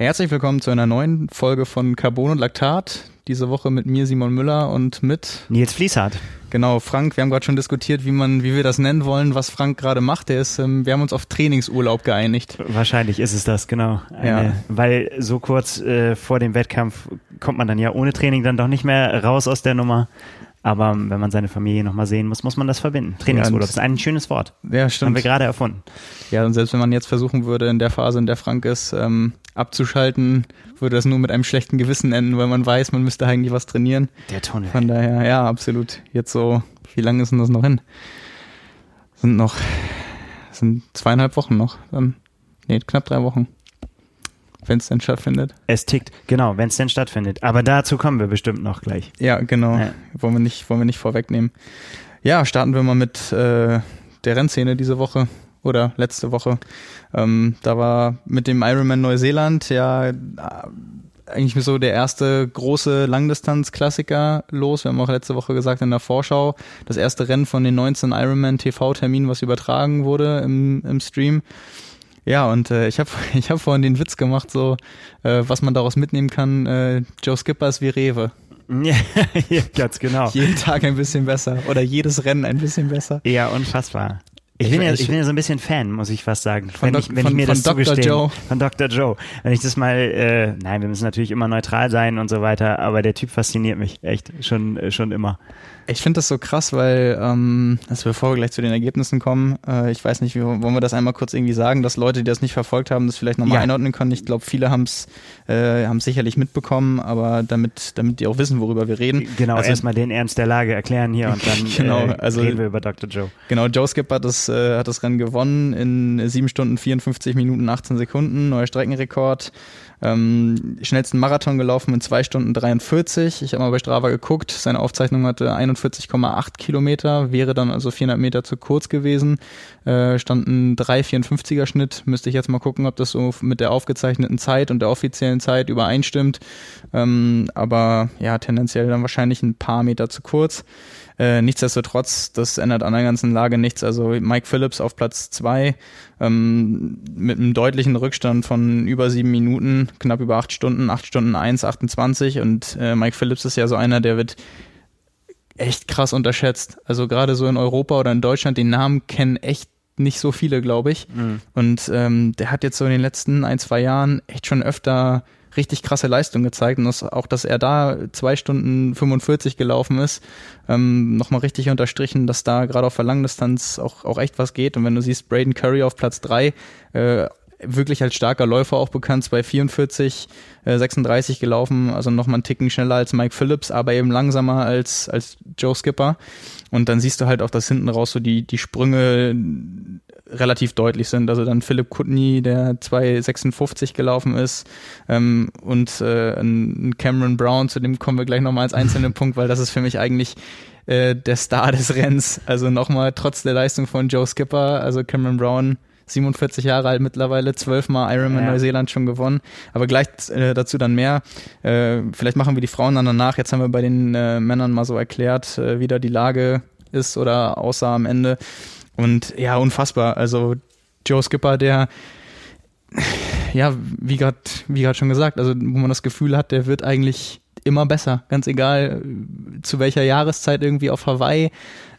Herzlich willkommen zu einer neuen Folge von Carbon und Laktat. Diese Woche mit mir Simon Müller und mit Nils Fließhardt. Genau, Frank, wir haben gerade schon diskutiert, wie man, wie wir das nennen wollen, was Frank gerade macht. Der ist, ähm, wir haben uns auf Trainingsurlaub geeinigt. Wahrscheinlich ist es das, genau. Eine, ja. Weil so kurz äh, vor dem Wettkampf kommt man dann ja ohne Training dann doch nicht mehr raus aus der Nummer. Aber wenn man seine Familie nochmal sehen muss, muss man das verbinden. Trainingsurlaub ja, ist ein schönes Wort. Ja, stimmt. Haben wir gerade erfunden. Ja, und selbst wenn man jetzt versuchen würde, in der Phase, in der Frank ist, ähm, abzuschalten, würde das nur mit einem schlechten Gewissen enden, weil man weiß, man müsste eigentlich was trainieren. Der Tunnel. Von daher, ja, absolut. Jetzt so, wie lange ist denn das noch hin? Sind noch, sind zweieinhalb Wochen noch. Dann, nee, knapp drei Wochen wenn es denn stattfindet. Es tickt, genau, wenn es denn stattfindet. Aber dazu kommen wir bestimmt noch gleich. Ja, genau. Ja. Wollen, wir nicht, wollen wir nicht vorwegnehmen. Ja, starten wir mal mit äh, der Rennszene diese Woche oder letzte Woche. Ähm, da war mit dem Ironman Neuseeland ja äh, eigentlich so der erste große Langdistanz-Klassiker los. Wir haben auch letzte Woche gesagt in der Vorschau, das erste Rennen von den 19 Ironman TV-Terminen, was übertragen wurde im, im Stream. Ja, und äh, ich habe ich hab vorhin den Witz gemacht, so äh, was man daraus mitnehmen kann, äh, Joe Skipper ist wie Rewe. Ja, ganz genau. Jeden Tag ein bisschen besser oder jedes Rennen ein bisschen besser. Ja, unfassbar. Ich bin, ja, ich bin ja so ein bisschen Fan, muss ich fast sagen. Von, wenn ich, wenn von, ich mir das Dr. Joe. Von Dr. Joe. Wenn ich das mal, äh, nein, wir müssen natürlich immer neutral sein und so weiter, aber der Typ fasziniert mich echt schon, schon immer. Ich finde das so krass, weil, ähm, also bevor wir gleich zu den Ergebnissen kommen, äh, ich weiß nicht, wie wollen wir das einmal kurz irgendwie sagen, dass Leute, die das nicht verfolgt haben, das vielleicht nochmal ja. einordnen können. Ich glaube, viele haben es äh, haben's sicherlich mitbekommen, aber damit, damit die auch wissen, worüber wir reden. Genau, also, erstmal den Ernst der Lage erklären hier und dann genau, äh, also, reden wir über Dr. Joe. Genau, Joe Skip hat das, äh, hat das Rennen gewonnen in 7 Stunden 54 Minuten 18 Sekunden, neuer Streckenrekord. Ähm, schnellsten Marathon gelaufen in 2 Stunden 43. Ich habe mal bei Strava geguckt. Seine Aufzeichnung hatte 41,8 Kilometer, wäre dann also 400 Meter zu kurz gewesen. Äh, stand ein 3,54er Schnitt. Müsste ich jetzt mal gucken, ob das so mit der aufgezeichneten Zeit und der offiziellen Zeit übereinstimmt. Ähm, aber ja, tendenziell dann wahrscheinlich ein paar Meter zu kurz. Äh, nichtsdestotrotz, das ändert an der ganzen Lage nichts. Also Mike Phillips auf Platz zwei ähm, mit einem deutlichen Rückstand von über sieben Minuten, knapp über acht Stunden, acht Stunden eins, 28 und äh, Mike Phillips ist ja so einer, der wird echt krass unterschätzt. Also gerade so in Europa oder in Deutschland, den Namen kennen echt nicht so viele, glaube ich. Mhm. Und ähm, der hat jetzt so in den letzten ein, zwei Jahren echt schon öfter richtig krasse Leistung gezeigt und das, auch, dass er da zwei Stunden 45 gelaufen ist, ähm, nochmal richtig unterstrichen, dass da gerade auf der Langdistanz auch, auch echt was geht und wenn du siehst, Braden Curry auf Platz drei äh, wirklich als starker Läufer auch bekannt, bei 44, äh, 36 gelaufen, also nochmal einen Ticken schneller als Mike Phillips, aber eben langsamer als, als Joe Skipper. Und dann siehst du halt auch, dass hinten raus so die, die Sprünge relativ deutlich sind. Also dann Philipp Kutney, der 2,56 gelaufen ist ähm, und äh, ein Cameron Brown, zu dem kommen wir gleich nochmal als einzelnen Punkt, weil das ist für mich eigentlich äh, der Star des Rennens. Also nochmal trotz der Leistung von Joe Skipper, also Cameron Brown 47 Jahre alt mittlerweile, zwölfmal Ironman ja. Neuseeland schon gewonnen. Aber gleich äh, dazu dann mehr. Äh, vielleicht machen wir die Frauen dann danach. Jetzt haben wir bei den äh, Männern mal so erklärt, äh, wie da die Lage ist oder aussah am Ende. Und ja, unfassbar. Also Joe Skipper, der ja, wie gerade wie gerade schon gesagt, also wo man das Gefühl hat, der wird eigentlich immer besser, ganz egal zu welcher Jahreszeit irgendwie auf Hawaii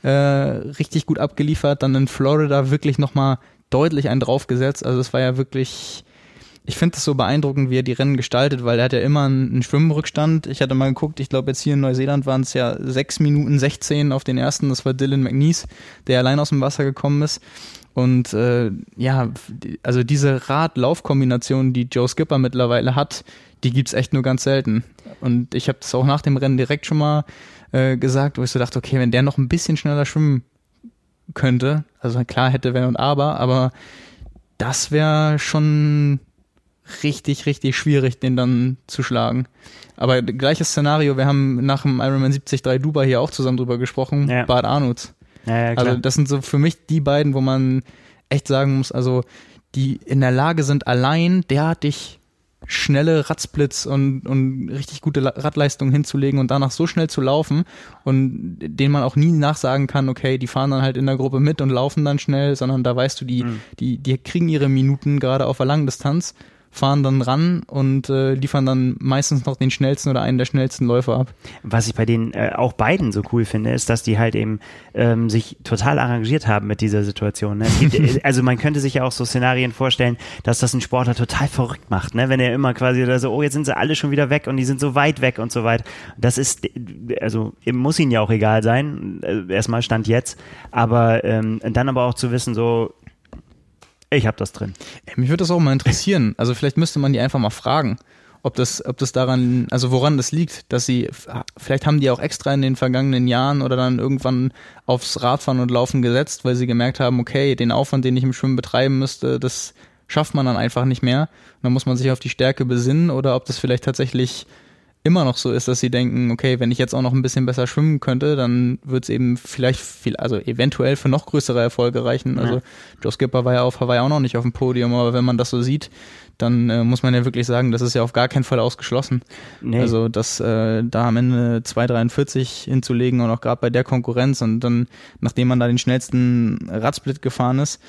äh, richtig gut abgeliefert, dann in Florida wirklich nochmal deutlich einen draufgesetzt. Also es war ja wirklich, ich finde es so beeindruckend, wie er die Rennen gestaltet, weil er hat ja immer einen Schwimmrückstand. Ich hatte mal geguckt, ich glaube jetzt hier in Neuseeland waren es ja 6 Minuten 16 auf den ersten, das war Dylan McNeese, der allein aus dem Wasser gekommen ist. Und äh, ja, also diese Rad-Lauf-Kombination, die Joe Skipper mittlerweile hat, die gibt's echt nur ganz selten. Und ich habe das auch nach dem Rennen direkt schon mal äh, gesagt, wo ich so dachte, okay, wenn der noch ein bisschen schneller schwimmen könnte, also klar hätte wenn und aber, aber das wäre schon richtig, richtig schwierig, den dann zu schlagen. Aber gleiches Szenario, wir haben nach dem Ironman 73 Dubai hier auch zusammen drüber gesprochen, ja. Bart Arnolds. Ja, ja, also das sind so für mich die beiden, wo man echt sagen muss, also die in der Lage sind, allein derartig schnelle Radsplits und, und richtig gute Radleistung hinzulegen und danach so schnell zu laufen und denen man auch nie nachsagen kann, okay, die fahren dann halt in der Gruppe mit und laufen dann schnell, sondern da weißt du, die, mhm. die, die kriegen ihre Minuten gerade auf der langen Distanz fahren dann ran und äh, liefern dann meistens noch den schnellsten oder einen der schnellsten Läufer ab. Was ich bei denen äh, auch beiden so cool finde, ist, dass die halt eben ähm, sich total arrangiert haben mit dieser Situation. Ne? Gibt, äh, also man könnte sich ja auch so Szenarien vorstellen, dass das ein Sportler total verrückt macht, ne? wenn er immer quasi da so, oh, jetzt sind sie alle schon wieder weg und die sind so weit weg und so weiter. Das ist, also muss ihnen ja auch egal sein, äh, erstmal Stand jetzt, aber ähm, dann aber auch zu wissen, so, ich habe das drin. Mich würde das auch mal interessieren. Also vielleicht müsste man die einfach mal fragen, ob das, ob das daran, also woran das liegt, dass sie, vielleicht haben die auch extra in den vergangenen Jahren oder dann irgendwann aufs Radfahren und Laufen gesetzt, weil sie gemerkt haben, okay, den Aufwand, den ich im Schwimmen betreiben müsste, das schafft man dann einfach nicht mehr. Und dann muss man sich auf die Stärke besinnen oder ob das vielleicht tatsächlich immer noch so ist, dass sie denken, okay, wenn ich jetzt auch noch ein bisschen besser schwimmen könnte, dann wird es eben vielleicht viel, also eventuell für noch größere Erfolge reichen. Also ja. Joe Skipper war ja auf Hawaii auch noch nicht auf dem Podium, aber wenn man das so sieht, dann äh, muss man ja wirklich sagen, das ist ja auf gar keinen Fall ausgeschlossen. Nee. Also das äh, da am Ende 2,43 hinzulegen und auch gerade bei der Konkurrenz und dann, nachdem man da den schnellsten Radsplit gefahren ist,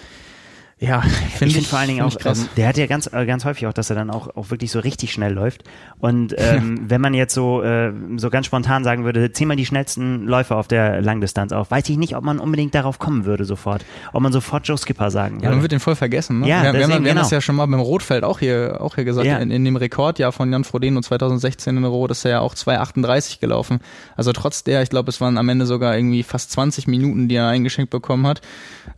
ja, finde ich, find vor allen Dingen auch, ähm, der hat ja ganz, äh, ganz häufig auch, dass er dann auch, auch wirklich so richtig schnell läuft. Und ähm, ja. wenn man jetzt so, äh, so ganz spontan sagen würde, zieh mal die schnellsten Läufer auf der Langdistanz auf, weiß ich nicht, ob man unbedingt darauf kommen würde sofort. Ob man sofort Joe Skipper sagen würde. Ja, man wird den voll vergessen. Ne? Ja, wir, deswegen, wir, haben, wir genau. haben das ja schon mal beim Rotfeld auch hier, auch hier gesagt, ja. in, in dem Rekordjahr von Jan Frodeno 2016 in Rot ist er ja auch 2,38 gelaufen. Also trotz der, ich glaube, es waren am Ende sogar irgendwie fast 20 Minuten, die er eingeschenkt bekommen hat.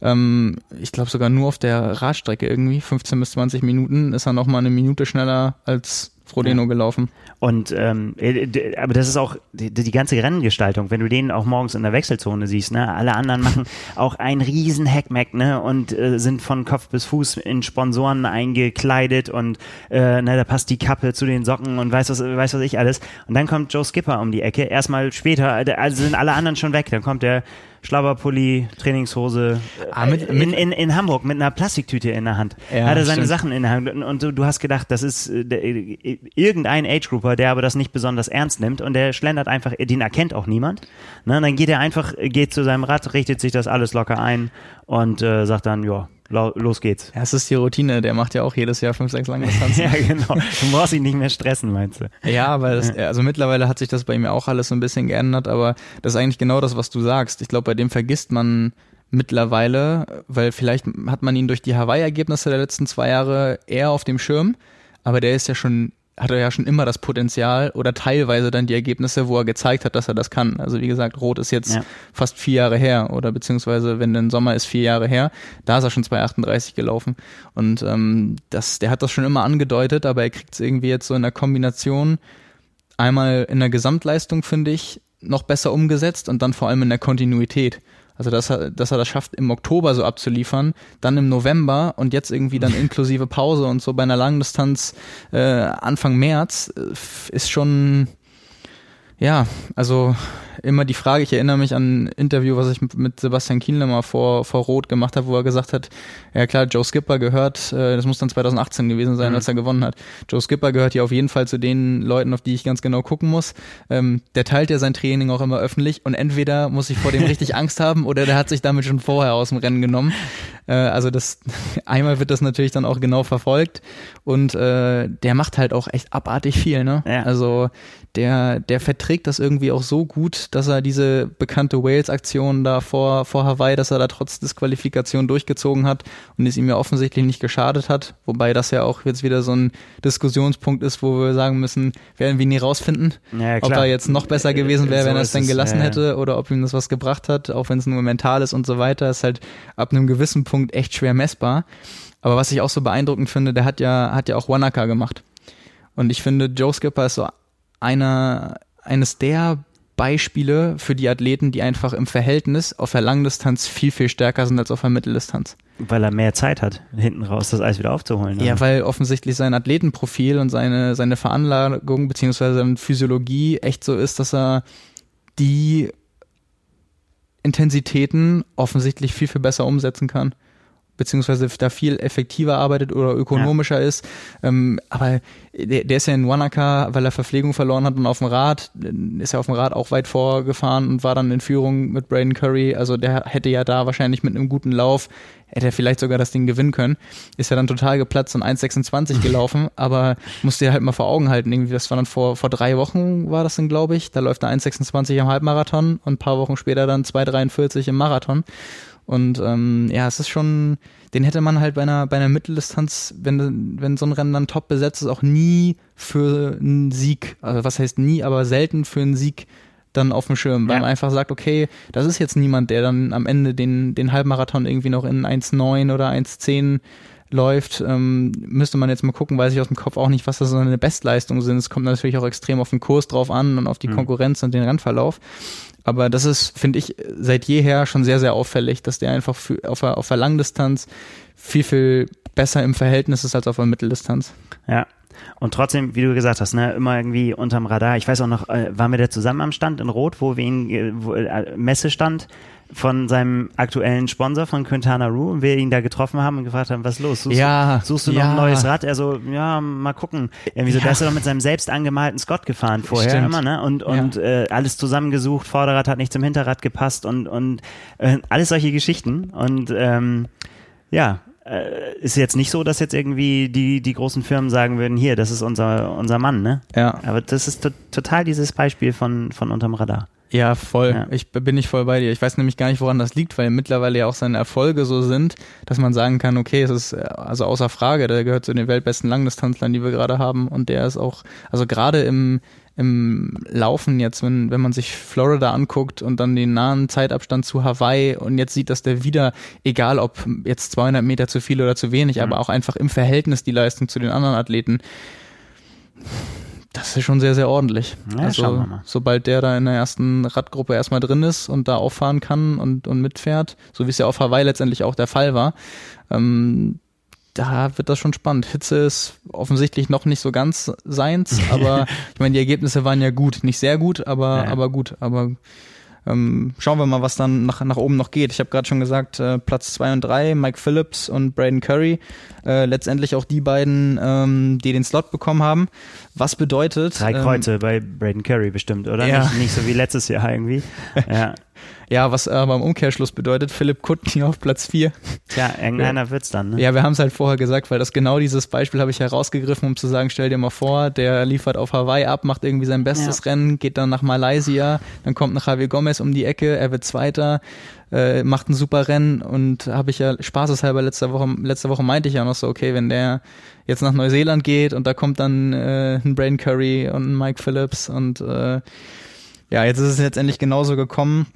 Ähm, ich glaube sogar nur auf der Radstrecke irgendwie, 15 bis 20 Minuten, ist er noch mal eine Minute schneller als Frodeno ja. gelaufen. Und ähm, äh, aber das ist auch die, die, ganze Renngestaltung, wenn du den auch morgens in der Wechselzone siehst, ne? Alle anderen machen auch einen riesen Hackmack, ne? Und äh, sind von Kopf bis Fuß in Sponsoren eingekleidet und äh, ne, da passt die Kappe zu den Socken und weiß was, weiß was ich alles. Und dann kommt Joe Skipper um die Ecke. Erstmal später, also sind alle anderen schon weg. Dann kommt der Schlabberpulli, Trainingshose. Ah, mit, in, in, in Hamburg mit einer Plastiktüte in der Hand. Ja, hat er seine stimmt. Sachen in der Hand. Und, und du, du hast gedacht, das ist äh, der, äh, irgendein Age-Grouper, der aber das nicht besonders ernst nimmt und der schlendert einfach, den erkennt auch niemand. Ne, dann geht er einfach, geht zu seinem Rad, richtet sich das alles locker ein und äh, sagt dann, ja, los geht's. Ja, es ist die Routine, der macht ja auch jedes Jahr fünf, sechs lange Distanzen. ja, genau. Du brauchst ihn nicht mehr stressen, meinst du? Ja, aber das, also mittlerweile hat sich das bei ihm auch alles so ein bisschen geändert, aber das ist eigentlich genau das, was du sagst. Ich glaube, bei dem vergisst man mittlerweile, weil vielleicht hat man ihn durch die Hawaii-Ergebnisse der letzten zwei Jahre eher auf dem Schirm, aber der ist ja schon hat er ja schon immer das Potenzial oder teilweise dann die Ergebnisse, wo er gezeigt hat, dass er das kann. Also wie gesagt, Rot ist jetzt ja. fast vier Jahre her oder beziehungsweise wenn der Sommer ist vier Jahre her, da ist er schon 2,38 gelaufen und ähm, das, der hat das schon immer angedeutet, aber er kriegt es irgendwie jetzt so in der Kombination einmal in der Gesamtleistung finde ich noch besser umgesetzt und dann vor allem in der Kontinuität. Also dass er, dass er das schafft, im Oktober so abzuliefern, dann im November und jetzt irgendwie dann inklusive Pause und so bei einer Langdistanz äh, Anfang März äh, ist schon ja, also immer die Frage, ich erinnere mich an ein Interview, was ich mit Sebastian Kienle mal vor, vor Rot gemacht habe, wo er gesagt hat, ja klar, Joe Skipper gehört, äh, das muss dann 2018 gewesen sein, mhm. als er gewonnen hat. Joe Skipper gehört ja auf jeden Fall zu den Leuten, auf die ich ganz genau gucken muss. Ähm, der teilt ja sein Training auch immer öffentlich und entweder muss ich vor dem richtig Angst haben oder der hat sich damit schon vorher aus dem Rennen genommen. Äh, also das, einmal wird das natürlich dann auch genau verfolgt und äh, der macht halt auch echt abartig viel, ne? Ja. Also der, der verträgt das irgendwie auch so gut, dass er diese bekannte Wales-Aktion da vor, vor Hawaii, dass er da trotz Disqualifikation durchgezogen hat und es ihm ja offensichtlich nicht geschadet hat. Wobei das ja auch jetzt wieder so ein Diskussionspunkt ist, wo wir sagen müssen, werden wir nie rausfinden, ja, ob er jetzt noch besser gewesen wäre, so wenn er es denn gelassen ja. hätte oder ob ihm das was gebracht hat, auch wenn es nur mental ist und so weiter, ist halt ab einem gewissen Punkt echt schwer messbar. Aber was ich auch so beeindruckend finde, der hat ja, hat ja auch Wanaka gemacht. Und ich finde, Joe Skipper ist so einer, eines der Beispiele für die Athleten, die einfach im Verhältnis auf der Langdistanz viel, viel stärker sind als auf der Mitteldistanz. Weil er mehr Zeit hat, hinten raus das Eis wieder aufzuholen. Ne? Ja, weil offensichtlich sein Athletenprofil und seine, seine Veranlagung beziehungsweise seine Physiologie echt so ist, dass er die Intensitäten offensichtlich viel, viel besser umsetzen kann. Beziehungsweise da viel effektiver arbeitet oder ökonomischer ja. ist. Ähm, aber der, der ist ja in Wanaka, weil er Verpflegung verloren hat und auf dem Rad, ist ja auf dem Rad auch weit vorgefahren und war dann in Führung mit Braden Curry. Also der hätte ja da wahrscheinlich mit einem guten Lauf, hätte er vielleicht sogar das Ding gewinnen können. Ist ja dann total geplatzt und 1,26 gelaufen, aber musste ja halt mal vor Augen halten. Irgendwie, das war dann vor, vor drei Wochen war das dann, glaube ich. Da läuft er 1,26 am Halbmarathon und ein paar Wochen später dann 2,43 im Marathon. Und ähm, ja, es ist schon, den hätte man halt bei einer, bei einer Mitteldistanz, wenn, wenn so ein Rennen dann top besetzt ist, auch nie für einen Sieg, also was heißt nie, aber selten für einen Sieg dann auf dem Schirm, weil ja. man einfach sagt, okay, das ist jetzt niemand, der dann am Ende den, den Halbmarathon irgendwie noch in 1,9 oder 1,10 läuft, ähm, müsste man jetzt mal gucken, weiß ich aus dem Kopf auch nicht, was das so eine Bestleistung sind. Es kommt natürlich auch extrem auf den Kurs drauf an und auf die mhm. Konkurrenz und den Rennverlauf. Aber das ist, finde ich, seit jeher schon sehr, sehr auffällig, dass der einfach für, auf, der, auf der Langdistanz viel, viel besser im Verhältnis ist als auf der Mitteldistanz. Ja. Und trotzdem, wie du gesagt hast, ne, immer irgendwie unterm Radar. Ich weiß auch noch, äh, waren wir da zusammen am Stand in Rot, wo wir ihn, äh, wo, äh, Messestand, von seinem aktuellen Sponsor von Quintana Roo und wir ihn da getroffen haben und gefragt haben, was los? Suchst, ja, du, suchst du noch ja. ein neues Rad? Er so, ja, mal gucken. Irgendwie so, ja. da ist er doch mit seinem selbst angemalten Scott gefahren vorher Stimmt. immer, ne? Und, und ja. äh, alles zusammengesucht, Vorderrad hat nicht zum Hinterrad gepasst und, und äh, alles solche Geschichten. Und ähm, ja, äh, ist jetzt nicht so, dass jetzt irgendwie die, die großen Firmen sagen würden, hier, das ist unser, unser Mann, ne? Ja. Aber das ist to total dieses Beispiel von, von unterm Radar. Ja, voll. Ja. Ich bin nicht voll bei dir. Ich weiß nämlich gar nicht, woran das liegt, weil mittlerweile ja auch seine Erfolge so sind, dass man sagen kann, okay, es ist äh, also außer Frage, der gehört zu den weltbesten Langdistanzlern, die wir gerade haben und der ist auch, also gerade im im Laufen jetzt, wenn, wenn man sich Florida anguckt und dann den nahen Zeitabstand zu Hawaii und jetzt sieht, dass der wieder, egal ob jetzt 200 Meter zu viel oder zu wenig, mhm. aber auch einfach im Verhältnis die Leistung zu den anderen Athleten, das ist schon sehr, sehr ordentlich. Ja, also, sobald der da in der ersten Radgruppe erstmal drin ist und da auffahren kann und, und mitfährt, so wie es ja auf Hawaii letztendlich auch der Fall war, ähm, da wird das schon spannend. Hitze ist offensichtlich noch nicht so ganz seins, aber ich meine, die Ergebnisse waren ja gut. Nicht sehr gut, aber, ja. aber gut. Aber ähm, schauen wir mal, was dann nach, nach oben noch geht. Ich habe gerade schon gesagt, äh, Platz zwei und drei, Mike Phillips und Braden Curry. Äh, letztendlich auch die beiden, ähm, die den Slot bekommen haben. Was bedeutet. Drei Kreuze ähm, bei Braden Curry bestimmt, oder? Ja. Nicht, nicht so wie letztes Jahr irgendwie. Ja. Ja, was aber im Umkehrschluss bedeutet, Philipp Kutten auf Platz 4. Ja, irgendeiner wird's dann, ne? Ja, wir haben es halt vorher gesagt, weil das genau dieses Beispiel habe ich herausgegriffen, um zu sagen, stell dir mal vor, der liefert auf Hawaii ab, macht irgendwie sein bestes ja. Rennen, geht dann nach Malaysia, dann kommt nach Javier Gomez um die Ecke, er wird Zweiter, äh, macht ein super Rennen und habe ich ja spaßeshalber letzte Woche, letzte Woche meinte ich ja noch so, okay, wenn der jetzt nach Neuseeland geht und da kommt dann äh, ein Brain Curry und ein Mike Phillips und äh, ja, jetzt ist es letztendlich genauso gekommen.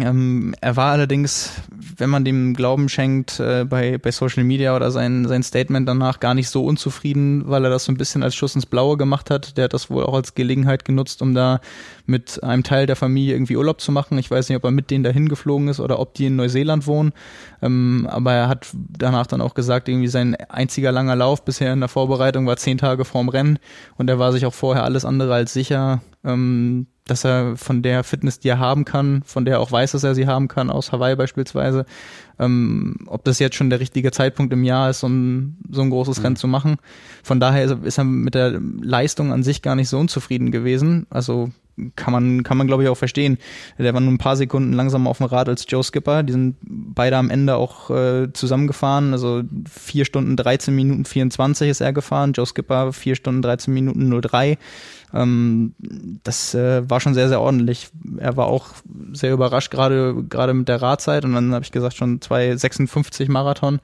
Ähm, er war allerdings, wenn man dem Glauben schenkt, äh, bei, bei Social Media oder sein, sein Statement danach gar nicht so unzufrieden, weil er das so ein bisschen als Schuss ins Blaue gemacht hat. Der hat das wohl auch als Gelegenheit genutzt, um da mit einem Teil der Familie irgendwie Urlaub zu machen. Ich weiß nicht, ob er mit denen dahin geflogen ist oder ob die in Neuseeland wohnen. Ähm, aber er hat danach dann auch gesagt, irgendwie sein einziger langer Lauf bisher in der Vorbereitung war zehn Tage vorm Rennen und er war sich auch vorher alles andere als sicher, ähm, dass er von der Fitness, die er haben kann, von der er auch weiß, dass er sie haben kann, aus Hawaii beispielsweise, ähm, ob das jetzt schon der richtige Zeitpunkt im Jahr ist, um so ein großes mhm. Rennen zu machen. Von daher ist, ist er mit der Leistung an sich gar nicht so unzufrieden gewesen. Also kann man, kann man glaube ich auch verstehen. Der war nur ein paar Sekunden langsamer auf dem Rad als Joe Skipper. Die sind beide am Ende auch äh, zusammengefahren. Also vier Stunden 13 Minuten 24 ist er gefahren. Joe Skipper vier Stunden 13 Minuten 03. Ähm, das äh, war schon sehr, sehr ordentlich. Er war auch sehr überrascht, gerade mit der Radzeit. Und dann habe ich gesagt, schon 2,56 Marathon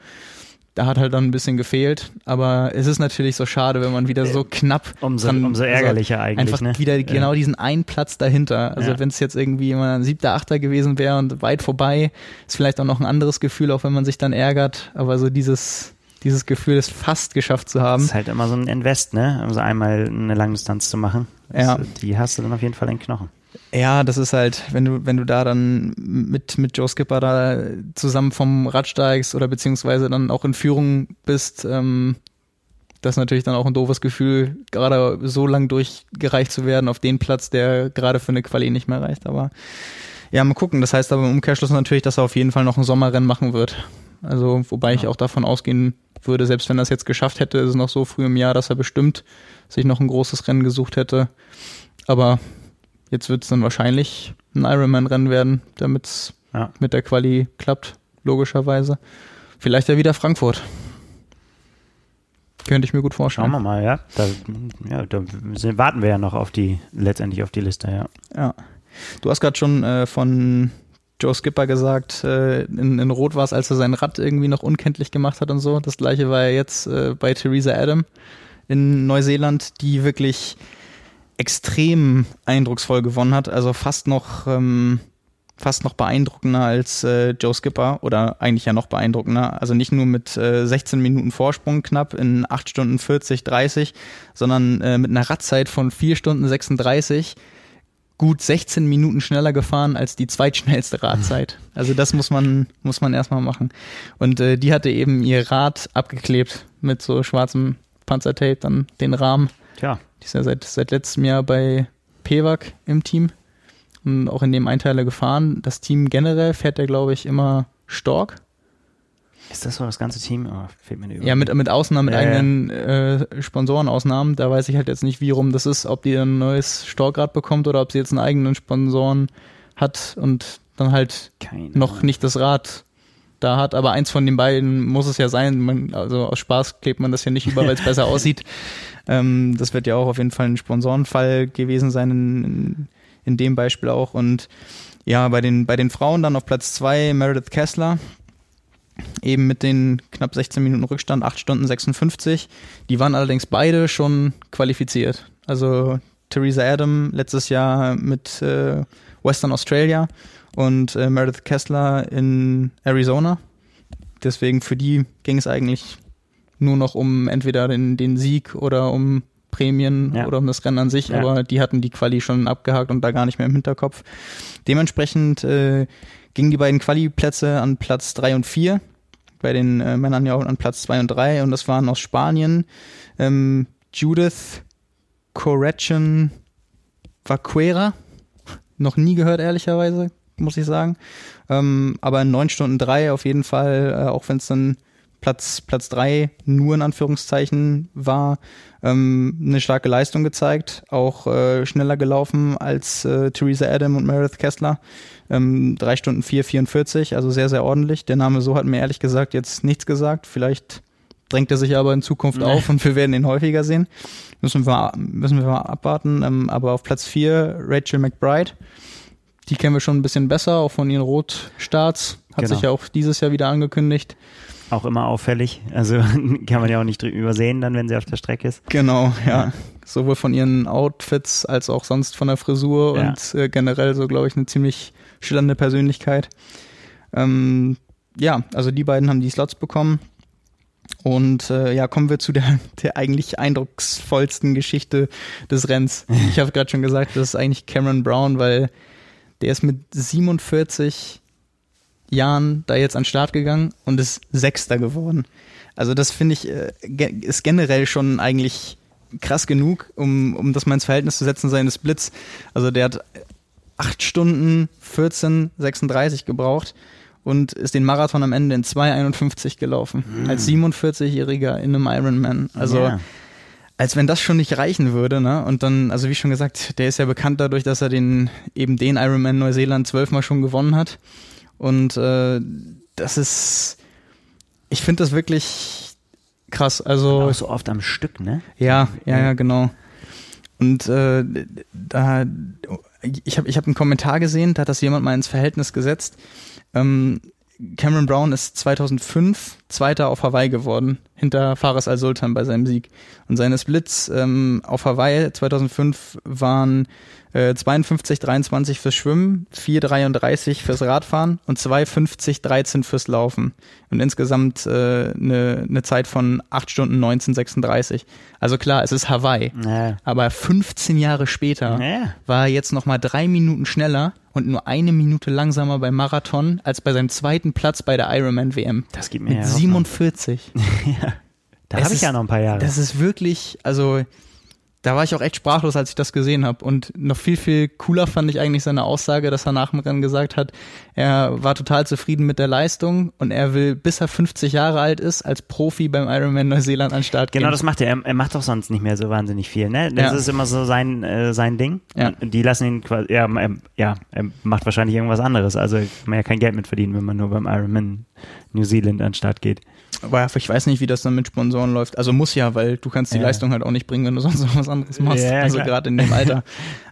da hat halt dann ein bisschen gefehlt. Aber es ist natürlich so schade, wenn man wieder so äh, knapp. Umso, dran, umso ärgerlicher also eigentlich. Einfach ne? wieder genau diesen einen Platz dahinter. Also ja. wenn es jetzt irgendwie immer ein siebter, achter gewesen wäre und weit vorbei, ist vielleicht auch noch ein anderes Gefühl, auch wenn man sich dann ärgert. Aber so dieses, dieses Gefühl, es fast geschafft zu haben. Das ist halt immer so ein Invest, ne? Also einmal eine Langdistanz zu machen. Das, ja. Die hast du dann auf jeden Fall in Knochen. Ja, das ist halt, wenn du, wenn du da dann mit, mit Joe Skipper da zusammen vom Rad steigst oder beziehungsweise dann auch in Führung bist, ähm, das ist natürlich dann auch ein doofes Gefühl, gerade so lang durchgereicht zu werden auf den Platz, der gerade für eine Quali nicht mehr reicht. Aber ja, mal gucken. Das heißt aber im Umkehrschluss natürlich, dass er auf jeden Fall noch ein Sommerrennen machen wird. Also, wobei ja. ich auch davon ausgehen würde, selbst wenn er es jetzt geschafft hätte, ist es noch so früh im Jahr, dass er bestimmt sich noch ein großes Rennen gesucht hätte. Aber jetzt wird es dann wahrscheinlich ein Ironman-Rennen werden, damit es ja. mit der Quali klappt, logischerweise. Vielleicht ja wieder Frankfurt. Könnte ich mir gut vorstellen. Schauen wir mal, ja. Da, ja, da warten wir ja noch auf die, letztendlich auf die Liste, ja. Ja. Du hast gerade schon äh, von Joe Skipper gesagt, äh, in, in Rot war es, als er sein Rad irgendwie noch unkenntlich gemacht hat und so. Das gleiche war ja jetzt äh, bei Theresa Adam in Neuseeland, die wirklich extrem eindrucksvoll gewonnen hat. Also fast noch, ähm, fast noch beeindruckender als äh, Joe Skipper oder eigentlich ja noch beeindruckender. Also nicht nur mit äh, 16 Minuten Vorsprung knapp in 8 Stunden 40, 30, sondern äh, mit einer Radzeit von 4 Stunden 36 gut 16 Minuten schneller gefahren als die zweitschnellste Radzeit. Also das muss man, muss man erstmal machen. Und äh, die hatte eben ihr Rad abgeklebt mit so schwarzem Panzertape, dann den Rahmen. Tja. Die ist ja seit, seit letztem Jahr bei PEWAG im Team und auch in dem Einteiler gefahren. Das Team generell fährt ja, glaube ich, immer Stork. Ist das so das ganze Team? Oh, fehlt mir Ja, mit, mit Ausnahmen, mit äh, eigenen äh, Sponsorenausnahmen. Da weiß ich halt jetzt nicht, wie rum das ist, ob die ein neues Storkrad bekommt oder ob sie jetzt einen eigenen Sponsoren hat und dann halt Keine noch nicht das Rad da hat. Aber eins von den beiden muss es ja sein. Man, also aus Spaß klebt man das ja nicht über, weil es besser aussieht. Ähm, das wird ja auch auf jeden Fall ein Sponsorenfall gewesen sein in, in, dem Beispiel auch. Und ja, bei den, bei den Frauen dann auf Platz zwei Meredith Kessler, eben mit den knapp 16 Minuten Rückstand, 8 Stunden 56. Die waren allerdings beide schon qualifiziert. Also Theresa Adam letztes Jahr mit äh, Western Australia und äh, Meredith Kessler in Arizona. Deswegen für die ging es eigentlich nur noch um entweder den, den Sieg oder um Prämien ja. oder um das Rennen an sich, ja. aber die hatten die Quali schon abgehakt und da gar nicht mehr im Hinterkopf. Dementsprechend äh, gingen die beiden Quali-Plätze an Platz 3 und 4, bei den äh, Männern ja auch an Platz 2 und 3 und das waren aus Spanien ähm, Judith Correction Vaquera, noch nie gehört ehrlicherweise, muss ich sagen, ähm, aber in 9 Stunden 3 auf jeden Fall, äh, auch wenn es dann Platz, Platz drei nur in Anführungszeichen war, ähm, eine starke Leistung gezeigt, auch äh, schneller gelaufen als äh, Theresa Adam und Meredith Kessler. Ähm, drei Stunden 4,44, also sehr, sehr ordentlich. Der Name so hat mir ehrlich gesagt jetzt nichts gesagt. Vielleicht drängt er sich aber in Zukunft nee. auf und wir werden ihn häufiger sehen. Müssen wir, müssen wir mal abwarten. Ähm, aber auf Platz vier Rachel McBride. Die kennen wir schon ein bisschen besser, auch von ihren Rotstarts. Hat genau. sich ja auch dieses Jahr wieder angekündigt. Auch immer auffällig. Also kann man ja auch nicht übersehen, dann, wenn sie auf der Strecke ist. Genau, ja. ja. Sowohl von ihren Outfits als auch sonst von der Frisur ja. und äh, generell so, glaube ich, eine ziemlich schillernde Persönlichkeit. Ähm, ja, also die beiden haben die Slots bekommen. Und äh, ja, kommen wir zu der, der eigentlich eindrucksvollsten Geschichte des Rennens. Ich habe gerade schon gesagt, das ist eigentlich Cameron Brown, weil der ist mit 47 Jahren da jetzt an den Start gegangen und ist Sechster geworden. Also das finde ich, äh, ist generell schon eigentlich krass genug, um, um das mal ins Verhältnis zu setzen, seines Blitz. Also der hat 8 Stunden 14, 36 gebraucht und ist den Marathon am Ende in 2,51 gelaufen. Mhm. Als 47-Jähriger in einem Ironman. Also ja. Als wenn das schon nicht reichen würde, ne? Und dann, also wie schon gesagt, der ist ja bekannt dadurch, dass er den, eben den Ironman Neuseeland zwölfmal schon gewonnen hat. Und äh, das ist, ich finde das wirklich krass. Also auch so oft am Stück, ne? Ja, ja, ja, genau. Und äh, da, ich habe ich hab einen Kommentar gesehen, da hat das jemand mal ins Verhältnis gesetzt. Ähm, Cameron Brown ist 2005 Zweiter auf Hawaii geworden, hinter Fares Al-Sultan bei seinem Sieg. Und seine Splits ähm, auf Hawaii 2005 waren äh, 52, 23 fürs Schwimmen, 4,33 fürs Radfahren und 2,50, 13 fürs Laufen. Und insgesamt äh, eine, ne Zeit von 8 Stunden 19, 36. Also klar, es ist Hawaii. Ja. Aber 15 Jahre später ja. war er jetzt nochmal drei Minuten schneller und nur eine Minute langsamer beim Marathon als bei seinem zweiten Platz bei der Ironman WM. Das gibt mir Mit ja 47. ja. Da habe ich ja noch ein paar Jahre. Das ist wirklich, also da war ich auch echt sprachlos, als ich das gesehen habe. Und noch viel, viel cooler fand ich eigentlich seine Aussage, dass er nach dem Rennen gesagt hat, er war total zufrieden mit der Leistung und er will, bis er 50 Jahre alt ist, als Profi beim Ironman Neuseeland an den Start genau, gehen. Genau, das macht er. er. Macht doch sonst nicht mehr so wahnsinnig viel. Ne? Das Ja. ist immer so sein, äh, sein Ding. Ja. Die lassen ihn quasi, ja, er, ja, er macht wahrscheinlich irgendwas anderes. Also kann man ja kein Geld mit verdienen, wenn man nur beim Ironman New Zealand an den Start geht. Aber ich weiß nicht, wie das dann mit Sponsoren läuft. Also muss ja, weil du kannst die Ja. Leistung halt auch nicht bringen, wenn du sonst noch was anderes machst. Ja, also gerade in dem Alter.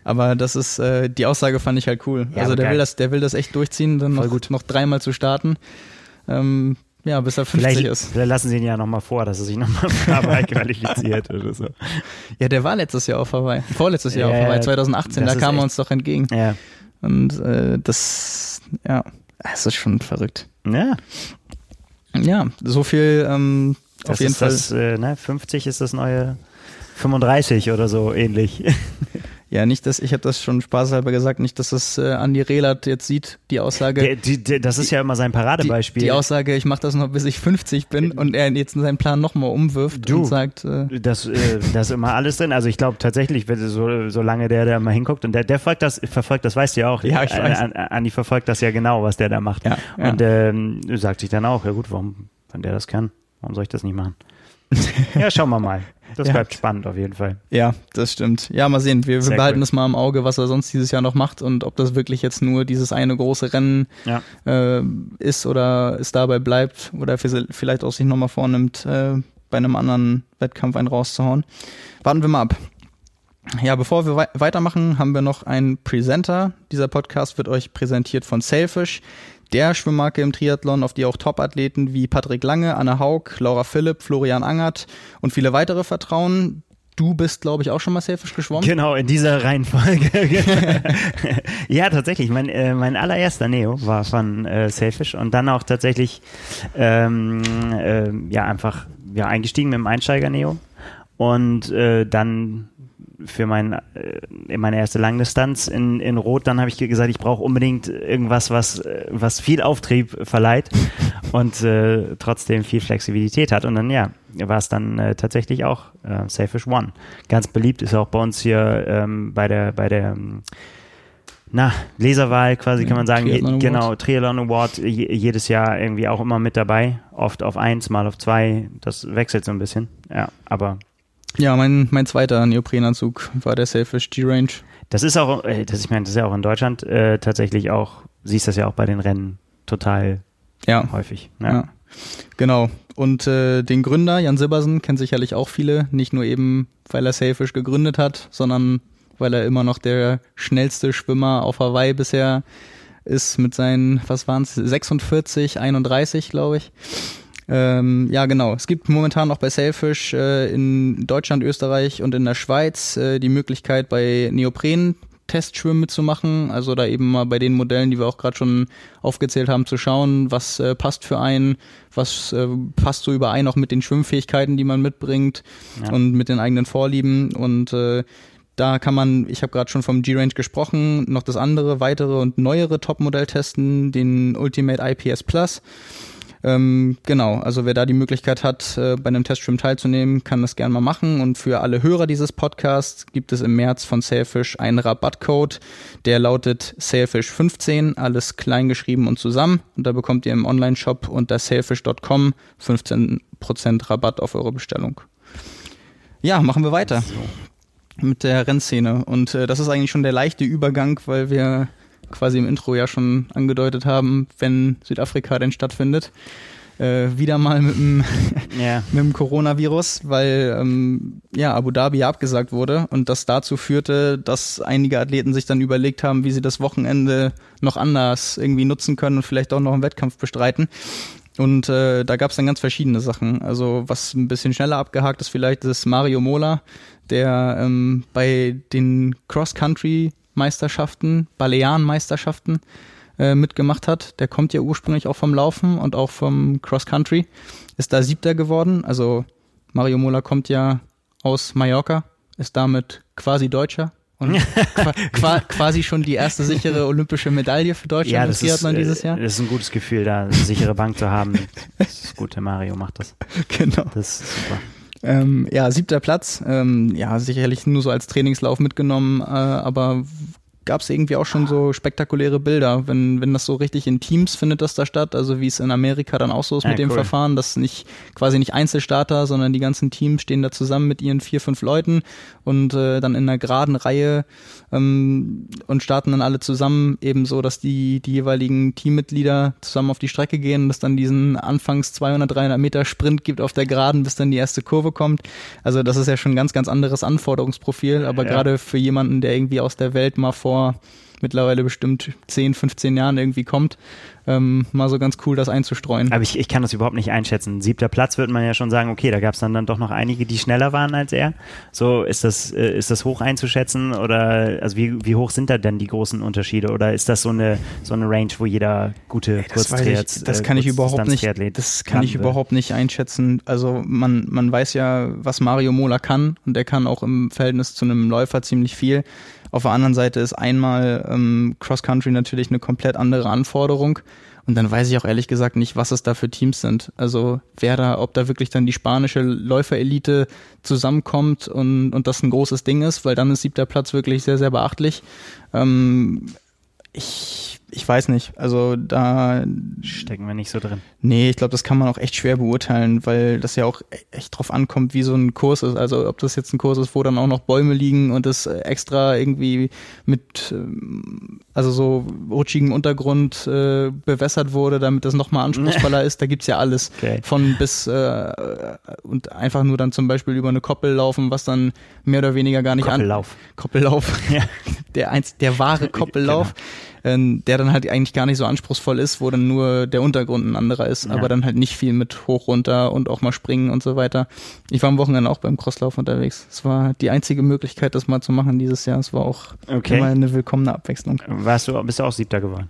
Aber das ist, äh, die Aussage fand ich halt cool. Ja, also der geil. will das, der will das echt durchziehen, dann Voll noch, gut. noch dreimal zu starten. Ähm, ja, bis er 50 Vielleicht, ist. vielleicht lassen sie ihn ja nochmal vor, dass er sich nochmal für Hawaii qualifiziert oder so. Ja, der war letztes Jahr auf Hawaii. Vorletztes Jahr auf Hawaii, ja, 2018. das Da kam er uns doch entgegen. Ja. Und äh, das, ja, es ist schon verrückt. Ja, Ja, so viel ähm, auf jeden Fall. das, äh, ne, 50 ist das neue 35 oder so ähnlich. Ja, nicht, dass ich habe das schon spaßhalber gesagt, nicht, dass das äh, Andi Rehlert jetzt sieht, die Aussage. Der, die, der, das ist ja immer sein Paradebeispiel. Die, die Aussage, ich mache das noch bis ich 50 bin und er jetzt seinen Plan nochmal umwirft Du. und sagt, äh, Das, äh, das ist immer alles drin. Also ich glaube tatsächlich, wenn so, solange der da mal hinguckt und der, der folgt das, verfolgt das, weißt du ja auch. Ja, ich weiß. An- an- Andi verfolgt das ja genau, was der da macht. Ja, ja. Und ähm, sagt sich dann auch, ja gut, warum, wenn der das kann, warum soll ich das nicht machen? ja, schauen wir mal. Das Ja. bleibt spannend auf jeden Fall. ja, das stimmt. Ja, mal sehen. Wir, wir behalten cool. das mal im Auge, was er sonst dieses Jahr noch macht und ob das wirklich jetzt nur dieses eine große Rennen Ja. äh, ist oder es dabei bleibt oder vi- vielleicht auch sich nochmal vornimmt, äh, bei einem anderen Wettkampf einen rauszuhauen. Warten wir mal ab. Ja, bevor wir wei weitermachen, haben wir noch einen Presenter. Dieser Podcast wird euch präsentiert von Sailfish, der Schwimmmarke im Triathlon, auf die auch Top-Athleten wie Patrick Lange, Anne Haug, Laura Philipp, Florian Angert und viele weitere vertrauen. Du bist, glaube ich, auch schon mal Sailfish geschwommen. Genau, in dieser Reihenfolge. ja, tatsächlich. Mein, äh, mein allererster Neo war von äh, Sailfish und dann auch tatsächlich ähm, äh, ja einfach ja, eingestiegen mit dem Einsteiger-Neo und äh, dann für mein, äh, in meine erste Langdistanz in, in Rot, dann habe ich gesagt, ich brauche unbedingt irgendwas, was, äh, was viel Auftrieb verleiht und äh, trotzdem viel Flexibilität hat. Und dann, ja, war es dann äh, tatsächlich auch äh, Sailfish One. Ganz beliebt ist auch bei uns hier ähm, bei der, bei der ähm, na, Leserwahl quasi kann man sagen, je, Triathlon Award. genau, Triathlon Award je, jedes Jahr irgendwie auch immer mit dabei, oft auf eins, mal auf zwei, das wechselt so ein bisschen, ja, aber Ja, mein, mein zweiter Neoprenanzug war der Sailfish G-Range. Das ist auch, äh, das, ich meine, das ist ja auch in Deutschland äh, tatsächlich auch, siehst das ja auch bei den Rennen total Ja, häufig. Ja. Ja. Genau. Und äh, den Gründer, Jan Sibbersen, kennen sicherlich auch viele. Nicht nur eben, weil er Sailfish gegründet hat, sondern weil er immer noch der schnellste Schwimmer auf Hawaii bisher ist mit seinen, was waren es, 46, 31, glaube ich. Ähm, ja, genau. Es gibt momentan noch bei Sailfish äh, in Deutschland, Österreich und in der Schweiz äh, die Möglichkeit, bei Neopren Testschwimmen mitzumachen, also da eben mal bei den Modellen, die wir auch gerade schon aufgezählt haben, zu schauen, was äh, passt für einen, was äh, passt so überein auch mit den Schwimmfähigkeiten, die man mitbringt Ja. und mit den eigenen Vorlieben und äh, da kann man, ich habe gerade schon vom G-Range gesprochen, noch das andere, weitere und neuere Topmodell testen, den Ultimate IPS Plus. Ähm, genau, also wer da die Möglichkeit hat, äh, bei einem Testschwimmen teilzunehmen, kann das gerne mal machen. Und für alle Hörer dieses Podcasts gibt es im März von Sailfish einen Rabattcode, der lautet Sailfish15, alles klein geschrieben und zusammen. Und da bekommt ihr im Online-Shop unter sailfish.com 15% Rabatt auf eure Bestellung. Ja, machen wir weiter mit der Rennszene. Und äh, das ist eigentlich schon der leichte Übergang, weil wir quasi im Intro ja schon angedeutet haben, wenn Südafrika denn stattfindet. Äh, wieder mal mit dem, ja. mit dem Coronavirus, weil ähm, ja Abu Dhabi ja abgesagt wurde und das dazu führte, dass einige Athleten sich dann überlegt haben, wie sie das Wochenende noch anders irgendwie nutzen können und vielleicht auch noch einen Wettkampf bestreiten. Und äh, da gab es dann ganz verschiedene Sachen. Also was ein bisschen schneller abgehakt ist vielleicht, ist Mario Mola, der ähm, bei den Cross-Country-Meisterschaften, Balearen-Meisterschaften äh, mitgemacht hat. Der kommt ja ursprünglich auch vom Laufen und auch vom Cross-Country. Ist da Siebter geworden. Also Mario Mola kommt ja aus Mallorca, ist damit quasi Deutscher. Und qua qua quasi schon die erste sichere olympische Medaille für Deutschland Ja, das ist, Triathlon äh, dieses Jahr. das ist ein gutes Gefühl, da eine sichere Bank zu haben. Das ist gut, der Mario macht das. Genau. Das ist super. Ähm, ja, siebter Platz. Ähm, ja, sicherlich nur so als Trainingslauf mitgenommen, äh, aber gab es irgendwie auch schon so spektakuläre Bilder, wenn, wenn das so richtig in Teams findet das da statt, also wie es in Amerika dann auch so ist ja, mit dem Verfahren, dass nicht quasi nicht Einzelstarter, sondern die ganzen Teams stehen da zusammen mit ihren vier, fünf Leuten und äh, dann in einer geraden Reihe ähm, und starten dann alle zusammen, eben so, dass die, die jeweiligen Teammitglieder zusammen auf die Strecke gehen und es dann diesen anfangs 200, 300 Meter Sprint gibt auf der Geraden, bis dann die erste Kurve kommt. Also das ist ja schon ein ganz, ganz anderes Anforderungsprofil, aber ja. gerade für jemanden, der irgendwie aus der Welt mal vor mittlerweile bestimmt 10, 15 Jahren irgendwie kommt, ähm, mal so ganz cool das einzustreuen. Aber ich, ich kann das überhaupt nicht einschätzen. Siebter Platz würde man ja schon sagen, okay, da gab es dann, dann doch noch einige, die schneller waren als er. So, ist das, äh, ist das hoch einzuschätzen oder also wie, wie hoch sind da denn die großen Unterschiede? Oder ist das so eine, so eine Range, wo jeder gute Ey, das ich, Das äh, kann ich überhaupt nicht, das kann, kann ich überhaupt nicht einschätzen. Also man, man weiß ja, was Mario Mola kann und er kann auch im Verhältnis zu einem Läufer ziemlich viel. Auf der anderen Seite ist einmal ähm, Cross Country natürlich eine komplett andere Anforderung. Und dann weiß ich auch ehrlich gesagt nicht, was es da für Teams sind. Also wer da, ob da wirklich dann die spanische Läuferelite zusammenkommt und, und das ein großes Ding ist, weil dann ist siebter Platz wirklich sehr, sehr beachtlich. Ähm, ich ich weiß nicht. Also da stecken wir nicht so drin. Nee, ich glaube, das kann man auch echt schwer beurteilen, weil das ja auch echt drauf ankommt, wie so ein Kurs ist. Also ob das jetzt ein Kurs ist, wo dann auch noch Bäume liegen und das extra irgendwie mit ähm, also so rutschigem Untergrund äh, bewässert wurde, damit das nochmal anspruchsvoller ist. Da gibt's ja alles okay. von bis äh, und einfach nur dann zum Beispiel über eine Koppel laufen, was dann mehr oder weniger gar nicht Koppellauf. an Koppellauf. Ja. Der eins, der wahre Koppellauf. Genau ähm, der dann halt eigentlich gar nicht so anspruchsvoll ist, wo dann nur der Untergrund ein anderer ist, ja. aber dann halt nicht viel mit hoch, runter und auch mal springen und so weiter. Ich war am Wochenende auch beim Crosslauf unterwegs. Es war die einzige Möglichkeit, das mal zu machen dieses Jahr. Es war auch okay. immer eine willkommene Abwechslung. Warst du, bist du auch Siebter geworden?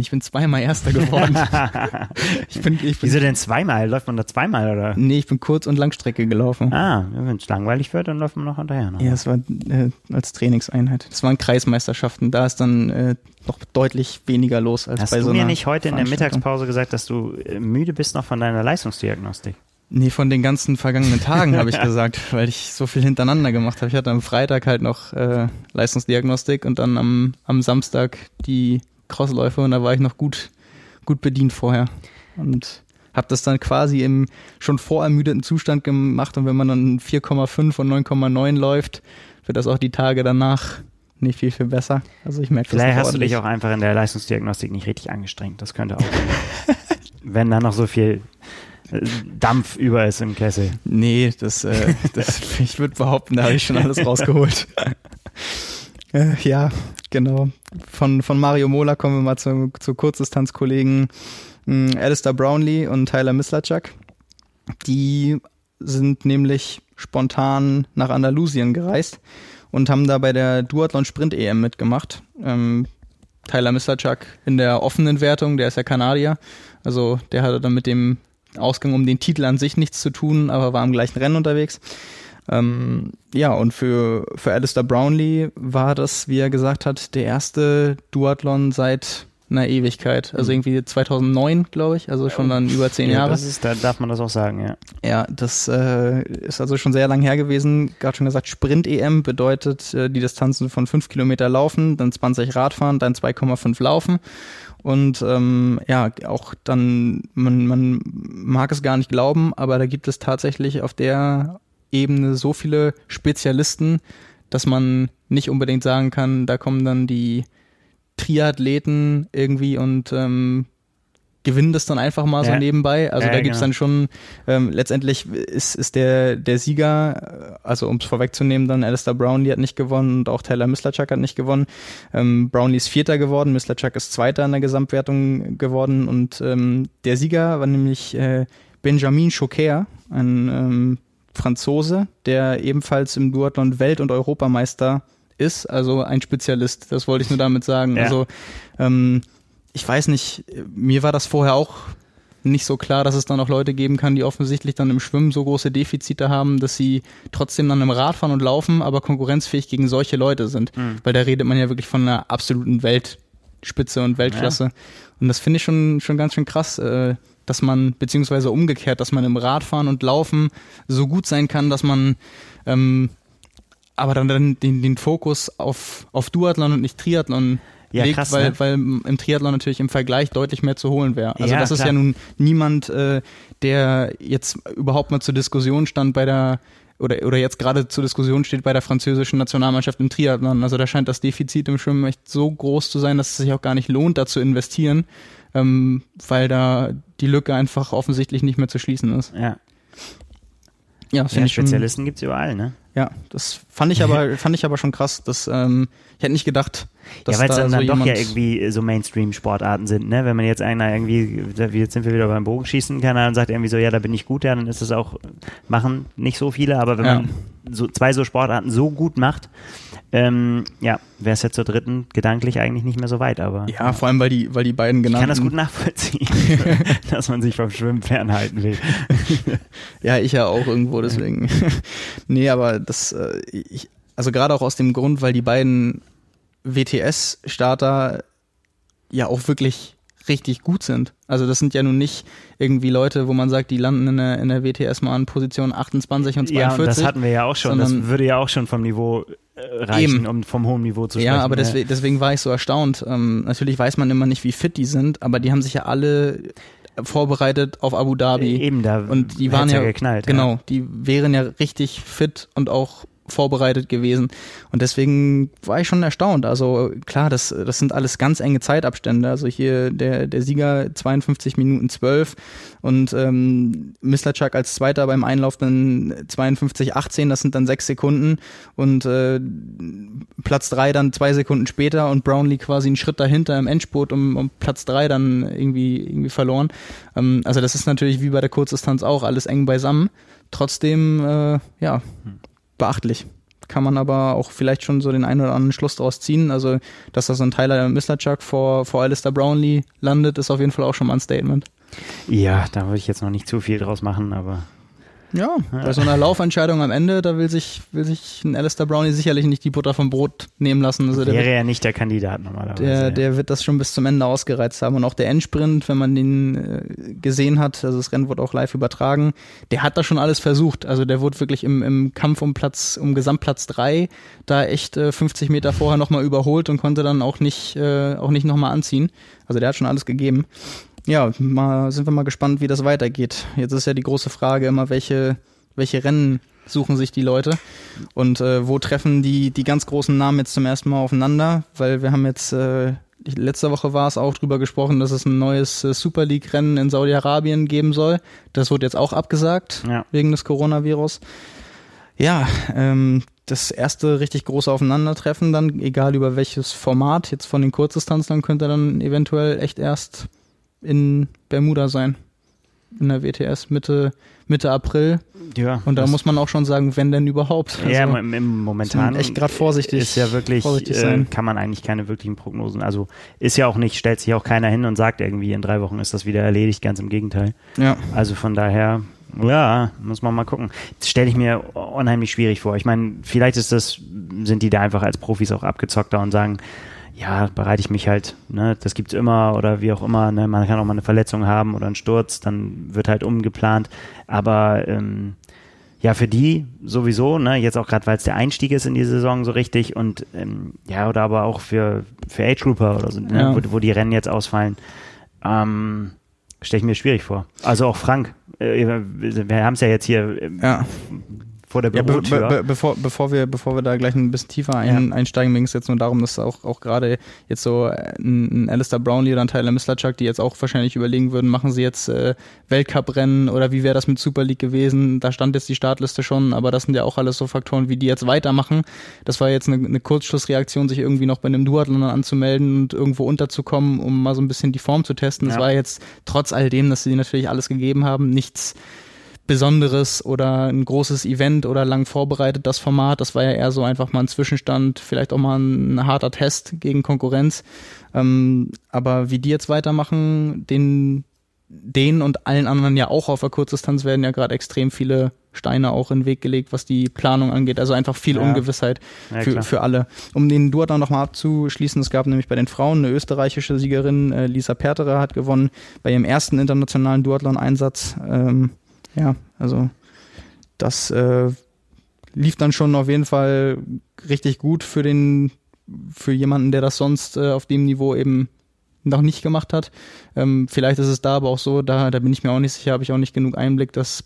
Ich bin zweimal Erster geworden. ich bin, ich bin, Wieso denn zweimal? Läuft man da zweimal, oder? Nee, ich bin Kurz- und Langstrecke gelaufen. Ah, wenn es langweilig wird, dann läuft man noch hinterher. Noch. Ja, es war äh, als Trainingseinheit. Das waren Kreismeisterschaften. Da ist dann äh, noch deutlich weniger los als Hast bei so einer Hast du mir nicht heute in der Mittagspause gesagt, dass du äh, müde bist noch von deiner Leistungsdiagnostik? Nee, von den ganzen vergangenen Tagen habe ich gesagt, weil ich so viel hintereinander gemacht habe. Ich hatte am Freitag halt noch äh, Leistungsdiagnostik und dann am, am Samstag die Crossläufe und da war ich noch gut, gut bedient vorher. Und habe das dann quasi im schon vorermüdeten Zustand gemacht und wenn man dann 4,5 und 9,9 läuft, wird das auch die Tage danach nicht viel, viel besser. Also ich merke Vielleicht hast du dich auch einfach in der Leistungsdiagnostik nicht richtig angestrengt. Das könnte auch sein. wenn da noch so viel äh, Dampf über ist im Kessel. Nee, das, äh, das ich würde behaupten, da habe ich schon alles rausgeholt. äh, ja, genau. Von, von Mario Mola kommen wir mal zu, zu Kurzdistanzkollegen hm, Alistair Brownlee und Tyler Mislachuk. Die sind nämlich spontan nach Andalusien gereist und haben da bei der Duathlon Sprint EM mitgemacht. Ähm, Tyler Mislachuk in der offenen Wertung, der ist ja Kanadier. Also der hatte dann mit dem Ausgang um den Titel an sich nichts zu tun, aber war im gleichen Rennen unterwegs. Ähm, ja, und für, für Alistair Brownlee war das, wie er gesagt hat, der erste Duathlon seit einer Ewigkeit. Also mhm. irgendwie 2009, glaube ich, also schon dann über zehn ja, Jahre. Das ist, da darf man das auch sagen, ja. Ja, das äh, ist also schon sehr lang her gewesen. Gerade schon gesagt, Sprint-EM bedeutet äh, die Distanzen von fünf Kilometer laufen, dann 20 Radfahren, dann 2,5 laufen. Und ähm, ja, auch dann, man, man mag es gar nicht glauben, aber da gibt es tatsächlich auf der Ebene so viele Spezialisten, dass man nicht unbedingt sagen kann, da kommen dann die Triathleten irgendwie und ähm, gewinnen das dann einfach mal ja. so nebenbei. Also ja, da gibt's genau. dann schon, ähm, letztendlich ist, ist der, der Sieger, also um es vorwegzunehmen, dann Alistair Brownlee hat nicht gewonnen und auch Taylor Mislachuk hat nicht gewonnen. Ähm, Brownlee ist Vierter geworden, Mislachuk ist Zweiter in der Gesamtwertung geworden und ähm, der Sieger war nämlich äh, Benjamin Choquer, ein ähm, Franzose, der ebenfalls im Duathlon Welt- und Europameister ist, also ein Spezialist. Das wollte ich nur damit sagen. Ja. Also ähm, ich weiß nicht, mir war das vorher auch nicht so klar, dass es dann auch Leute geben kann, die offensichtlich dann im Schwimmen so große Defizite haben, dass sie trotzdem dann im Rad fahren und laufen, aber konkurrenzfähig gegen solche Leute sind. Mhm. Weil da redet man ja wirklich von einer absoluten Weltspitze und Weltklasse. Ja. Und das finde ich schon, schon ganz schön krass. Äh, dass man, beziehungsweise umgekehrt, dass man im Radfahren und Laufen so gut sein kann, dass man ähm, aber dann, dann den, den Fokus auf, auf Duathlon und nicht Triathlon ja, legt, krass, weil, ne? weil im Triathlon natürlich im Vergleich deutlich mehr zu holen wäre. Also ja, das ist klar. ja nun niemand, äh, der jetzt überhaupt mal zur Diskussion stand bei der oder, oder jetzt gerade zur Diskussion steht bei der französischen Nationalmannschaft im Triathlon. Also da scheint das Defizit im Schwimmen echt so groß zu sein, dass es sich auch gar nicht lohnt, da zu investieren, ähm, weil da die Lücke einfach offensichtlich nicht mehr zu schließen ist. Ja. Ja, ja Spezialisten gibt es überall, ne? Ja, das fand ich aber, fand ich aber schon krass. Dass, ähm, ich hätte nicht gedacht, dass Ja, weil es da dann, so dann doch ja irgendwie so Mainstream-Sportarten sind, ne? Wenn man jetzt einer irgendwie, jetzt sind wir wieder beim Bogenschießen, kann und sagt irgendwie so, ja, da bin ich gut, ja, dann ist es auch, machen nicht so viele, aber wenn Ja. man so zwei so Sportarten so gut macht, ähm, ja, wäre es jetzt zur dritten gedanklich eigentlich nicht mehr so weit, aber Ja, vor allem, weil die, weil die beiden ich genannten. kann das gut nachvollziehen, dass man sich vom Schwimmen fernhalten will. Ja, ich ja auch irgendwo, deswegen. nee, aber das, äh, ich, also gerade auch aus dem Grund, weil die beiden WTS-Starter ja auch wirklich richtig gut sind. Also das sind ja nun nicht irgendwie Leute, wo man sagt, die landen in der, in der WTS mal an Position 28 und 42. Ja, und das hatten wir ja auch schon. Das würde ja auch schon vom Niveau reichen, Eben. um vom hohen Niveau zu sprechen. Ja, aber deswegen, deswegen war ich so erstaunt. Ähm, natürlich weiß man immer nicht, wie fit die sind, aber die haben sich ja alle vorbereitet auf Abu Dhabi. Eben, da Und die waren ja, geknallt. genau, die wären ja richtig fit und auch vorbereitet gewesen. Und deswegen war ich schon erstaunt. Also klar, das, das sind alles ganz enge Zeitabstände. Also hier der, der Sieger 52 Minuten 12 und ähm, Mislachak als Zweiter beim Einlauf dann 52, 18, das sind dann sechs Sekunden und äh, Platz drei dann zwei Sekunden später und Brownlee quasi einen Schritt dahinter im Endspurt um, um Platz drei dann irgendwie, irgendwie verloren. Ähm, also das ist natürlich wie bei der Kurzdistanz auch alles eng beisammen. Trotzdem, äh, ja, beachtlich. Kann man aber auch vielleicht schon so den einen oder anderen Schluss draus ziehen. Also, dass da so ein Tyler Mislachuk vor, vor Alistair Brownlee landet, ist auf jeden Fall auch schon mal ein Statement. Ja, da würde ich jetzt noch nicht zu viel draus machen, aber Ja, bei so einer Laufentscheidung am Ende, da will sich, will sich ein Alistair Brownlee sicherlich nicht die Butter vom Brot nehmen lassen. Also wäre wird, ja nicht der Kandidat normalerweise. der, der wird das schon bis zum Ende ausgereizt haben. Und auch der Endsprint, wenn man den äh, gesehen hat, also das Rennen wurde auch live übertragen, der hat da schon alles versucht. Also der wurde wirklich im, im Kampf um Platz, um Gesamtplatz drei da echt äh, 50 Meter vorher nochmal überholt und konnte dann auch nicht, äh, auch nicht nochmal anziehen. Also der hat schon alles gegeben. Ja, mal sind wir mal gespannt, wie das weitergeht. Jetzt ist ja die große Frage immer, welche, welche Rennen suchen sich die Leute und äh, wo treffen die, die ganz großen Namen jetzt zum ersten Mal aufeinander, weil wir haben jetzt, äh, letzte Woche war es auch drüber gesprochen, dass es ein neues äh, Super League-Rennen in Saudi-Arabien geben soll. Das wurde jetzt auch abgesagt Ja. wegen des Coronavirus. Ja, ähm, das erste richtig große Aufeinandertreffen dann, egal über welches Format, jetzt von den Kurzdistanzlern könnte dann eventuell echt erst in Bermuda sein. In der WTS Mitte, Mitte April. ja, Und da muss man auch schon sagen, wenn denn überhaupt. ja, Also, im, im momentan echt grad vorsichtig- ist ja wirklich, vorsichtig äh, sein. kann man eigentlich keine wirklichen Prognosen. Also ist ja auch nicht, stellt sich auch keiner hin und sagt irgendwie, in drei Wochen ist das wieder erledigt, ganz im Gegenteil. ja. Also von daher, ja, muss man mal gucken. Das stelle ich mir unheimlich schwierig vor. Ich meine, vielleicht ist das, sind die da einfach als Profis auch abgezockter und sagen, ja, bereite ich mich halt, ne, das gibt's immer oder wie auch immer, ne, man kann auch mal eine Verletzung haben oder einen Sturz, dann wird halt umgeplant. Aber ähm, ja, für die sowieso, ne, jetzt auch gerade, weil es der Einstieg ist in die Saison so richtig und ähm, ja, oder aber auch für, für Age Grouper oder so, ne, Ja. wo, wo die Rennen jetzt ausfallen. Ähm, Stelle ich mir schwierig vor. Also auch Frank, äh, wir haben es ja jetzt hier äh, Ja. Vor der Ja, be Bürotür. be be bevor, bevor, wir, bevor wir da gleich ein bisschen tiefer ein, einsteigen, ging es jetzt nur darum, dass auch, auch gerade jetzt so äh, ein, ein Alistair Brownlee oder ein Tyler Mislachuk, die jetzt auch wahrscheinlich überlegen würden, machen sie jetzt äh, Weltcuprennen oder wie wäre das mit Super League gewesen? Da stand jetzt die Startliste schon, aber das sind ja auch alles so Faktoren, wie die jetzt weitermachen. Das war jetzt eine, eine Kurzschlussreaktion, sich irgendwie noch bei einem Duathlon anzumelden und irgendwo unterzukommen, um mal so ein bisschen die Form zu testen. Das Ja. war jetzt trotz all dem, dass sie natürlich alles gegeben haben, nichts Besonderes oder ein großes Event oder lang vorbereitet, das Format. Das war ja eher so einfach mal ein Zwischenstand, vielleicht auch mal ein harter Test gegen Konkurrenz. Ähm, aber wie die jetzt weitermachen, den denen und allen anderen ja auch auf der Kurzdistanz werden ja gerade extrem viele Steine auch in den Weg gelegt, was die Planung angeht. Also einfach viel ja. Ungewissheit ja, für, für alle. Um den Duathlon nochmal abzuschließen, es gab nämlich bei den Frauen eine österreichische Siegerin, äh, Lisa Perterer hat gewonnen bei ihrem ersten internationalen Duathlon-Einsatz. Ähm, ja, also das äh, lief dann schon auf jeden Fall richtig gut für den, für jemanden, der das sonst äh, auf dem Niveau eben noch nicht gemacht hat. Ähm, vielleicht ist es da aber auch so, da, da bin ich mir auch nicht sicher, habe ich auch nicht genug Einblick, dass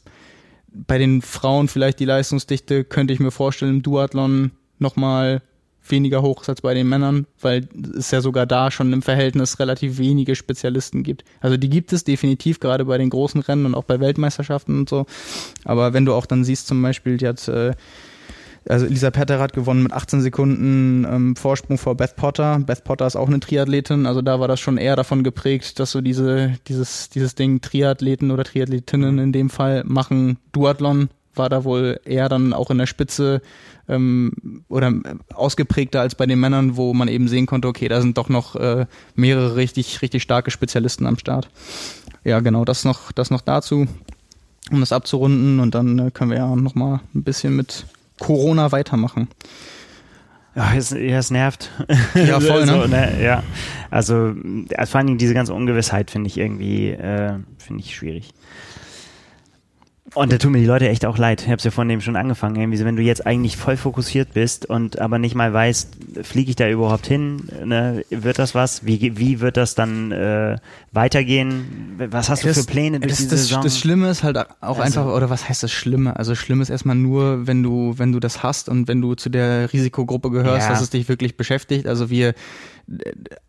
bei den Frauen vielleicht die Leistungsdichte, könnte ich mir vorstellen, im Duathlon nochmal weniger hoch ist als bei den Männern, weil es ja sogar da schon im Verhältnis relativ wenige Spezialisten gibt. Also die gibt es definitiv, gerade bei den großen Rennen und auch bei Weltmeisterschaften und so. Aber wenn du auch dann siehst, zum Beispiel, die hat äh, also Lisa Petter hat gewonnen mit 18 Sekunden ähm, Vorsprung vor Beth Potter. Beth Potter ist auch eine Triathletin, also da war das schon eher davon geprägt, dass so diese, dieses, dieses Ding Triathleten oder Triathletinnen in dem Fall machen Duathlon, war da wohl eher dann auch in der Spitze ähm, oder ausgeprägter als bei den Männern, wo man eben sehen konnte, okay, da sind doch noch äh, mehrere richtig, richtig starke Spezialisten am Start. Ja, genau, das noch, das noch dazu, um das abzurunden und dann äh, können wir ja noch mal ein bisschen mit Corona weitermachen. Ja, es, es nervt. Ja, voll, ne? so, ne? Ja, also vor allen Dingen diese ganze Ungewissheit finde ich irgendwie, äh, finde ich schwierig. Und da tun mir die Leute echt auch leid. Ich habe es ja von dem schon angefangen. Irgendwie, wenn du jetzt eigentlich voll fokussiert bist und aber nicht mal weißt, fliege ich da überhaupt hin? Ne? Wird das was? Wie, wie wird das dann äh, weitergehen? Was hast das, du für Pläne durch das, das, Saison? Das Schlimme ist halt auch also, einfach, oder was heißt das Schlimme? Also schlimm ist erstmal nur, wenn du, wenn du das hast und wenn du zu der Risikogruppe gehörst, ja. dass es dich wirklich beschäftigt. Also wir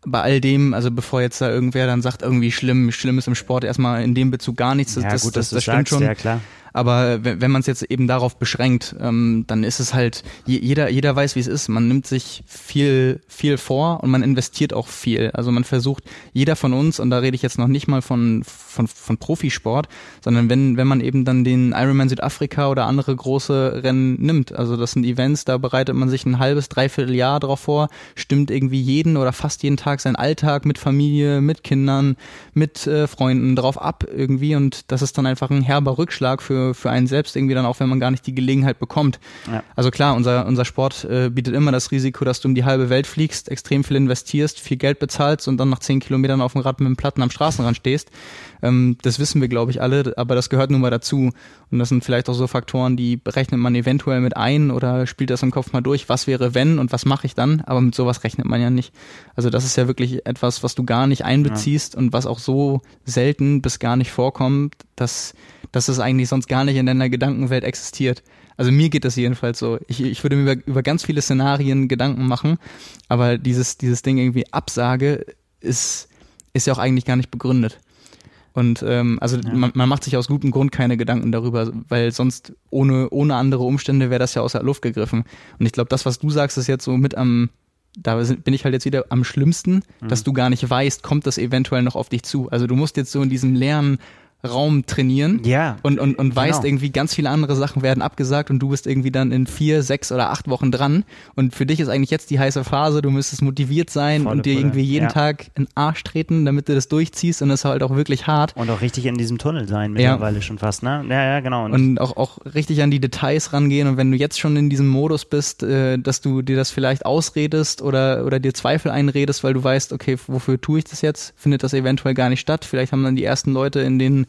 bei all dem, also bevor jetzt da irgendwer dann sagt, irgendwie schlimm, schlimm ist im Sport erstmal in dem Bezug gar nichts. Das, ja, gut, das, das, das stimmt sagst, schon. Ja, klar. Aber wenn man es jetzt eben darauf beschränkt, ähm, dann ist es halt, jeder, jeder weiß, wie es ist. Man nimmt sich viel, viel vor und man investiert auch viel. Also man versucht, jeder von uns, und da rede ich jetzt noch nicht mal von, von, von Profisport, sondern wenn, wenn man eben dann den Ironman Südafrika oder andere große Rennen nimmt. Also das sind Events, da bereitet man sich ein halbes, dreiviertel Jahr drauf vor, stimmt irgendwie jeden oder fast jeden Tag seinen Alltag mit Familie, mit Kindern, mit äh, Freunden drauf ab irgendwie und das ist dann einfach ein herber Rückschlag für für, einen selbst irgendwie dann auch, wenn man gar nicht die Gelegenheit bekommt. Ja. Also klar, unser, unser Sport äh, bietet immer das Risiko, dass du um die halbe Welt fliegst, extrem viel investierst, viel Geld bezahlst und dann nach zehn Kilometern auf dem Rad mit dem Platten am Straßenrand stehst. Ähm, das wissen wir, glaube ich, alle, aber das gehört nun mal dazu. Und das sind vielleicht auch so Faktoren, die berechnet man eventuell mit ein oder spielt das im Kopf mal durch, was wäre wenn und was mache ich dann, aber mit sowas rechnet man ja nicht. Also das ist ja wirklich etwas, was du gar nicht einbeziehst ja. und was auch so selten bis gar nicht vorkommt, dass, dass es eigentlich sonst gar nicht in deiner Gedankenwelt existiert. Also mir geht das jedenfalls so. Ich, ich würde mir über, über ganz viele Szenarien Gedanken machen, aber dieses, dieses Ding irgendwie Absage ist, ist ja auch eigentlich gar nicht begründet. Und ähm, also ja. man, man macht sich aus gutem Grund keine Gedanken darüber, weil sonst ohne, ohne andere Umstände wäre das ja aus der Luft gegriffen. Und ich glaube, das, was du sagst, ist jetzt so mit am, da bin ich halt jetzt wieder am schlimmsten, mhm. dass du gar nicht weißt, kommt das eventuell noch auf dich zu. Also du musst jetzt so in diesem leeren Raum trainieren ja, und, und, und weißt genau. irgendwie, ganz viele andere Sachen werden abgesagt und du bist irgendwie dann in vier, sechs oder acht Wochen dran. Und für dich ist eigentlich jetzt die heiße Phase, du müsstest motiviert sein Volle und dir irgendwie jeden ja. Tag in den Arsch treten, damit du das durchziehst und das ist halt auch wirklich hart. Und auch richtig in diesem Tunnel sein mittlerweile ja. schon fast, ne? Ja, ja, genau. Und, und, auch, auch richtig an die Details rangehen und wenn du jetzt schon in diesem Modus bist, äh, dass du dir das vielleicht ausredest oder, oder dir Zweifel einredest, weil du weißt, okay, wofür tue ich das jetzt? Findet das eventuell gar nicht statt? Vielleicht haben dann die ersten Leute in den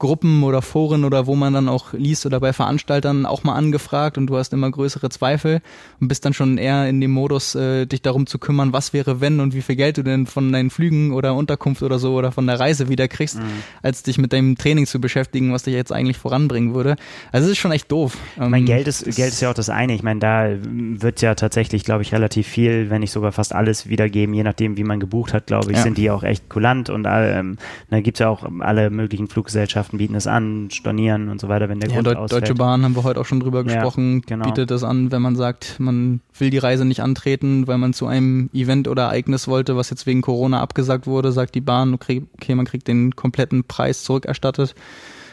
Gruppen oder Foren oder wo man dann auch liest oder bei Veranstaltern auch mal angefragt und du hast immer größere Zweifel und bist dann schon eher in dem Modus, äh, dich darum zu kümmern, was wäre wenn und wie viel Geld du denn von deinen Flügen oder Unterkunft oder so oder von der Reise wieder kriegst, mhm. als dich mit deinem Training zu beschäftigen, was dich jetzt eigentlich voranbringen würde. Also es ist schon echt doof. mein ähm, Geld ist, Geld ist ja auch das eine. Ich meine, da wird ja tatsächlich, glaube ich, relativ viel, wenn nicht sogar fast alles wiedergeben, je nachdem, wie man gebucht hat, glaube ich, ja. sind die auch echt kulant und ähm, da gibt's ja auch alle möglichen Fluggesellschaften Gesellschaften bieten es an, stornieren und so weiter, wenn der ja, Grund Deu ausfällt. Deutsche Bahn haben wir heute auch schon drüber gesprochen, ja, genau. bietet es an, wenn man sagt, man will die Reise nicht antreten, weil man zu einem Event oder Ereignis wollte, was jetzt wegen Corona abgesagt wurde, sagt die Bahn, okay, man kriegt den kompletten Preis zurückerstattet.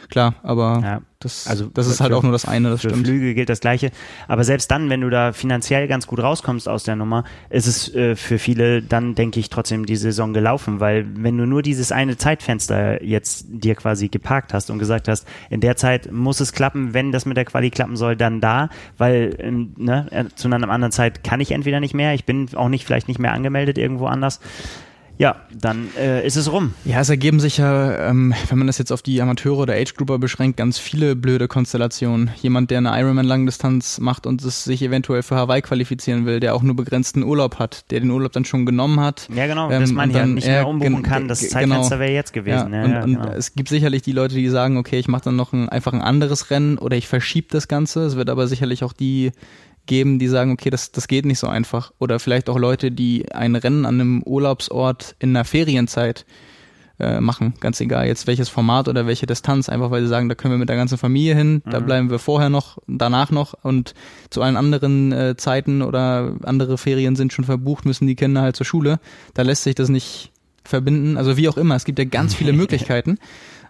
Klar, aber ja, das, also das ist halt auch nur das eine, das für stimmt. Flüge gilt das Gleiche. Aber selbst dann, wenn du da finanziell ganz gut rauskommst aus der Nummer, ist es äh, für viele dann, denke ich, trotzdem die Saison gelaufen, weil wenn du nur dieses eine Zeitfenster jetzt dir quasi geparkt hast und gesagt hast, in der Zeit muss es klappen, wenn das mit der Quali klappen soll, dann da, weil ähm, ne, äh, zu einer anderen Zeit kann ich entweder nicht mehr, ich bin auch nicht vielleicht nicht mehr angemeldet irgendwo anders ja, dann äh, ist es rum. Ja, es ergeben sich ja, ähm, wenn man das jetzt auf die Amateure oder Age-Grouper beschränkt, ganz viele blöde Konstellationen. Jemand, der eine Ironman-Langdistanz macht und es sich eventuell für Hawaii qualifizieren will, der auch nur begrenzten Urlaub hat, der den Urlaub dann schon genommen hat. Ja, genau, ähm, dass man ja nicht mehr umbuchen kann. Das Zeitfenster genau, wäre jetzt gewesen. Ja, ja, und, ja, genau. und es gibt sicherlich die Leute, die sagen, okay, ich mache dann noch ein, einfach ein anderes Rennen oder ich verschiebe das Ganze. Es wird aber sicherlich auch die geben, die sagen, okay, das, das geht nicht so einfach. Oder vielleicht auch Leute, die ein Rennen an einem Urlaubsort in einer Ferienzeit äh, machen, ganz egal jetzt welches Format oder welche Distanz, einfach weil sie sagen, da können wir mit der ganzen Familie hin, mhm. da bleiben wir vorher noch, danach noch und zu allen anderen äh, Zeiten oder andere Ferien sind schon verbucht, müssen die Kinder halt zur Schule. Da lässt sich das nicht verbinden, also wie auch immer, es gibt ja ganz viele Möglichkeiten.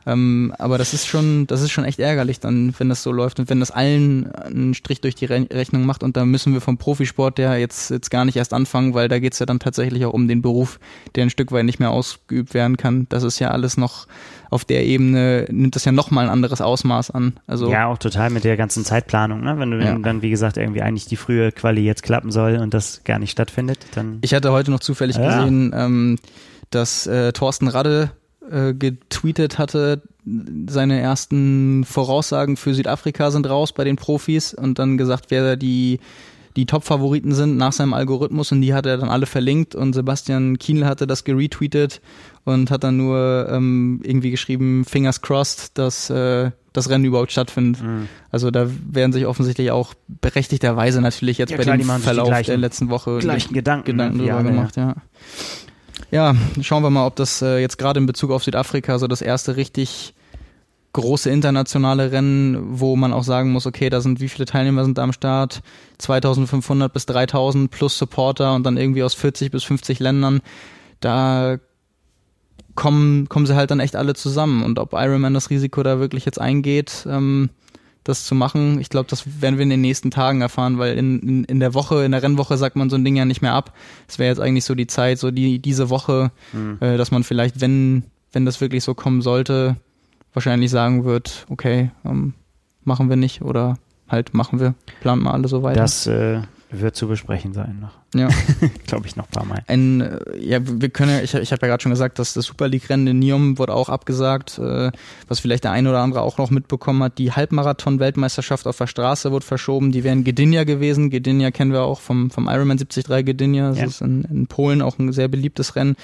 Ähm, aber das ist schon, das ist schon echt ärgerlich dann, wenn das so läuft und wenn das allen einen Strich durch die Re Rechnung macht und da müssen wir vom Profisport der jetzt, jetzt gar nicht erst anfangen, weil da geht's ja dann tatsächlich auch um den Beruf, der ein Stück weit nicht mehr ausgeübt werden kann. Das ist ja alles noch auf der Ebene, nimmt das ja nochmal ein anderes Ausmaß an. Also, ja, auch total mit der ganzen Zeitplanung, ne? Wenn du ja. dann, wie gesagt, irgendwie eigentlich die frühe Quali jetzt klappen soll und das gar nicht stattfindet, dann. Ich hatte heute noch zufällig ja. gesehen, ähm, dass äh, Thorsten Radde äh, getweetet hatte, seine ersten Voraussagen für Südafrika sind raus bei den Profis und dann gesagt, wer die die Top-Favoriten sind nach seinem Algorithmus und die hat er dann alle verlinkt und Sebastian Kienl hatte das geretweetet und hat dann nur ähm, irgendwie geschrieben, fingers crossed, dass äh, das Rennen überhaupt stattfindet. Mhm. Also da werden sich offensichtlich auch berechtigterweise natürlich jetzt ja, bei klar, dem Verlauf der letzten Woche gleichen Gedanken, Gedanken drüber gemacht, ja. ja. Ja, schauen wir mal, ob das äh, jetzt gerade in Bezug auf Südafrika so das erste richtig große internationale Rennen, wo man auch sagen muss, okay, da sind wie viele Teilnehmer sind da am Start? 2500 bis 3000 plus Supporter und dann irgendwie aus 40 bis 50 Ländern. Da kommen, kommen sie halt dann echt alle zusammen. Und ob Ironman das Risiko da wirklich jetzt eingeht, ähm, das zu machen. Ich glaube, das werden wir in den nächsten Tagen erfahren, weil in, in, in der Woche, in der Rennwoche sagt man so ein Ding ja nicht mehr ab. Es wäre jetzt eigentlich so die Zeit, so die diese Woche, mhm. äh, dass man vielleicht, wenn wenn das wirklich so kommen sollte, wahrscheinlich sagen wird, okay, ähm, machen wir nicht oder halt machen wir, planen mal alle so weiter. Das äh, wird zu besprechen sein noch. Ja. Glaube ich noch ein paar Mal. Ein, äh, ja, wir können ja, ich, ich habe ja gerade schon gesagt, dass das Super League-Rennen in Niom wurde auch abgesagt, äh, was vielleicht der eine oder andere auch noch mitbekommen hat. Die Halbmarathon-Weltmeisterschaft auf der Straße wurde verschoben. Die wären Gdynia gewesen. Gdynia kennen wir auch vom, vom Ironman 73 Gdynia. Das ja. ist in, in Polen auch ein sehr beliebtes Rennen.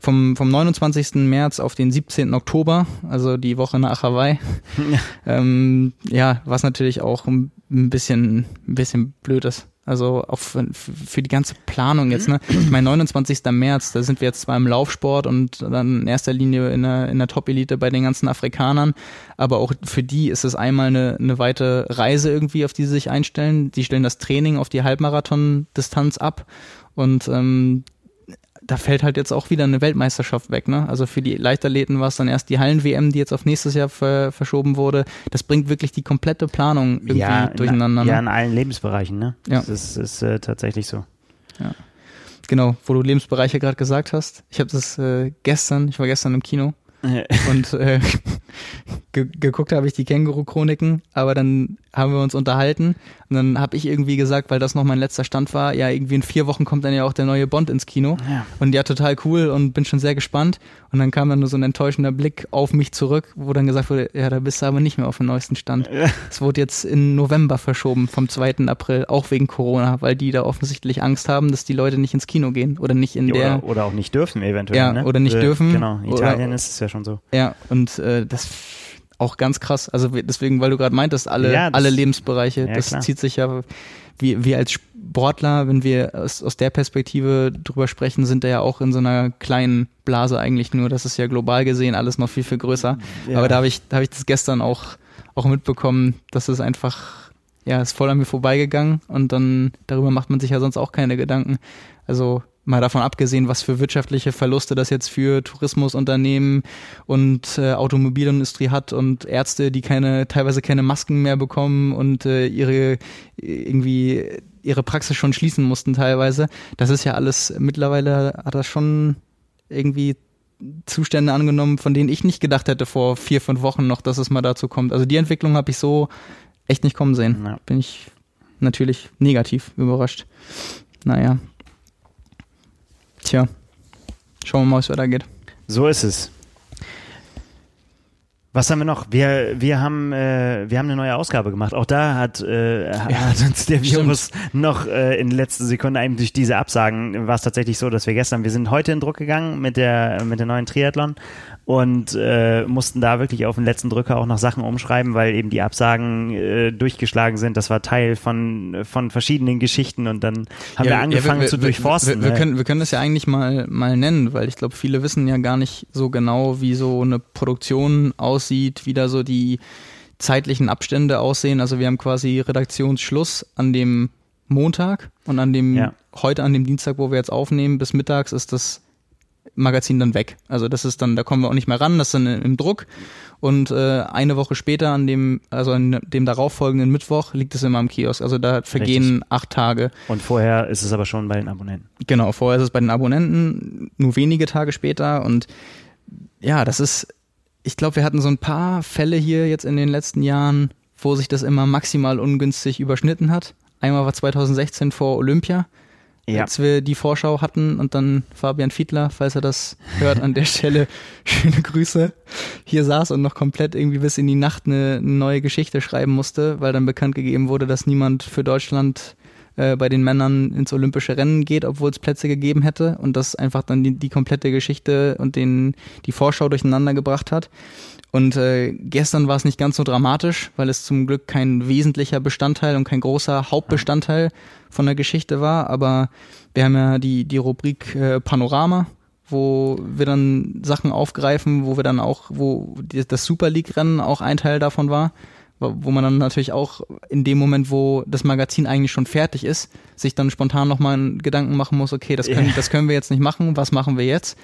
Vom, vom 29. März auf den 17. Oktober, also die Woche nach Hawaii. Ja, ähm, ja was natürlich auch ein bisschen, ein bisschen blöd ist. Also auch für, für, die ganze Planung jetzt, ne? Ich meine, 29. März, da sind wir jetzt zwar im Laufsport und dann in erster Linie in der, in der Top-Elite bei den ganzen Afrikanern, aber auch für die ist es einmal eine, eine weite Reise irgendwie, auf die sie sich einstellen. Die stellen das Training auf die Halbmarathon-Distanz ab und ähm, da fällt halt jetzt auch wieder eine Weltmeisterschaft weg. Ne? Also für die Leichtathleten war es dann erst die Hallen-WM, die jetzt auf nächstes Jahr ver verschoben wurde. Das bringt wirklich die komplette Planung irgendwie ja, durcheinander. Ne? Ja, in allen Lebensbereichen. Ne? Ja. Das ist, ist äh, tatsächlich so. Ja. Genau, wo du Lebensbereiche gerade gesagt hast. Ich habe das äh, gestern, ich war gestern im Kino und äh, ge geguckt habe ich die Känguru-Chroniken, aber dann haben wir uns unterhalten und dann habe ich irgendwie gesagt, weil das noch mein letzter Stand war, ja, irgendwie in vier Wochen kommt dann ja auch der neue Bond ins Kino. Ja. Und ja, total cool und bin schon sehr gespannt. Und dann kam dann nur so ein enttäuschender Blick auf mich zurück, wo dann gesagt wurde, ja, da bist du aber nicht mehr auf dem neuesten Stand. Es wurde jetzt in November verschoben, vom 2. April, auch wegen Corona, weil die da offensichtlich Angst haben, dass die Leute nicht ins Kino gehen oder nicht in ja, der. Oder, oder, auch nicht dürfen, eventuell. Ja, ne? oder nicht äh, dürfen. Genau, in Italien oder, ist es ja schon so. Ja, und äh, das auch ganz krass. Also deswegen, weil du gerade meintest, alle, ja, alle Lebensbereiche, ja, das klar. zieht sich ja, wie, wir als Sportler, wenn wir aus, aus der Perspektive drüber sprechen, sind da ja auch in so einer kleinen Blase eigentlich nur. Das ist ja global gesehen alles noch viel, viel größer. Ja. Aber da habe ich, da habe ich das gestern auch, auch mitbekommen, dass es einfach, ja, ist voll an mir vorbeigegangen und dann darüber macht man sich ja sonst auch keine Gedanken. Also mal davon abgesehen, was für wirtschaftliche Verluste das jetzt für Tourismusunternehmen und äh, Automobilindustrie hat und Ärzte, die keine, teilweise keine Masken mehr bekommen und äh, ihre irgendwie ihre Praxis schon schließen mussten teilweise. Das ist ja alles mittlerweile hat das schon irgendwie Zustände angenommen, von denen ich nicht gedacht hätte vor vier, fünf Wochen noch, dass es mal dazu kommt. Also die Entwicklung habe ich so echt nicht kommen sehen. Ja. Bin ich natürlich negativ überrascht. Naja, Tja, schauen wir mal, es weitergeht. So ist es. Was haben wir noch? Wir, wir, haben, äh, wir haben eine neue Ausgabe gemacht. Auch da hat, äh, ja, hat uns der Virus stimmt. noch äh, in letzter Sekunde eben durch diese Absagen war es tatsächlich so, dass wir gestern, wir sind heute in Druck gegangen mit der, mit der neuen Triathlon und äh, mussten da wirklich auf den letzten Drücker auch noch Sachen umschreiben, weil eben die Absagen äh, durchgeschlagen sind. Das war Teil von, von verschiedenen Geschichten und dann haben ja, wir angefangen ja, wir, zu durchforsten. Wir, wir, wir, können, wir können das ja eigentlich mal, mal nennen, weil ich glaube, viele wissen ja gar nicht so genau, wie so eine Produktion aussieht, wie da so die zeitlichen Abstände aussehen. Also wir haben quasi Redaktionsschluss an dem Montag und an dem ja. heute an dem Dienstag, wo wir jetzt aufnehmen, bis mittags ist das Magazin dann weg. Also das ist dann, da kommen wir auch nicht mehr ran, das ist dann im Druck. Und äh, eine Woche später, an dem, also an dem darauffolgenden Mittwoch, liegt es immer im Kiosk. Also da vergehen Richtig. acht Tage. Und vorher ist es aber schon bei den Abonnenten. Genau, vorher ist es bei den Abonnenten, nur wenige Tage später. Und ja, das ist, ich glaube, wir hatten so ein paar Fälle hier jetzt in den letzten Jahren, wo sich das immer maximal ungünstig überschnitten hat. Einmal war 2016 vor Olympia ja. als wir die Vorschau hatten und dann Fabian Fiedler, falls er das hört, an der Stelle schöne Grüße, hier saß und noch komplett irgendwie bis in die Nacht eine, neue Geschichte schreiben musste, weil dann bekannt gegeben wurde, dass niemand für Deutschland äh, bei den Männern ins olympische Rennen geht, obwohl es Plätze gegeben hätte und das einfach dann die, die komplette Geschichte und den, die Vorschau durcheinander gebracht hat. Und äh, gestern war es nicht ganz so dramatisch, weil es zum Glück kein wesentlicher Bestandteil und kein großer Hauptbestandteil von der Geschichte war. Aber wir haben ja die, die Rubrik äh, Panorama, wo wir dann Sachen aufgreifen, wo wir dann auch, wo das Super League-Rennen auch ein Teil davon war, wo man dann natürlich auch in dem Moment, wo das Magazin eigentlich schon fertig ist, sich dann spontan nochmal Gedanken machen muss, okay, das können, das können wir jetzt nicht machen, was machen wir jetzt?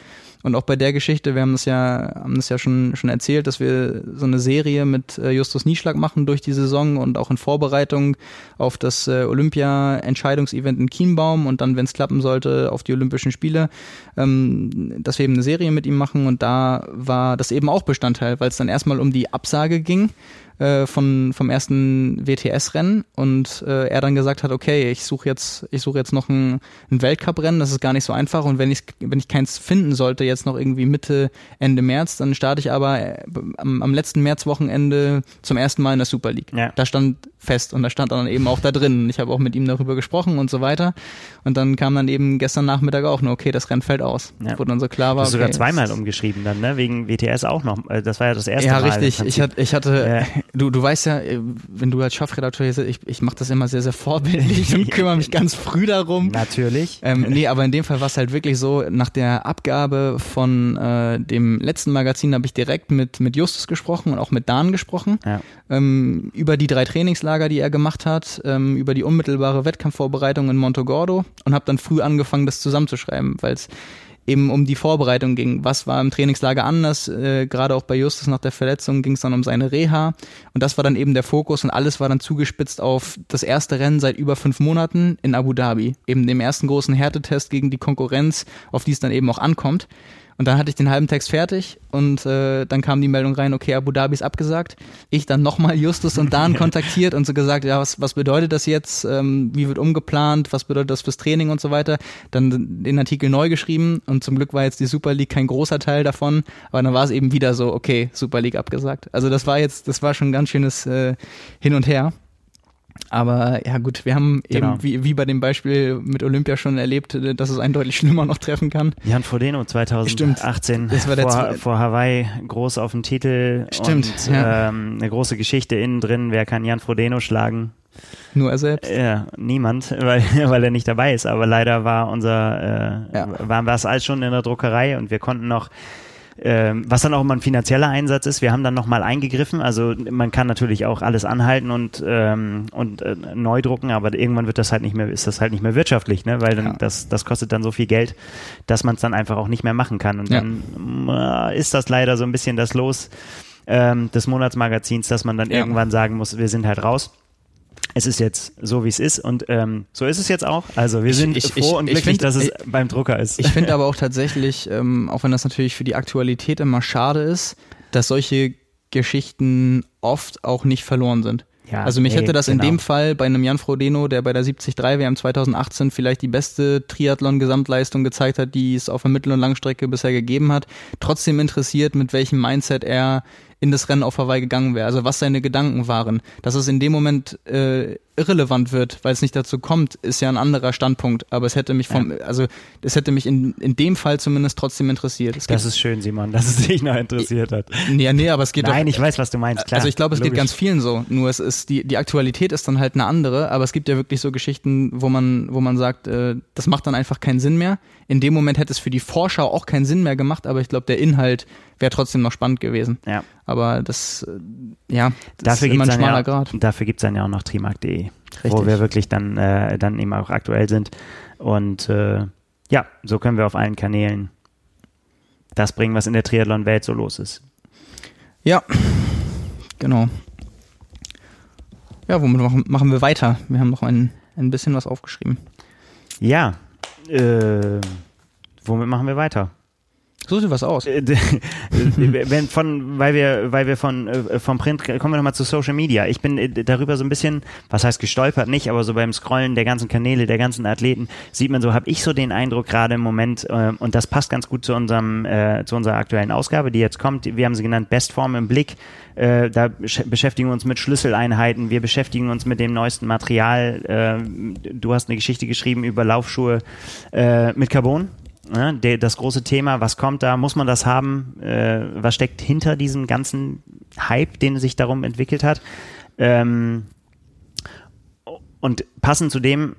Und auch bei der Geschichte, wir haben das ja, haben das ja schon, schon erzählt, dass wir so eine Serie mit äh, Justus Nieschlag machen durch die Saison und auch in Vorbereitung auf das äh, Olympia-Entscheidungsevent in Kienbaum und dann, wenn es klappen sollte, auf die Olympischen Spiele, ähm, dass wir eben eine Serie mit ihm machen. Und da war das eben auch Bestandteil, weil es dann erstmal um die Absage ging äh, von, vom ersten WTS-Rennen und äh, er dann gesagt hat, okay, ich suche jetzt, ich suche jetzt noch ein, ein Weltcup-Rennen, das ist gar nicht so einfach und wenn ich, wenn ich keins finden sollte, jetzt noch irgendwie Mitte, Ende März, dann starte ich aber äh, am, am letzten Märzwochenende zum ersten Mal in der Super League. Ja. Da stand fest und da stand dann eben auch da drin. Ich habe auch mit ihm darüber gesprochen und so weiter. Und dann kam dann eben gestern Nachmittag auch nur, okay, das Rennen fällt aus. Ja. Wo dann so klar war. Du hast okay, sogar zweimal umgeschrieben dann, ne? Wegen WTS auch noch. Äh, das war ja das erste ja, Mal. Ja, richtig. Ich hatte, ich hatte. du, du weißt ja, äh, wenn du als Chefredakteur hier ich, ich mache das immer sehr, sehr vorbildlich und kümmere mich ganz früh darum. Natürlich. Ähm, nee, aber in dem Fall war es halt wirklich so, nach der Abgabe von äh, dem letzten Magazin habe ich direkt mit, mit Justus gesprochen und auch mit Dan gesprochen. Ja. Ähm, über die drei Trainingslager, die er gemacht hat, ähm, über die unmittelbare Wettkampfvorbereitung in Montogordo und habe dann früh angefangen, das zusammenzuschreiben, weil es eben um die Vorbereitung ging. Was war im Trainingslager anders? Äh, Gerade auch bei Justus nach der Verletzung ging es dann um seine Reha. Und das war dann eben der Fokus und alles war dann zugespitzt auf das erste Rennen seit über fünf Monaten in Abu Dhabi. Eben dem ersten großen Härtetest gegen die Konkurrenz, auf die es dann eben auch ankommt. Und dann hatte ich den halben Text fertig und äh, dann kam die Meldung rein, okay, Abu Dhabi ist abgesagt. Ich dann nochmal Justus und Dan kontaktiert und so gesagt, ja, was, was bedeutet das jetzt? Ähm, wie wird umgeplant? Was bedeutet das fürs Training und so weiter? Dann den Artikel neu geschrieben und zum Glück war jetzt die Super League kein großer Teil davon, aber dann war es eben wieder so, okay, Super League abgesagt. Also das war jetzt, das war schon ein ganz schönes äh, Hin und Her. Aber ja gut, wir haben genau. eben wie, wie bei dem Beispiel mit Olympia schon erlebt, dass es einen deutlich schlimmer noch treffen kann. Jan Frodeno 2018 das war der vor, vor Hawaii groß auf dem Titel. Stimmt. Und, ja. ähm, eine große Geschichte innen drin. Wer kann Jan Frodeno schlagen? Nur er selbst? Ja, niemand, weil, weil er nicht dabei ist. Aber leider war unser, äh, ja. waren wir es alles schon in der Druckerei und wir konnten noch ähm, was dann auch immer ein finanzieller Einsatz ist. Wir haben dann nochmal eingegriffen. Also man kann natürlich auch alles anhalten und, ähm, und äh, neu drucken, aber irgendwann wird das halt nicht mehr, ist das halt nicht mehr wirtschaftlich, ne? Weil dann ja. das, das kostet dann so viel Geld, dass man es dann einfach auch nicht mehr machen kann. Und ja. dann äh, ist das leider so ein bisschen das Los ähm, des Monatsmagazins, dass man dann ja. irgendwann sagen muss, wir sind halt raus es ist jetzt so, wie es ist und ähm, so ist es jetzt auch. Also wir sind ich, froh ich, und glücklich, find, dass es ich, beim Drucker ist. Ich finde aber auch tatsächlich, ähm, auch wenn das natürlich für die Aktualität immer schade ist, dass solche Geschichten oft auch nicht verloren sind. Ja, also mich ey, hätte das genau. in dem Fall bei einem Jan Frodeno, der bei der 73 WM 2018 vielleicht die beste Triathlon-Gesamtleistung gezeigt hat, die es auf der Mittel- und Langstrecke bisher gegeben hat, trotzdem interessiert, mit welchem Mindset er in das Rennen auf Hawaii gegangen wäre, also was seine Gedanken waren. Dass es in dem Moment äh, irrelevant wird, weil es nicht dazu kommt, ist ja ein anderer Standpunkt. Aber es hätte mich vom, ja. also es hätte mich in, in dem Fall zumindest trotzdem interessiert. Es das ist schön, Simon, dass es dich noch interessiert hat. Nee, nee, aber es geht Nein, doch, ich weiß, was du meinst, klar. Also ich glaube, es logisch. geht ganz vielen so. Nur es ist, die, die Aktualität ist dann halt eine andere, aber es gibt ja wirklich so Geschichten, wo man, wo man sagt, äh, das macht dann einfach keinen Sinn mehr. In dem Moment hätte es für die Vorschau auch keinen Sinn mehr gemacht, aber ich glaube, der Inhalt wäre trotzdem noch spannend gewesen. Ja. Aber das, äh, ja, das dafür ist immer ein schmaler ja, Grad. Dafür gibt es dann ja auch noch trimark.de, wo wir wirklich dann, äh, dann eben auch aktuell sind. Und äh, ja, so können wir auf allen Kanälen das bringen, was in der Triathlon-Welt so los ist. Ja, genau. Ja, womit machen, machen wir weiter? Wir haben noch ein, ein bisschen was aufgeschrieben. Ja, äh, womit machen wir weiter? Such dir was aus. Äh, wenn von, weil wir, weil wir von äh, vom Print kommen wir nochmal zu Social Media. Ich bin äh, darüber so ein bisschen, was heißt gestolpert nicht, aber so beim Scrollen der ganzen Kanäle, der ganzen Athleten sieht man so, habe ich so den Eindruck gerade im Moment äh, und das passt ganz gut zu unserem äh, zu unserer aktuellen Ausgabe, die jetzt kommt. Wir haben sie genannt Bestform im Blick. Äh, da beschäftigen wir uns mit Schlüsseleinheiten, wir beschäftigen uns mit dem neuesten Material. Äh, du hast eine Geschichte geschrieben über Laufschuhe äh, mit Carbon das große Thema, was kommt da, muss man das haben, äh, was steckt hinter diesem ganzen Hype, den sich darum entwickelt hat. Ähm, und passend zu dem,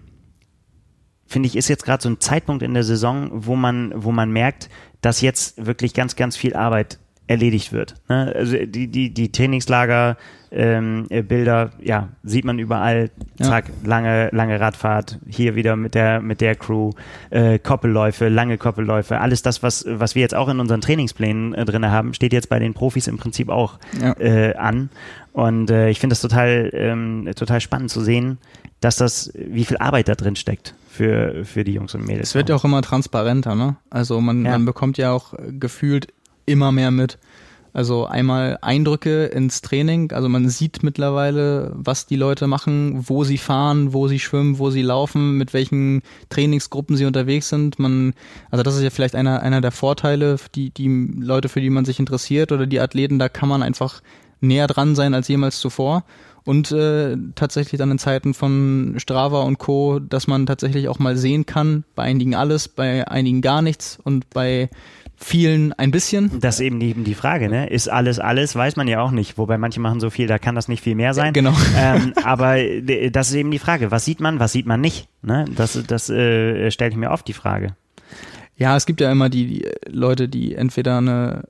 finde ich, ist jetzt gerade so ein Zeitpunkt in der Saison, wo man, wo man merkt, dass jetzt wirklich ganz, ganz viel Arbeit erledigt wird. Ne? Also die, die, die Trainingslager, ähm, äh, Bilder, ja, sieht man überall. Zack, ja. lange, lange Radfahrt, hier wieder mit der, mit der Crew, äh, Koppelläufe, lange Koppelläufe, alles das, was, was wir jetzt auch in unseren Trainingsplänen äh, drin haben, steht jetzt bei den Profis im Prinzip auch ja. äh, an. Und äh, ich finde das total, ähm, total spannend zu sehen, dass das, wie viel Arbeit da drin steckt für, für die Jungs und Mädels. Es wird ja auch immer transparenter, ne? Also man, ja. man bekommt ja auch gefühlt immer mehr mit. Also einmal Eindrücke ins Training, also man sieht mittlerweile, was die Leute machen, wo sie fahren, wo sie schwimmen, wo sie laufen, mit welchen Trainingsgruppen sie unterwegs sind. Man, also das ist ja vielleicht einer, einer der Vorteile, die, die Leute, für die man sich interessiert oder die Athleten, da kann man einfach näher dran sein als jemals zuvor. Und äh, tatsächlich dann in Zeiten von Strava und Co., dass man tatsächlich auch mal sehen kann, bei einigen alles, bei einigen gar nichts und bei vielen ein bisschen. Das ist eben die, die Frage, ne? Ist alles alles, weiß man ja auch nicht. Wobei manche machen so viel, da kann das nicht viel mehr sein. Genau. Ähm, aber das ist eben die Frage. Was sieht man, was sieht man nicht? Ne? Das, das äh, stelle ich mir oft die Frage. Ja, es gibt ja immer die, die Leute, die entweder eine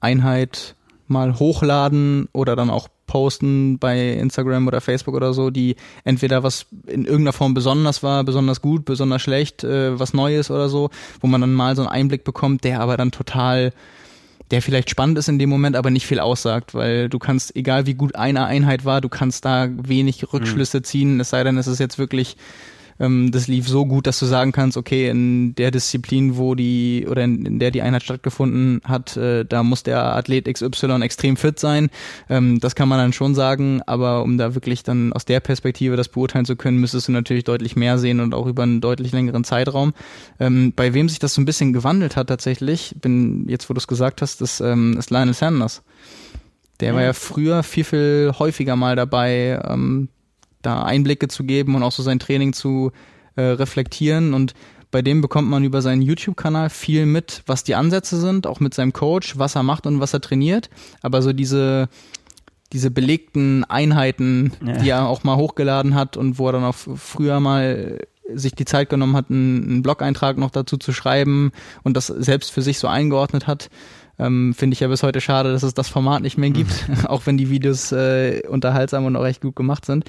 Einheit mal hochladen oder dann auch posten bei Instagram oder Facebook oder so, die entweder was in irgendeiner Form besonders war, besonders gut, besonders schlecht, äh, was Neues oder so, wo man dann mal so einen Einblick bekommt, der aber dann total der vielleicht spannend ist in dem Moment, aber nicht viel aussagt, weil du kannst, egal wie gut eine Einheit war, du kannst da wenig Rückschlüsse ziehen, es sei denn, es ist jetzt wirklich ähm, das lief so gut, dass du sagen kannst, okay, in der Disziplin, wo die oder in, in der die Einheit stattgefunden hat, äh, da muss der Athlet XY extrem fit sein. Ähm, das kann man dann schon sagen, aber um da wirklich dann aus der Perspektive das beurteilen zu können, müsstest du natürlich deutlich mehr sehen und auch über einen deutlich längeren Zeitraum. Ähm, bei wem sich das so ein bisschen gewandelt hat tatsächlich, bin jetzt, wo du es gesagt hast, das ähm, ist Lionel Sanders. Der war ja früher viel, viel häufiger mal dabei, ähm, da Einblicke zu geben und auch so sein Training zu äh, reflektieren. Und bei dem bekommt man über seinen YouTube-Kanal viel mit, was die Ansätze sind, auch mit seinem Coach, was er macht und was er trainiert. Aber so diese, diese belegten Einheiten, ja. die er auch mal hochgeladen hat und wo er dann auch früher mal sich die Zeit genommen hat, einen, einen Blog-Eintrag noch dazu zu schreiben und das selbst für sich so eingeordnet hat, Ähm, Finde ich ja bis heute schade, dass es das Format nicht mehr gibt, auch wenn die Videos äh, unterhaltsam und auch recht gut gemacht sind.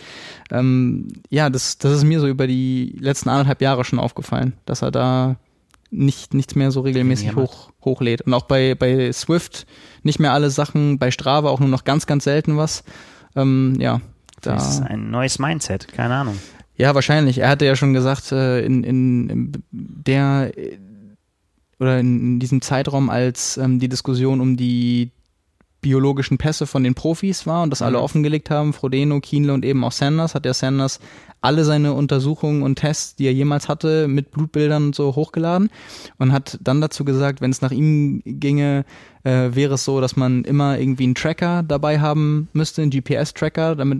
Ähm, ja, das, das ist mir so über die letzten anderthalb Jahre schon aufgefallen, dass er da nicht nichts mehr so regelmäßig hoch, hochlädt. Und auch bei, bei Swift nicht mehr alle Sachen, bei Strava auch nur noch ganz, ganz selten was. Ähm, ja, da. Das ist ein neues Mindset, keine Ahnung. Ja, wahrscheinlich. Er hatte ja schon gesagt, äh, in, in, in der oder in, diesem Zeitraum, als ähm, die Diskussion um die biologischen Pässe von den Profis war und das alle mhm. offengelegt haben, Frodeno, Kienle und eben auch Sanders, hat der Sanders alle seine Untersuchungen und Tests, die er jemals hatte, mit Blutbildern und so hochgeladen und hat dann dazu gesagt, wenn es nach ihm ginge, äh, wäre es so, dass man immer irgendwie einen Tracker dabei haben müsste, einen GPS-Tracker, damit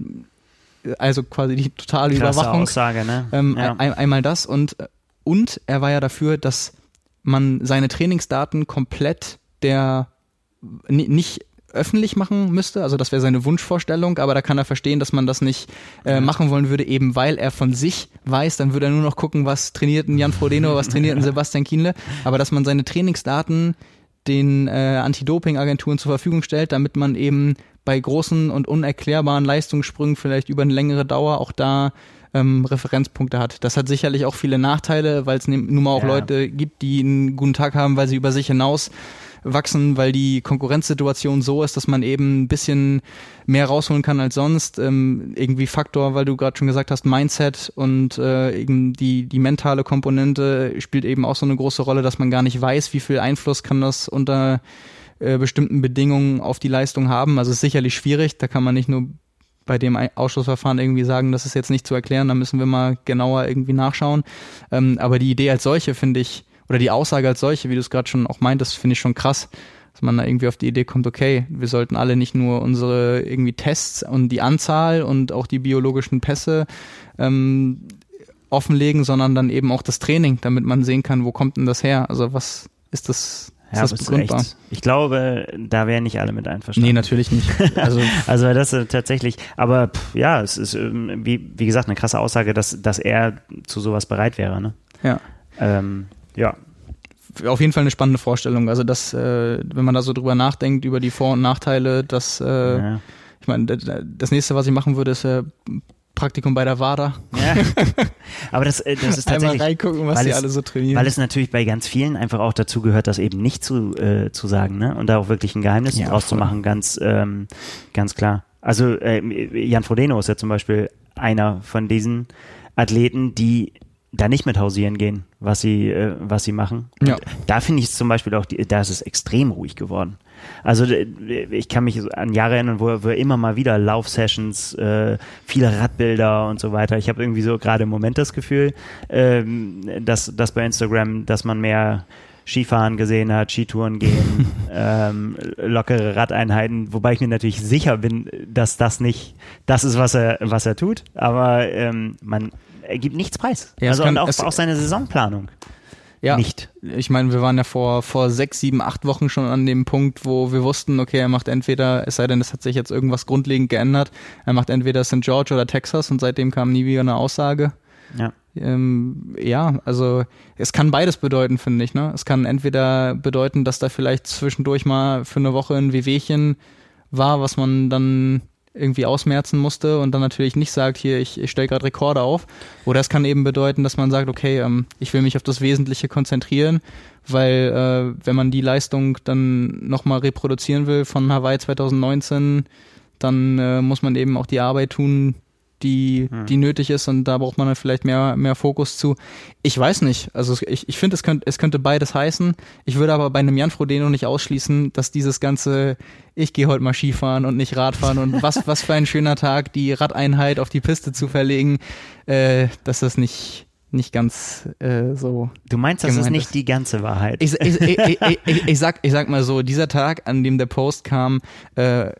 also quasi die totale Krasse Überwachung. Aussage, ne? Ähm, ja. ein, einmal das und und er war ja dafür, dass man seine Trainingsdaten komplett der nicht öffentlich machen müsste. Also das wäre seine Wunschvorstellung, aber da kann er verstehen, dass man das nicht äh, machen wollen würde, eben weil er von sich weiß, dann würde er nur noch gucken, was trainierten Jan Frodeno, was trainierten Sebastian Kienle, aber dass man seine Trainingsdaten den äh, Anti-Doping-Agenturen zur Verfügung stellt, damit man eben bei großen und unerklärbaren Leistungssprüngen vielleicht über eine längere Dauer auch da ähm, Referenzpunkte hat. Das hat sicherlich auch viele Nachteile, weil es nun mal auch ja. Leute gibt, die einen guten Tag haben, weil sie über sich hinaus wachsen, weil die Konkurrenzsituation so ist, dass man eben ein bisschen mehr rausholen kann als sonst. Ähm, irgendwie Faktor, weil du gerade schon gesagt hast, Mindset und äh, eben die, die mentale Komponente spielt eben auch so eine große Rolle, dass man gar nicht weiß, wie viel Einfluss kann das unter äh, bestimmten Bedingungen auf die Leistung haben. Also es ist sicherlich schwierig, da kann man nicht nur bei dem Ausschussverfahren irgendwie sagen, das ist jetzt nicht zu erklären, da müssen wir mal genauer irgendwie nachschauen. Ähm, aber die Idee als solche finde ich oder die Aussage als solche, wie du es gerade schon auch meintest, finde ich schon krass, dass man da irgendwie auf die Idee kommt, okay, wir sollten alle nicht nur unsere irgendwie Tests und die Anzahl und auch die biologischen Pässe ähm, offenlegen, sondern dann eben auch das Training, damit man sehen kann, wo kommt denn das her? Also was ist das ja, ist das begründbar? Echt, ich glaube, da wären nicht alle mit einverstanden. Nee, natürlich nicht. Also, also das ist tatsächlich, aber pff, ja, es ist ähm, wie, wie gesagt eine krasse Aussage, dass, dass er zu sowas bereit wäre. Ne? Ja. Ähm, ja. Auf jeden Fall eine spannende Vorstellung. Also, dass, äh, wenn man da so drüber nachdenkt, über die Vor- und Nachteile, dass, äh, ja. ich meine, das nächste, was ich machen würde, ist äh, Praktikum bei der WADA. Ja. Aber das, äh, das ist tatsächlich. Einmal reingucken, was die alle so trainieren. Weil es natürlich bei ganz vielen einfach auch dazu gehört, das eben nicht zu, äh, zu sagen, ne? Und da auch wirklich ein Geheimnis ja, draus voll. zu machen, ganz, ähm, ganz klar. Also äh, Jan Frodeno ist ja zum Beispiel einer von diesen Athleten, die da nicht mit hausieren gehen, was sie, äh, was sie machen. Ja. Da finde ich es zum Beispiel auch, da ist es extrem ruhig geworden. Also ich kann mich an Jahre erinnern, wo wir immer mal wieder Laufsessions, äh, viele Radbilder und so weiter. Ich habe irgendwie so gerade im Moment das Gefühl, ähm, dass, dass bei Instagram, dass man mehr Skifahren gesehen hat, Skitouren gehen, ähm, lockere Radeinheiten, wobei ich mir natürlich sicher bin, dass das nicht das ist, was er, was er tut, aber ähm, man er gibt nichts preis. Ja, also kann, und auch, auch seine Saisonplanung. Ja, nicht. Ich meine, wir waren ja vor, vor sechs, sieben, acht Wochen schon an dem Punkt, wo wir wussten, okay, er macht entweder, es sei denn, es hat sich jetzt irgendwas grundlegend geändert, er macht entweder St. George oder Texas und seitdem kam nie wieder eine Aussage. Ja. Ähm, ja, also es kann beides bedeuten, finde ich. Ne? Es kann entweder bedeuten, dass da vielleicht zwischendurch mal für eine Woche ein Wehwehchen war, was man dann irgendwie ausmerzen musste und dann natürlich nicht sagt, hier, ich, ich stelle gerade Rekorde auf. Oder es kann eben bedeuten, dass man sagt, okay, ähm, ich will mich auf das Wesentliche konzentrieren, weil äh, wenn man die Leistung dann nochmal reproduzieren will von Hawaii 2019, dann äh, muss man eben auch die Arbeit tun, die, hm. die nötig ist und da braucht man dann vielleicht mehr, mehr Fokus zu. Ich weiß nicht. Also ich, ich finde, es könnte, es könnte beides heißen. Ich würde aber bei einem Jan Frodeno nicht ausschließen, dass dieses ganze, ich gehe heute mal Skifahren und nicht Radfahren und was, was für ein schöner Tag, die Radeinheit auf die Piste zu verlegen, äh, dass das nicht, nicht ganz äh, so. Du meinst, das ist nicht ist. die ganze Wahrheit. Ich, ich, ich, ich, ich, sag, ich sag mal so, dieser Tag, an dem der Post kam, äh,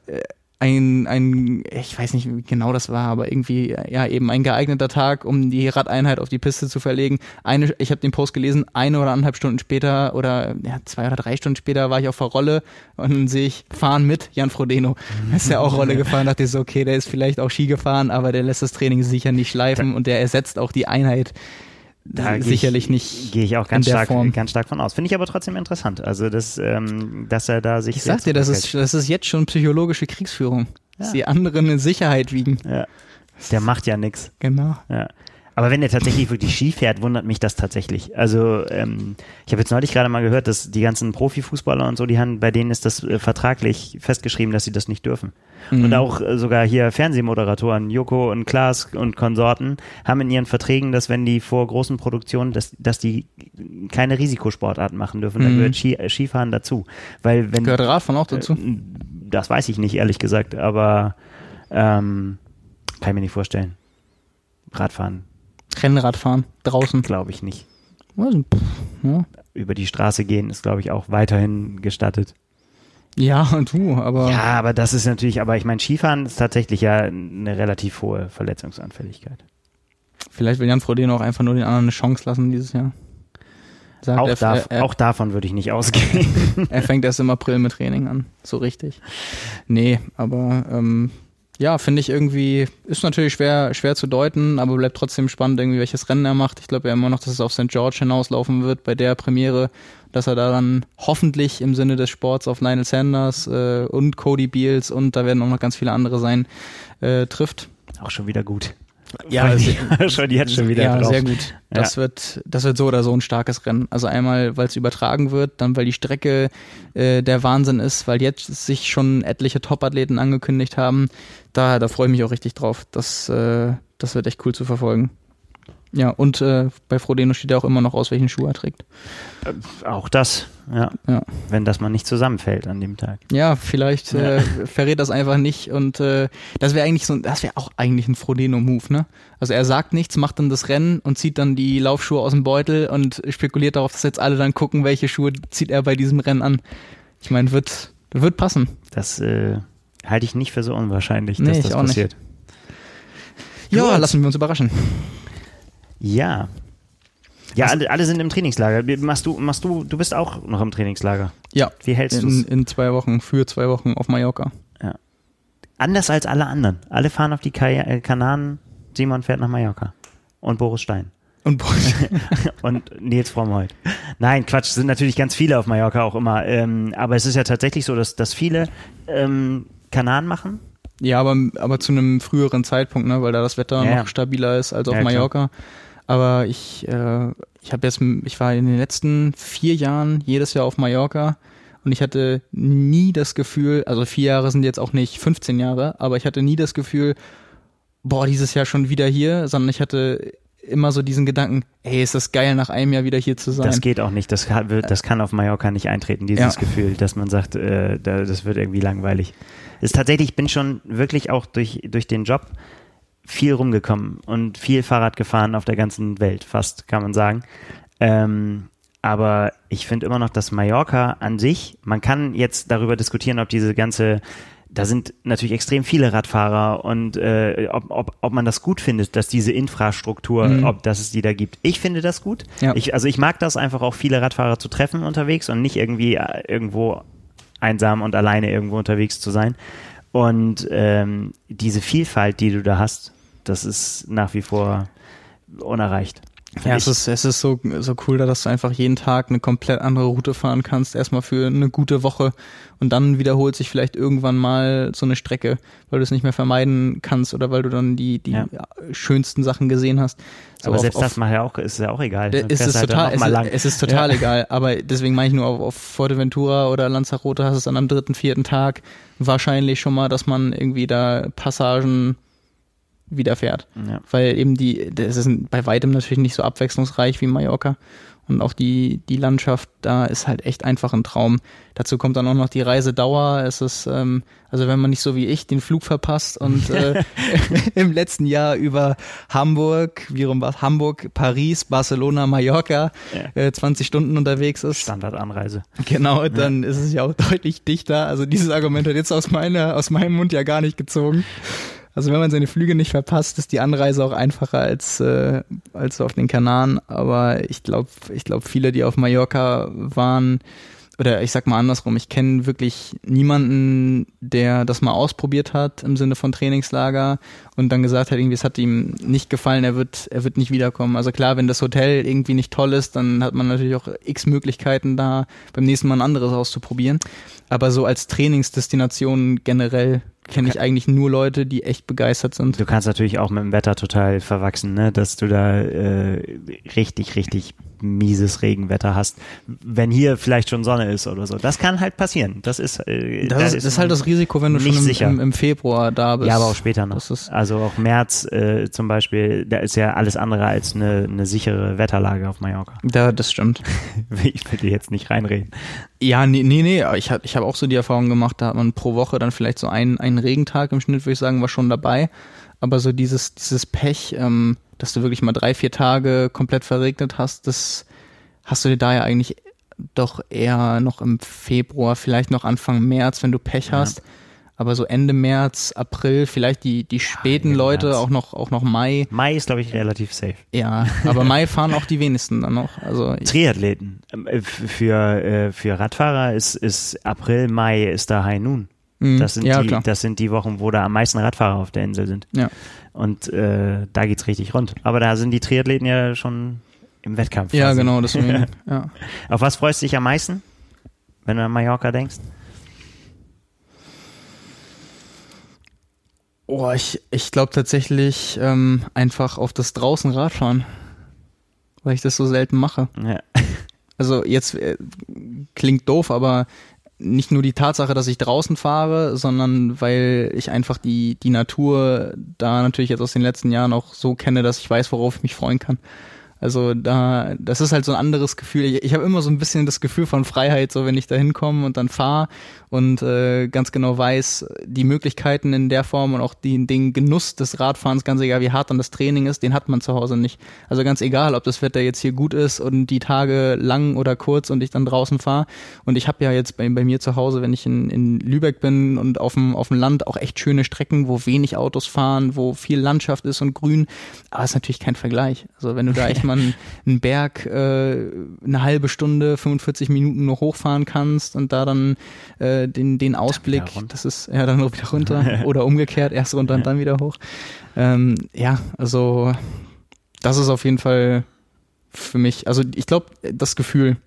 ein, ein, ich weiß nicht, wie genau das war, aber irgendwie, ja, eben ein geeigneter Tag, um die Radeinheit auf die Piste zu verlegen. Eine, ich habe den Post gelesen, eine oder anderthalb Stunden später oder ja, zwei oder drei Stunden später war ich auf der Rolle und dann sehe ich, fahren mit Jan Frodeno. ist ja auch Rolle gefahren, dachte ich so, okay, der ist vielleicht auch Ski gefahren, aber der lässt das Training sicher nicht schleifen und der ersetzt auch die Einheit da sicherlich ich, nicht. Gehe ich auch ganz stark, Form. ganz stark von aus. Finde ich aber trotzdem interessant. Also, das, ähm, dass er da sich. Ich sag dir, das ist, das ist jetzt schon psychologische Kriegsführung. Ja. Dass die anderen in Sicherheit wiegen. Ja. Der macht ja nichts. Genau. Ja. Aber wenn er tatsächlich wirklich Ski fährt, wundert mich das tatsächlich. Also ähm, ich habe jetzt neulich gerade mal gehört, dass die ganzen Profifußballer und so, die haben, bei denen ist das äh, vertraglich festgeschrieben, dass sie das nicht dürfen. Mhm. Und auch äh, sogar hier Fernsehmoderatoren, Joko und Klaas und Konsorten, haben in ihren Verträgen, dass wenn die vor großen Produktionen, dass, dass die keine Risikosportarten machen dürfen, mhm. dann gehört Ski, äh, Skifahren dazu. Weil wenn gehört Radfahren auch dazu? Äh, das weiß ich nicht, ehrlich gesagt, aber ähm, kann ich mir nicht vorstellen. Radfahren Rennradfahren draußen? Glaube ich nicht. Also, pff, ja. Über die Straße gehen ist, glaube ich, auch weiterhin gestattet. Ja, und du, aber. Ja, aber das ist natürlich, aber ich meine, Skifahren ist tatsächlich ja eine relativ hohe Verletzungsanfälligkeit. Vielleicht will Jan Frodeno auch einfach nur den anderen eine Chance lassen dieses Jahr. Sagt, auch, er, darf, er, auch davon würde ich nicht ausgehen. er fängt erst im April mit Training an, so richtig. Nee, aber ähm, ja, finde ich irgendwie, ist natürlich schwer, schwer zu deuten, aber bleibt trotzdem spannend, irgendwie, welches Rennen er macht. Ich glaube ja immer noch, dass es auf St. George hinauslaufen wird bei der Premiere, dass er da dann hoffentlich im Sinne des Sports auf Lionel Sanders äh, und Cody Beals und da werden auch noch ganz viele andere sein, äh, trifft. Auch schon wieder gut. Ja, also, schon jetzt schon wieder. Ja, drauf. sehr gut. Das ja. wird, das wird so oder so ein starkes Rennen. Also einmal, weil es übertragen wird, dann weil die Strecke äh, der Wahnsinn ist, weil jetzt sich schon etliche Top-Athleten angekündigt haben. Da, da freue ich mich auch richtig drauf. Das, äh, das wird echt cool zu verfolgen. Ja, und äh, bei Frodeno steht ja auch immer noch aus, welchen Schuh er trägt. Äh, auch das, ja. ja. Wenn das mal nicht zusammenfällt an dem Tag. Ja, vielleicht äh, ja. verrät das einfach nicht und äh, das wäre eigentlich so, das wäre auch eigentlich ein Frodeno-Move, ne? Also er sagt nichts, macht dann das Rennen und zieht dann die Laufschuhe aus dem Beutel und spekuliert darauf, dass jetzt alle dann gucken, welche Schuhe zieht er bei diesem Rennen an. Ich meine, wird, wird passen. Das äh, halte ich nicht für so unwahrscheinlich, nee, dass das passiert. Nicht. Ja, lassen wir uns überraschen. Ja. Ja, also, alle, alle sind im Trainingslager. Machst du, machst du, du bist auch noch im Trainingslager. Ja. Wie hältst du es? In zwei Wochen, für zwei Wochen auf Mallorca. Ja. Anders als alle anderen. Alle fahren auf die äh, Kanaren, Simon fährt nach Mallorca. Und Boris Stein. Und, Boris. und Nils Frommholt. Nein, Quatsch, sind natürlich ganz viele auf Mallorca auch immer. Ähm, aber es ist ja tatsächlich so, dass, dass viele ähm, Kanaren machen. Ja, aber, aber zu einem früheren Zeitpunkt, ne, weil da das Wetter ja, noch stabiler ist als auf ja, Mallorca. Klar. Aber ich, äh, ich habe jetzt, ich war in den letzten vier Jahren jedes Jahr auf Mallorca und ich hatte nie das Gefühl, also vier Jahre sind jetzt auch nicht 15 Jahre, aber ich hatte nie das Gefühl, boah, dieses Jahr schon wieder hier, sondern ich hatte immer so diesen Gedanken, ey, ist das geil, nach einem Jahr wieder hier zu sein. Das geht auch nicht, das kann, das kann auf Mallorca nicht eintreten, dieses ja. Gefühl, dass man sagt, äh, das wird irgendwie langweilig. Ist tatsächlich, ich bin schon wirklich auch durch, durch den Job viel rumgekommen und viel Fahrrad gefahren auf der ganzen Welt, fast kann man sagen. Ähm, aber ich finde immer noch, dass Mallorca an sich, man kann jetzt darüber diskutieren, ob diese ganze, da sind natürlich extrem viele Radfahrer und äh, ob, ob, ob man das gut findet, dass diese Infrastruktur, mhm. ob dass es die da gibt. Ich finde das gut. Ja. Ich, also ich mag das einfach auch viele Radfahrer zu treffen unterwegs und nicht irgendwie äh, irgendwo einsam und alleine irgendwo unterwegs zu sein. Und ähm, diese Vielfalt, die du da hast, das ist nach wie vor unerreicht. Ja, es ist, es ist so, so cool, dass du einfach jeden Tag eine komplett andere Route fahren kannst, erstmal für eine gute Woche und dann wiederholt sich vielleicht irgendwann mal so eine Strecke, weil du es nicht mehr vermeiden kannst oder weil du dann die, die ja. schönsten Sachen gesehen hast. So aber auf, selbst auf, das macht ja auch, ist ja auch egal. Es ist, halt total, es, ist, es, ist total ja. egal, aber deswegen meine ich nur auf, auf Fuerteventura oder Lanzarote hast du es dann am dritten, vierten Tag wahrscheinlich schon mal, dass man irgendwie da Passagen widerfährt. Ja. Weil eben die, das ist bei weitem natürlich nicht so abwechslungsreich wie Mallorca. Und auch die, die Landschaft da ist halt echt einfach ein Traum. Dazu kommt dann auch noch die Reisedauer. Es ist, ähm, also wenn man nicht so wie ich den Flug verpasst und äh, im letzten Jahr über Hamburg, wie rum war Hamburg, Paris, Barcelona, Mallorca ja. äh, 20 Stunden unterwegs ist. Standardanreise. Genau, dann ja. ist es ja auch deutlich dichter. Also dieses Argument hat jetzt aus meiner, aus meinem Mund ja gar nicht gezogen. Also wenn man seine Flüge nicht verpasst, ist die Anreise auch einfacher als, äh, als auf den Kanaren. Aber ich glaube, ich glaube, viele, die auf Mallorca waren oder ich sag mal andersrum, ich kenne wirklich niemanden, der das mal ausprobiert hat im Sinne von Trainingslager und dann gesagt hat, irgendwie es hat ihm nicht gefallen, er wird, er wird nicht wiederkommen. Also klar, wenn das Hotel irgendwie nicht toll ist, dann hat man natürlich auch x Möglichkeiten da beim nächsten Mal ein anderes auszuprobieren. Aber so als Trainingsdestination generell kenne ich eigentlich nur Leute, die echt begeistert sind. Du kannst natürlich auch mit dem Wetter total verwachsen, ne? dass du da äh, richtig, richtig mieses Regenwetter hast, wenn hier vielleicht schon Sonne ist oder so. Das kann halt passieren. Das ist, äh, das, da ist, das ist halt das Risiko, wenn du schon im, im, im, Februar da bist. Ja, aber auch später noch. also auch März äh, zum Beispiel, da ist ja alles andere als eine, eine sichere Wetterlage auf Mallorca. Ja, das stimmt. ich will dir jetzt nicht reinreden. Ja, nee, nee, nee. Ich habe ich hab auch so die Erfahrung gemacht, da hat man pro Woche dann vielleicht so einen, einen Regentag im Schnitt, würde ich sagen, war schon dabei. Aber so dieses, dieses Pech, ähm, dass du wirklich mal drei, vier Tage komplett verregnet hast, das hast du dir da ja eigentlich doch eher noch im Februar, vielleicht noch Anfang März, wenn du Pech hast. Ja. Aber so Ende März, April, vielleicht die, die späten ja, Leute, März. auch noch, auch noch Mai. Mai ist, glaube ich, relativ safe. Ja, aber Mai fahren auch die wenigsten dann noch. Also Triathleten. Ähm, äh, für, äh, für Radfahrer ist, ist April, Mai ist da High Noon. Mhm. Das sind, ja, die, das sind die Wochen, wo da am meisten Radfahrer auf der Insel sind. Ja. Und äh, da geht's richtig rund. Aber da sind die Triathleten ja schon im Wettkampf. Ja, genau, deswegen. ja. Auf was freust du dich am meisten, wenn du an Mallorca denkst? Oh, ich, ich glaube tatsächlich ähm, einfach auf das draußen Radfahren, weil ich das so selten mache. Ja. Also jetzt äh, klingt doof, aber nicht nur die Tatsache, dass ich draußen fahre, sondern weil ich einfach die, die Natur da natürlich jetzt aus den letzten Jahren auch so kenne, dass ich weiß, worauf ich mich freuen kann. Also da, das ist halt so ein anderes Gefühl. Ich, ich habe immer so ein bisschen das Gefühl von Freiheit, so wenn ich da hinkomme und dann fahre und äh, ganz genau weiß, die Möglichkeiten in der Form und auch die, den Genuss des Radfahrens, ganz egal wie hart dann das Training ist, den hat man zu Hause nicht. Also ganz egal, ob das Wetter jetzt hier gut ist und die Tage lang oder kurz und ich dann draußen fahre. Und ich habe ja jetzt bei, bei mir zu Hause, wenn ich in, in Lübeck bin und auf dem, auf dem Land auch echt schöne Strecken, wo wenig Autos fahren, wo viel Landschaft ist und grün. Aber es ist natürlich kein Vergleich. Also wenn du da echt man einen Berg äh, eine halbe Stunde, 45 Minuten nur hochfahren kannst und da dann äh, den, den Ausblick, das ist ja dann nur wieder runter oder umgekehrt, erst runter und dann wieder hoch. Ähm, ja, also das ist auf jeden Fall für mich, also ich glaube, das Gefühl,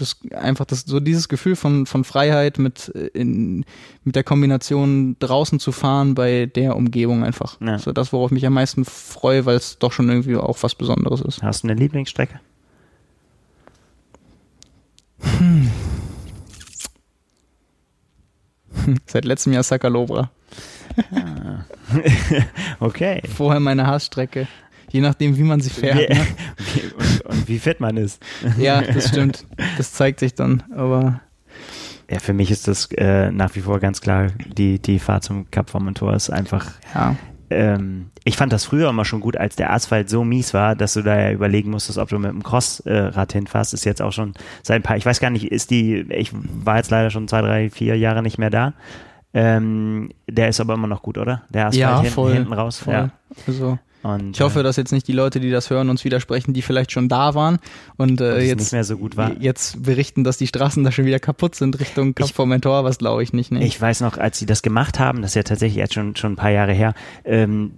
das einfach das so dieses Gefühl von von Freiheit mit in, mit der Kombination draußen zu fahren bei der Umgebung einfach. Ja. So das worauf ich mich am meisten freue, weil es doch schon irgendwie auch was Besonderes ist. Hast du eine Lieblingsstrecke? Hm. Seit letztem Jahr Sakalobra. Ah. okay. Vorher meine Hassstrecke je nachdem, wie man sie fährt. Wie, ne? wie, und, und, wie fit man ist. Ja, das stimmt. Das zeigt sich dann, aber. Ja, für mich ist das äh, nach wie vor ganz klar, die, die Fahrt zum Cap Formentor ist einfach. Ja. Ähm, ich fand das früher immer schon gut, als der Asphalt so mies war, dass du da ja überlegen musstest, ob du mit dem Crossrad hinfährst. Ist jetzt auch schon seit ein paar, ich weiß gar nicht, ist die, ich war jetzt leider schon zwei, drei, vier Jahre nicht mehr da. Ähm, der ist aber immer noch gut, oder? Der Asphalt ja, hinten, voll, hinten raus. Voll. Ja. Also und, ich hoffe, äh, dass jetzt nicht die Leute, die das hören, uns widersprechen, die vielleicht schon da waren und, äh, jetzt nicht mehr so gut war. Jetzt berichten, dass die Straßen da schon wieder kaputt sind Richtung Cap Formentor, was glaube ich nicht. Nee. Ich weiß noch, als sie das gemacht haben, das ist ja tatsächlich jetzt schon schon ein paar Jahre her, ähm,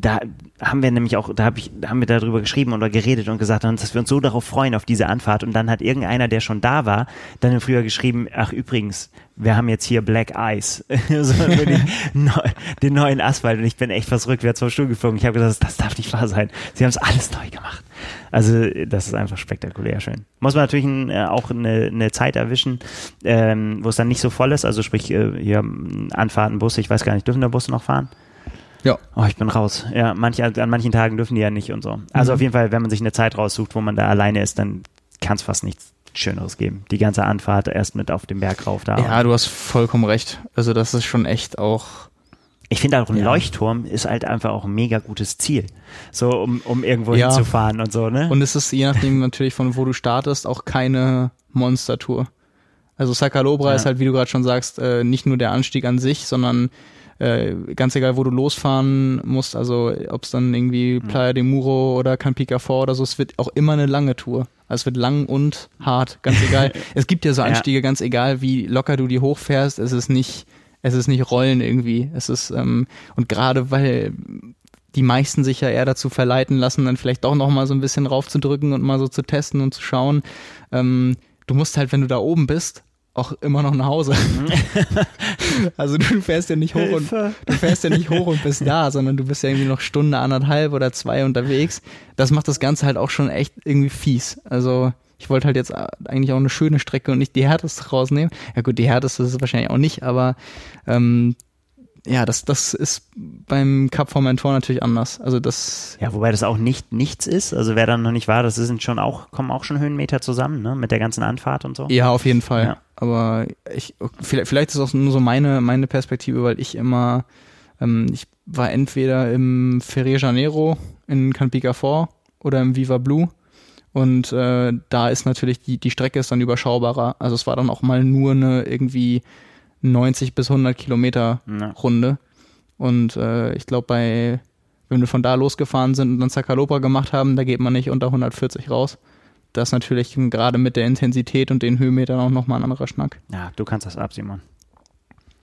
da haben wir nämlich auch, da hab ich, haben wir darüber geschrieben oder geredet und gesagt, dass wir uns so darauf freuen auf diese Anfahrt. Und dann hat irgendeiner, der schon da war, dann im Frühjahr geschrieben, ach übrigens, wir haben jetzt hier Black Ice, so den, den, neuen Asphalt und ich bin echt fast rückwärts vom Stuhl geflogen. Ich habe gesagt, das darf nicht wahr sein. Sie haben es alles neu gemacht. Also das ist einfach spektakulär schön. Muss man natürlich äh, auch eine, eine Zeit erwischen, ähm, wo es dann nicht so voll ist. Also sprich, äh, hier Anfahrten, Busse, ich weiß gar nicht, dürfen da Busse noch fahren? Ja. Oh, ich bin raus. Ja, manche, an manchen Tagen dürfen die ja nicht und so. Also mhm. auf jeden Fall, wenn man sich eine Zeit raussucht, wo man da alleine ist, dann kann es fast nichts Schöneres geben. Die ganze Anfahrt erst mit auf dem Berg rauf da. Ja, du hast vollkommen recht. Also das ist schon echt auch. Ich finde auch ein ja. Leuchtturm ist halt einfach auch ein mega gutes Ziel. So, um, um irgendwo ja. hinzufahren und so, ne? Und es ist je nachdem natürlich von wo du startest auch keine Monstertour. Also Sakalobra ja. ist halt, wie du gerade schon sagst, äh, nicht nur der Anstieg an sich, sondern äh, ganz egal, wo du losfahren musst, also ob es dann irgendwie Playa de Muro oder Campica Fort oder so, es wird auch immer eine lange Tour. Also es wird lang und hart, ganz egal. es gibt ja so Anstiege, ja. ganz egal, wie locker du die hochfährst, es ist nicht, es ist nicht Rollen irgendwie. Es ist, ähm, und gerade weil die meisten sich ja eher dazu verleiten lassen, dann vielleicht doch nochmal so ein bisschen raufzudrücken und mal so zu testen und zu schauen. Ähm, du musst halt, wenn du da oben bist, auch immer noch nach Hause. also du fährst ja nicht hoch Hilfe. und du fährst ja nicht hoch und bist da, sondern du bist ja irgendwie noch Stunde anderthalb oder zwei unterwegs. Das macht das Ganze halt auch schon echt irgendwie fies. Also ich wollte halt jetzt eigentlich auch eine schöne Strecke und nicht die härteste rausnehmen. Ja gut, die härteste ist es wahrscheinlich auch nicht, aber ähm, ja, das, das ist beim Cup Formentor natürlich anders. Also das. Ja, wobei das auch nicht nichts ist. Also wer dann noch nicht war, das sind schon auch, kommen auch schon Höhenmeter zusammen, ne? Mit der ganzen Anfahrt und so. Ja, auf jeden Fall. Ja. Aber ich, vielleicht, vielleicht ist auch nur so meine, meine Perspektive, weil ich immer, ähm, ich war entweder im Ferrier Janeiro in Campica Fort oder im Viva Blue. Und äh, da ist natürlich die, die Strecke ist dann überschaubarer. Also es war dann auch mal nur eine irgendwie 90 bis 100 Kilometer ja. Runde. Und äh, ich glaube, bei, wenn wir von da losgefahren sind und dann Zakalopa gemacht haben, da geht man nicht unter 140 raus. Das ist natürlich gerade mit der Intensität und den Höhenmetern auch nochmal ein anderer Schnack. Ja, du kannst das ab, Simon.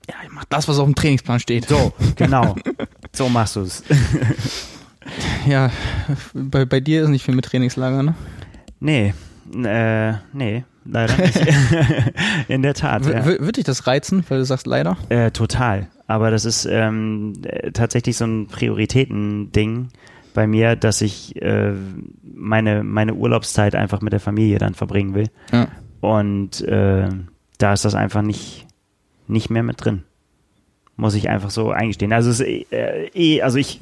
Ja, ich mach das, was auf dem Trainingsplan steht. So, genau. so machst du es. ja, bei, bei dir ist nicht viel mit Trainingslager, ne? Nee, äh, nee, leider nicht. In der Tat. Ja. Würde dich das reizen, weil du sagst leider? Äh, total. Aber das ist ähm, tatsächlich so ein Prioritätending bei mir, dass ich äh, meine, meine Urlaubszeit einfach mit der Familie dann verbringen will. Ja. Und äh, da ist das einfach nicht, nicht mehr mit drin. Muss ich einfach so eingestehen. Also, es, äh, eh, also ich,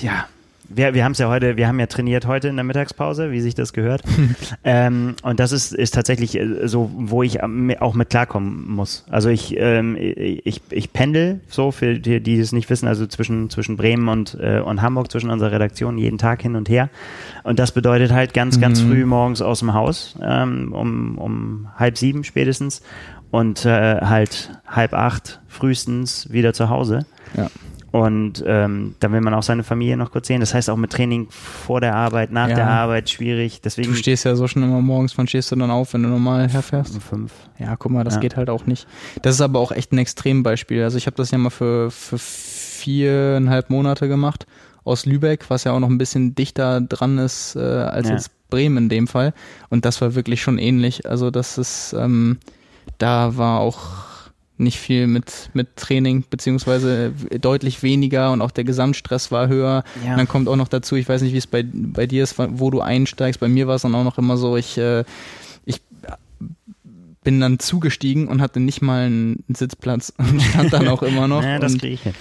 ja, wir, wir haben es ja heute, wir haben ja trainiert heute in der Mittagspause, wie sich das gehört. ähm, und das ist, ist tatsächlich äh, so, wo ich auch mit klarkommen muss. Also ich, ähm, ich, ich pendel so, für die, die es nicht wissen, also zwischen, zwischen Bremen und, äh, und Hamburg, zwischen unserer Redaktion, jeden Tag hin und her. Und das bedeutet halt ganz, ganz mhm. früh morgens aus dem Haus, ähm, um, um halb sieben spätestens und äh, halt halb acht frühestens wieder zu Hause. Ja. Und ähm, dann will man auch seine Familie noch kurz sehen. Das heißt auch mit Training vor der Arbeit, nach ja. der Arbeit schwierig. Deswegen du stehst ja so schon immer morgens. Wann stehst du dann auf, wenn du normal herfährst? Um fünf. Ja, guck mal, das ja. geht halt auch nicht. Das ist aber auch echt ein Extrembeispiel. Also ich habe das ja mal für, für viereinhalb Monate gemacht aus Lübeck, was ja auch noch ein bisschen dichter dran ist äh, als ja. jetzt Bremen in dem Fall. Und das war wirklich schon ähnlich. Also das ist, ähm, da war auch nicht viel mit, mit Training, beziehungsweise deutlich weniger und auch der Gesamtstress war höher. Ja. Und dann kommt auch noch dazu, ich weiß nicht, wie es bei, bei dir ist, wo du einsteigst. Bei mir war es dann auch noch immer so, ich, äh, ich bin dann zugestiegen und hatte nicht mal einen Sitzplatz und stand dann auch immer noch. ja, das und, ich hin.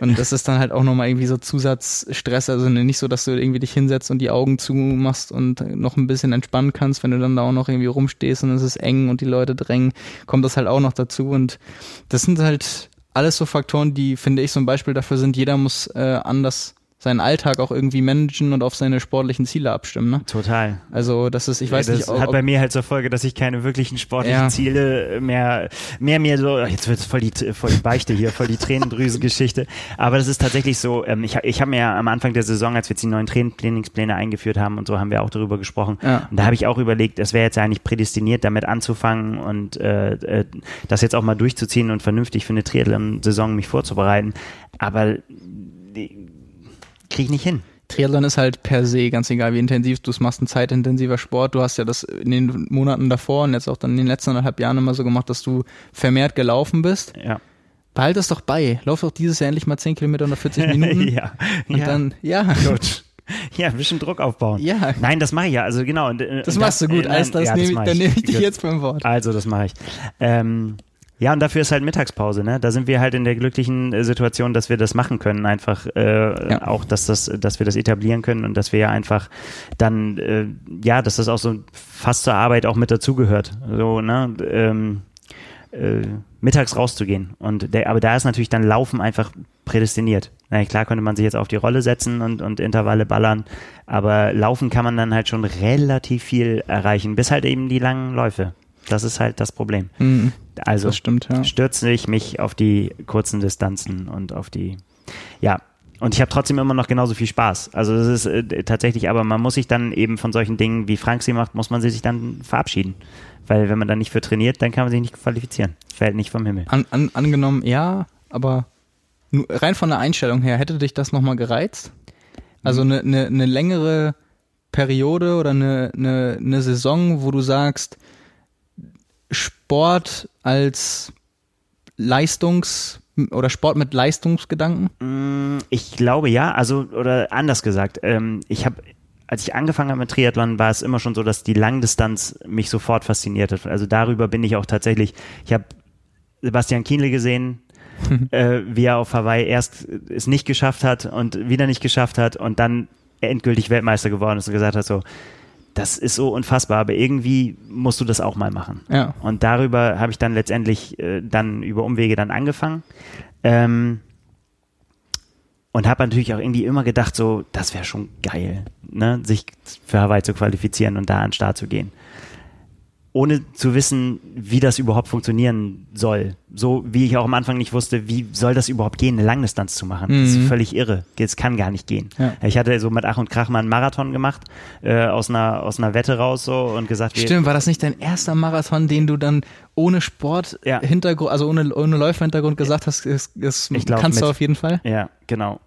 und das ist dann halt auch nochmal irgendwie so Zusatzstress, also nicht so, dass du irgendwie dich hinsetzt und die Augen zumachst und noch ein bisschen entspannen kannst, wenn du dann da auch noch irgendwie rumstehst und es ist eng und die Leute drängen, kommt das halt auch noch dazu und das sind halt alles so Faktoren, die, finde ich, so ein Beispiel dafür sind, jeder muss äh, anders seinen Alltag auch irgendwie managen und auf seine sportlichen Ziele abstimmen. Ne? Total. Also das ist, ich weiß ja, das nicht. Das hat bei mir halt zur Folge, dass ich keine wirklichen sportlichen ja. Ziele mehr, mehr mir so, jetzt wird es voll die, voll die Beichte hier, voll die Tränendrüsengeschichte. Aber das ist tatsächlich so, ähm, ich, ich habe mir ja am Anfang der Saison, als wir jetzt die neuen Trainingspläne eingeführt haben und so, haben wir auch darüber gesprochen. Ja. Und da habe ich auch überlegt, es wäre jetzt eigentlich prädestiniert, damit anzufangen und äh, äh, das jetzt auch mal durchzuziehen und vernünftig für eine Triathlon-Saison mich vorzubereiten. Aber die, kriege ich nicht hin. Triathlon ist halt per se, ganz egal wie intensiv du es machst, ein zeitintensiver Sport. Du hast ja das in den Monaten davor und jetzt auch dann in den letzten anderthalb Jahren immer so gemacht, dass du vermehrt gelaufen bist. Ja. Behalt das doch bei. Lauf doch dieses Jahr endlich mal 10 Kilometer unter 40 Minuten. ja. Und ja. dann, ja. Gut. Ja, ein bisschen Druck aufbauen. Ja. Nein, das mache ich ja. Also genau. Äh, das machst du gut. Äh, Alles, das ja, nehm, das dann nehme ich dich jetzt beim Wort. Also, das mache ich. Ähm, ja, und dafür ist halt Mittagspause, ne? Da sind wir halt in der glücklichen äh, Situation, dass wir das machen können, einfach äh, ja. auch, dass das, dass wir das etablieren können und dass wir ja einfach dann, äh, ja, dass das auch so fast zur Arbeit auch mit dazugehört. So, ne? Ähm, äh, mittags rauszugehen. Und der, aber da ist natürlich dann Laufen einfach prädestiniert. Na, klar könnte man sich jetzt auf die Rolle setzen und, und Intervalle ballern, aber Laufen kann man dann halt schon relativ viel erreichen, bis halt eben die langen Läufe. Das ist halt das Problem. Mhm. Also Das stimmt, ja. stürze ich mich auf die kurzen Distanzen und auf die, ja. Und ich habe trotzdem immer noch genauso viel Spaß. Also das ist äh, tatsächlich, aber man muss sich dann eben von solchen Dingen, wie Frank sie macht, muss man sich dann verabschieden. Weil wenn man da nicht für trainiert, dann kann man sich nicht qualifizieren. Fällt nicht vom Himmel. An, an, angenommen, ja, aber rein von der Einstellung her, hätte dich das nochmal gereizt? Also eine ne, ne längere Periode oder eine ne, ne Saison, wo du sagst, Sport als Leistungs- oder Sport mit Leistungsgedanken? Mm, Ich glaube ja, also oder anders gesagt, ähm, ich habe als ich angefangen habe mit Triathlon, war es immer schon so, dass die Langdistanz mich sofort fasziniert hat. Also darüber bin ich auch tatsächlich, ich habe Sebastian Kienle gesehen, äh, wie er auf Hawaii erst es nicht geschafft hat und wieder nicht geschafft hat und dann endgültig Weltmeister geworden ist und gesagt hat so, das ist so unfassbar, aber irgendwie musst du das auch mal machen. Ja. Und darüber habe ich dann letztendlich äh, dann über Umwege dann angefangen. Ähm, und habe natürlich auch irgendwie immer gedacht, so, das wäre schon geil, ne? sich für Hawaii zu qualifizieren und da an den Start zu gehen. Ohne zu wissen, wie das überhaupt funktionieren soll. So wie ich auch am Anfang nicht wusste, wie soll das überhaupt gehen, eine Langdistanz zu machen. Das ist Mhm. völlig irre. Das kann gar nicht gehen. Ja. Ich hatte so mit Ach und Krach mal einen Marathon gemacht, äh, aus, einer, aus einer Wette raus so und gesagt, Stimmt, war das nicht dein erster Marathon, den du dann ohne Sport Ja. Hintergrund, also ohne, ohne Läuferhintergrund gesagt hast, das, das Ich glaub, kannst du mit- auf jeden Fall? Ja, genau.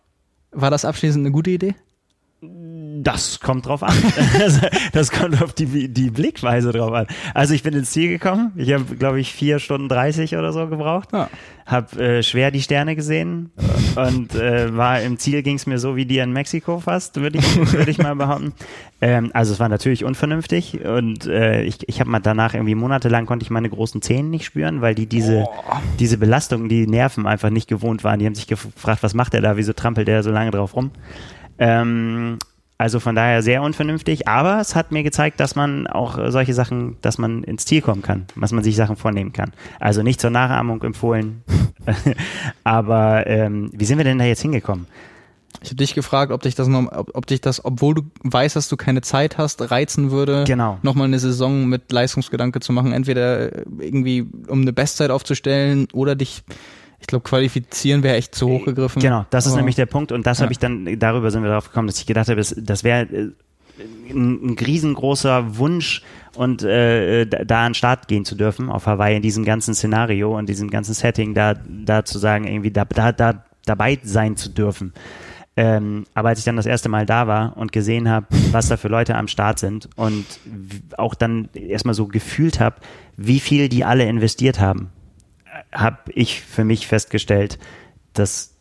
War das abschließend eine gute Idee? Das kommt drauf an. das kommt auf die, die Blickweise drauf an. Also ich bin ins Ziel gekommen. Ich habe, glaube ich, vier Stunden 30 oder so gebraucht. Ja. Hab äh, schwer die Sterne gesehen und äh, war im Ziel ging es mir so wie dir in Mexiko fast, würde ich, würde ich mal behaupten. Ähm, also es war natürlich unvernünftig und äh, ich, ich habe mal danach irgendwie monatelang konnte ich meine großen Zähne nicht spüren, weil die diese, diese Belastung, die Nerven einfach nicht gewohnt waren. Die haben sich gefragt, was macht er da, wieso trampelt er so lange drauf rum? Ähm, also von daher sehr unvernünftig, aber es hat mir gezeigt, dass man auch äh, solche Sachen, dass man ins Ziel kommen kann, dass man sich Sachen vornehmen kann. Also nicht zur Nachahmung empfohlen, aber ähm, wie sind wir denn da jetzt hingekommen? Ich habe dich gefragt, ob dich das noch, ob, ob dich das, obwohl du weißt, dass du keine Zeit hast, reizen würde, Genau. nochmal eine Saison mit Leistungsgedanke zu machen. Entweder äh, irgendwie, um eine Bestzeit aufzustellen oder dich, ich glaube, qualifizieren wäre echt zu hoch gegriffen. Genau, das ist Aber- nämlich der Punkt und das Ja. habe ich dann, darüber sind wir darauf gekommen, dass ich gedacht habe, das, das wäre äh, ein, ein riesengroßer Wunsch und äh, da, an den Start gehen zu dürfen auf Hawaii in diesem ganzen Szenario und diesem ganzen Setting, da, da zu sagen, irgendwie da, da, da dabei sein zu dürfen. Ähm, aber als ich dann das erste Mal da war und gesehen habe, was da für Leute am Start sind und auch dann erstmal so gefühlt habe, wie viel die alle investiert haben, habe ich für mich festgestellt, das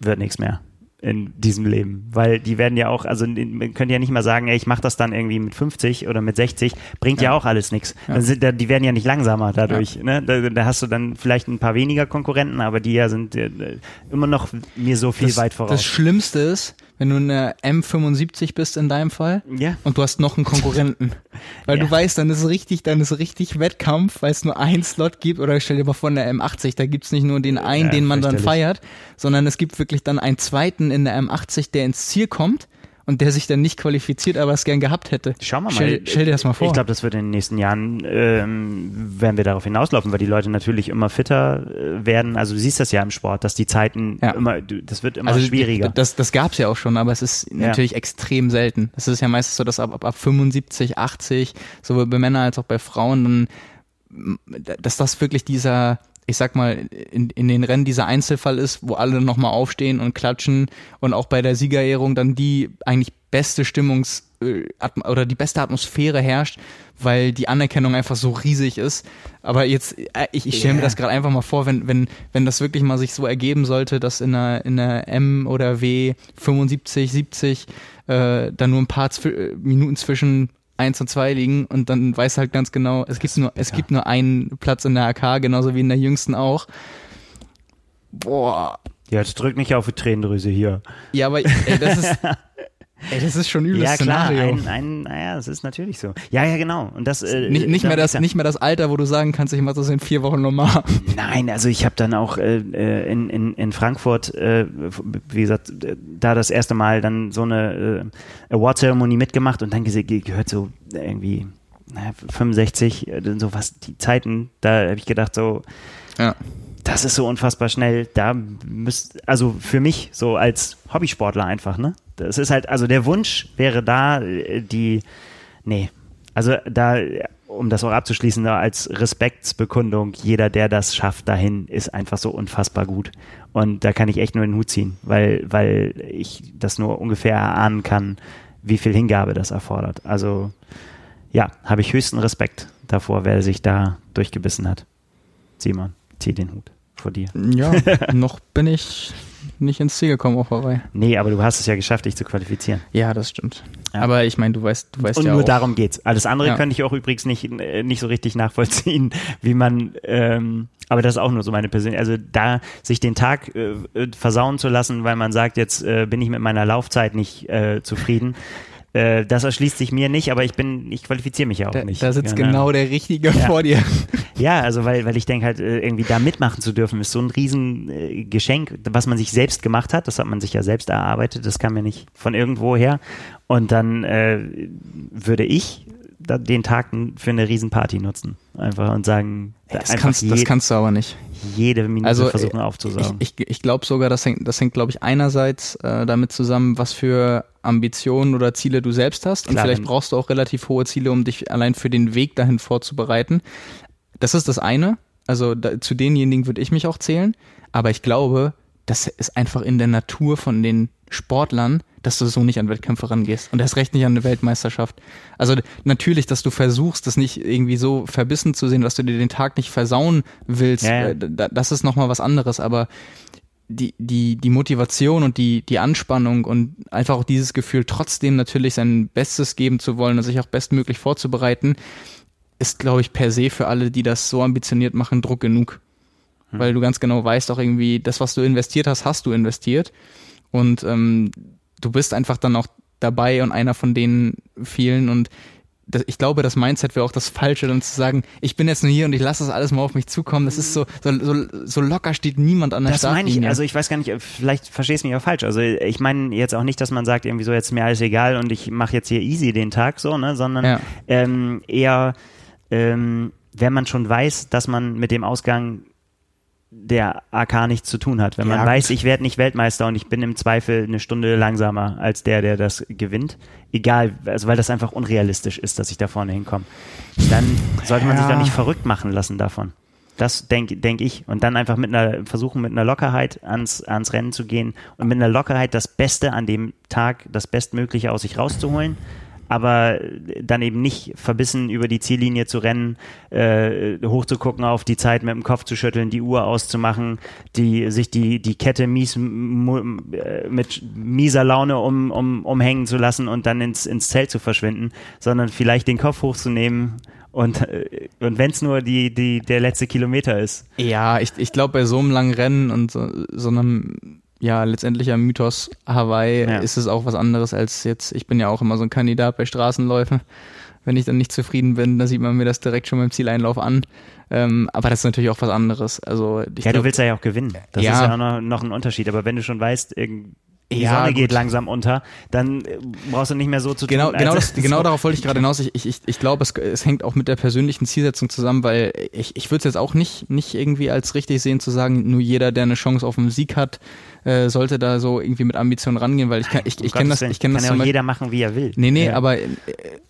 wird nichts mehr in diesem Leben, weil die werden ja auch, also man könnte ja nicht mal sagen, ey, ich mache das dann irgendwie mit 50 oder mit 60, bringt ja, auch alles nichts. Da- Die werden ja nicht langsamer dadurch. Ne? Da, da hast du dann vielleicht ein paar weniger Konkurrenten, aber die ja sind äh, immer noch mir so viel das, weit voraus. Das Schlimmste ist, wenn du in der M75 bist in deinem Fall ja. und du hast noch einen Konkurrenten. Weil Ja. du weißt, dann ist richtig, dann ist richtig Wettkampf, weil es nur einen Slot gibt. Oder stell dir mal vor, in der M80, da gibt's nicht nur den einen, Ja, den man dann feiert, sondern es gibt wirklich dann einen zweiten in der M80, der ins Ziel kommt und der sich dann nicht qualifiziert, aber es gern gehabt hätte. Schauen wir mal. Stell, stell dir das mal vor. Ich glaube, das wird in den nächsten Jahren, ähm, werden wir darauf hinauslaufen, weil die Leute natürlich immer fitter äh, werden. Also du siehst das ja im Sport, dass die Zeiten Ja. immer, das wird immer also schwieriger. Das, das gab's ja auch schon, aber es ist natürlich extrem selten. Es ist ja meistens so, dass ab, ab, ab 75, 80, sowohl bei Männern als auch bei Frauen, dann, dass das wirklich dieser, ich sag mal, in, in den Rennen dieser Einzelfall ist, wo alle nochmal aufstehen und klatschen und auch bei der Siegerehrung dann die eigentlich beste Stimmungs- äh, oder die beste Atmosphäre herrscht, weil die Anerkennung einfach so riesig ist. Aber jetzt, äh, ich, ich stelle mir das gerade einfach mal vor, wenn, wenn, wenn das wirklich mal sich so ergeben sollte, dass in der, in M oder W 75, 70 äh, da nur ein paar Zwi äh, Minuten zwischen 1 und 2 liegen und dann weiß halt ganz genau, es gibt nur, es gibt nur einen Platz in der AK, genauso wie in der jüngsten auch. Boah. Ja, jetzt drück nicht auf die Tränendrüse hier. Ja, aber ey, das ist, ey, das ist schon übles Ja, klar, Szenario. ein, ein, naja, das ist natürlich so. Ja, ja, genau. Und das, äh, nicht, nicht, mehr das, nicht mehr das Alter, wo du sagen kannst, ich mache das in vier Wochen nochmal. Nein, also ich habe dann auch äh, äh, in, in, in Frankfurt, äh, wie gesagt, äh, da das erste Mal dann so eine äh, Award-Zeremonie mitgemacht und dann gehört so irgendwie 65, äh, so was die Zeiten, da habe ich gedacht, so, ja. Das ist so unfassbar schnell. Da müsst, also für mich so als Hobbysportler einfach, ne? Das ist halt, also der Wunsch wäre da, äh, die, nee, also da, um das auch abzuschließen, da als Respektsbekundung, jeder, der das schafft dahin, ist einfach so unfassbar gut. Und da kann ich echt nur den Hut ziehen, weil, weil ich das nur ungefähr erahnen kann, wie viel Hingabe das erfordert. Also ja, habe ich höchsten Respekt davor, wer sich da durchgebissen hat. Simon, zieh den Hut vor dir. Ja, noch bin ich nicht ins Ziel gekommen auf Hawaii. Nee, aber du hast es ja geschafft, dich zu qualifizieren. Ja, das stimmt. Ja. Aber ich meine, du weißt, du weißt Und ja nur auch. darum geht's. Alles andere ja. könnte ich auch übrigens nicht, äh, nicht so richtig nachvollziehen, wie man, ähm, aber das ist auch nur so meine persönliche, also da sich den Tag äh, äh, versauen zu lassen, weil man sagt, jetzt äh, bin ich mit meiner Laufzeit nicht äh, zufrieden. Äh, das erschließt sich mir nicht, aber ich bin, ich qualifiziere mich ja auch da, nicht. Da sitzt genau, genau der Richtige ja. vor dir. Ja, also weil, weil ich denke halt, äh, irgendwie da mitmachen zu dürfen, ist so ein Riesengeschenk, äh, was man sich selbst gemacht hat. Das hat man sich ja selbst erarbeitet, das kam ja nicht von irgendwo her. Und dann äh, würde ich den Tag für eine Riesenparty nutzen. Einfach und sagen, hey, das, kannst, je, das kannst du aber nicht. Jede Minute also, versuchen aufzusaugen. Ich, ich, ich glaube sogar, das hängt, das hängt, glaube ich, einerseits äh, damit zusammen, was für Ambitionen oder Ziele du selbst hast. Klar, und vielleicht brauchst du auch relativ hohe Ziele, um dich allein für den Weg dahin vorzubereiten. Das ist das eine. Also da, zu denjenigen würde ich mich auch zählen. Aber ich glaube, das ist einfach in der Natur von den Sportlern, dass du so nicht an Wettkämpfe rangehst und erst recht nicht an eine Weltmeisterschaft. Also natürlich, dass du versuchst, das nicht irgendwie so verbissen zu sehen, dass du dir den Tag nicht versauen willst, ja, ja. Äh, das ist nochmal was anderes, aber die, die, die Motivation und die, die Anspannung und einfach auch dieses Gefühl, trotzdem natürlich sein Bestes geben zu wollen und sich auch bestmöglich vorzubereiten, ist, glaube ich, per se für alle, die das so ambitioniert machen, Druck genug. Hm. Weil du ganz genau weißt, auch irgendwie, das, was du investiert hast, hast du investiert. Und ähm, du bist einfach dann auch dabei und einer von den vielen und ich glaube, das Mindset wäre auch das Falsche, dann zu sagen, ich bin jetzt nur hier und ich lasse das alles mal auf mich zukommen. Das ist so, so, so, so locker steht niemand an der Das meine ich, also ich weiß gar nicht, vielleicht verstehst du mich auch falsch. Also ich meine jetzt auch nicht, dass man sagt, irgendwie so, jetzt ist mir alles egal und ich mache jetzt hier easy den Tag so, ne, sondern ja. ähm, eher, ähm, wenn man schon weiß, dass man mit dem Ausgang der AK nichts zu tun hat. Wenn man ja, weiß, ich werde nicht Weltmeister und ich bin im Zweifel eine Stunde langsamer als der, der das gewinnt, egal, also weil das einfach unrealistisch ist, dass ich da vorne hinkomme, dann sollte man ja. sich da nicht verrückt machen lassen davon. Das denke denk ich. Und dann einfach mit einer, versuchen mit einer Lockerheit ans, ans Rennen zu gehen und mit einer Lockerheit das Beste an dem Tag, das Bestmögliche aus sich rauszuholen aber dann eben nicht verbissen über die Ziellinie zu rennen, äh, hochzugucken, auf die Zeit mit dem Kopf zu schütteln, die Uhr auszumachen, die sich die die Kette mies mit mieser Laune um, um umhängen zu lassen und dann ins ins Zelt zu verschwinden, sondern vielleicht den Kopf hochzunehmen und, äh, und wenn es nur die, die, der letzte Kilometer ist. Ja, ich, ich glaube, bei so einem langen Rennen und so, so einem ja, letztendlich am Mythos Hawaii ja. ist es auch was anderes als jetzt, ich bin ja auch immer so ein Kandidat bei Straßenläufen. Wenn ich dann nicht zufrieden bin, dann sieht man mir das direkt schon beim Zieleinlauf an. Ähm, aber das ist natürlich auch was anderes. Also, ja, glaub, du willst ja auch gewinnen. Das ja, ist ja auch noch, noch ein Unterschied. Aber wenn du schon weißt, die ja, Sonne geht langsam unter, dann äh, brauchst du nicht mehr so zu genau, tun. Genau, das, genau darauf wollte ich gerade hinaus. Ich, ich, ich glaube, es, es hängt auch mit der persönlichen Zielsetzung zusammen, weil ich, ich würde es jetzt auch nicht, nicht irgendwie als richtig sehen zu sagen, nur jeder, der eine Chance auf einen Sieg hat, äh, sollte da so irgendwie mit Ambition rangehen, weil ich kann, ich, ich kenne das, ich kenne das. Kann ja auch jeder machen, wie er will. Nee, nee, ja. aber äh,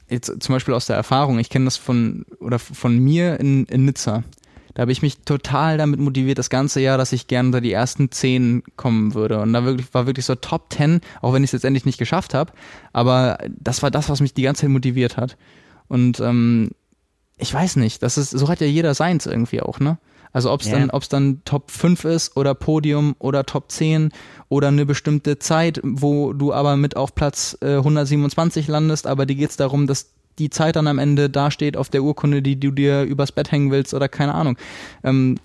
jetzt zum Beispiel aus der Erfahrung, ich kenne das von, oder von mir in, in Nizza. Da habe ich mich total damit motiviert, das ganze Jahr, dass ich gerne unter die ersten zehn kommen würde. Und da wirklich, war wirklich so Top Ten, auch wenn ich es letztendlich nicht geschafft habe. Aber das war das, was mich die ganze Zeit motiviert hat. Und ähm, ich weiß nicht, das ist, so hat ja jeder seins irgendwie auch, ne? Also ob es yeah. dann, ob's dann Top 5 ist oder Podium oder Top 10 oder eine bestimmte Zeit, wo du aber mit auf Platz äh, 127 landest, aber dir geht es darum, dass die Zeit dann am Ende dasteht auf der Urkunde, die du dir übers Bett hängen willst oder keine Ahnung. Ähm,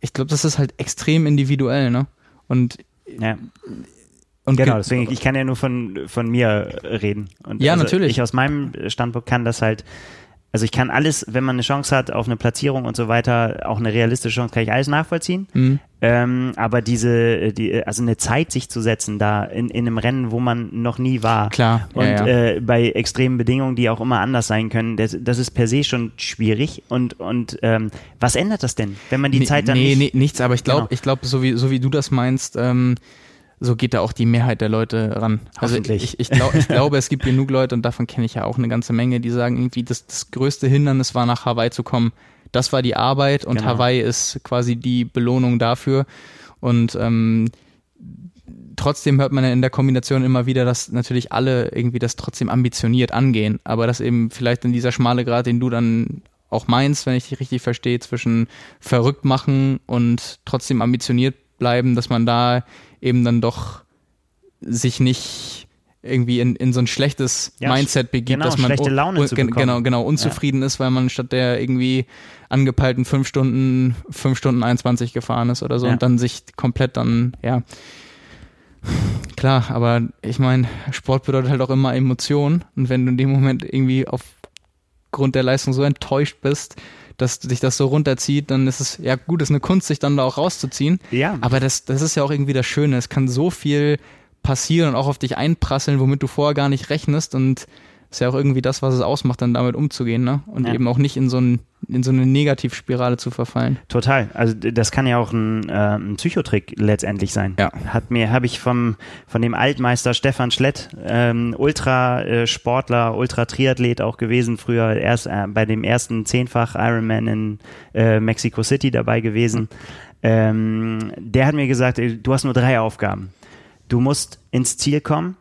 ich glaube, das ist halt extrem individuell, ne? Und ja. Und genau, deswegen, ich kann ja nur von, von mir reden. Und ja, also natürlich. Ich aus meinem Standpunkt kann das halt Also ich kann alles, wenn man eine Chance hat auf eine Platzierung und so weiter, auch eine realistische Chance, kann ich alles nachvollziehen. Mhm. Ähm, aber diese, die, also eine Zeit sich zu setzen da in, in einem Rennen, wo man noch nie war. Klar. Und ja, ja. Äh, bei extremen Bedingungen, die auch immer anders sein können, das, das ist per se schon schwierig. Und, und ähm, was ändert das denn, wenn man die nee, Zeit dann nee, nicht... Nee, nichts, aber ich glaube, genau. ich glaube, so wie, so wie du das meinst, ähm, so geht da auch die Mehrheit der Leute ran. Also ich, ich, glaub, ich glaube, es gibt genug Leute, und davon kenne ich ja auch eine ganze Menge, die sagen irgendwie, das, das größte Hindernis war, nach Hawaii zu kommen. Das war die Arbeit und genau. Hawaii ist quasi die Belohnung dafür. Und ähm, trotzdem hört man in der Kombination immer wieder, dass natürlich alle irgendwie das trotzdem ambitioniert angehen, aber dass eben vielleicht in dieser schmale Grad, den du dann auch meinst, wenn ich dich richtig verstehe, zwischen verrückt machen und trotzdem ambitioniert bleiben, dass man da eben dann doch sich nicht irgendwie in, in so ein schlechtes ja, Mindset begibt, genau, dass man schlechte Laune un, bekommen. genau genau unzufrieden ja. ist, weil man statt der irgendwie angepeilten fünf Stunden fünf Stunden 21 gefahren ist oder so ja. und dann sich komplett dann ja klar, aber ich meine Sport bedeutet halt auch immer Emotion und wenn du in dem Moment irgendwie aufgrund der Leistung so enttäuscht bist, dass sich das so runterzieht, dann ist es, ja gut, ist eine Kunst, sich dann da auch rauszuziehen. Ja. Aber das, das ist ja auch irgendwie das Schöne. Es kann so viel passieren und auch auf dich einprasseln, womit du vorher gar nicht rechnest und ist ja auch irgendwie das, was es ausmacht, dann damit umzugehen, ne? Und ja. eben auch nicht in so, ein, in so eine Negativspirale zu verfallen. Total. Also das kann ja auch ein, äh, ein Psychotrick letztendlich sein. Ja. Hat mir, habe ich vom von dem Altmeister Stefan Schlett, ähm, Ultrasportler, Ultra-Triathlet auch gewesen, früher erst äh, bei dem ersten Zehnfach Ironman in äh, Mexico City dabei gewesen. Ähm, der hat mir gesagt, du hast nur drei Aufgaben. Du musst ins Ziel kommen,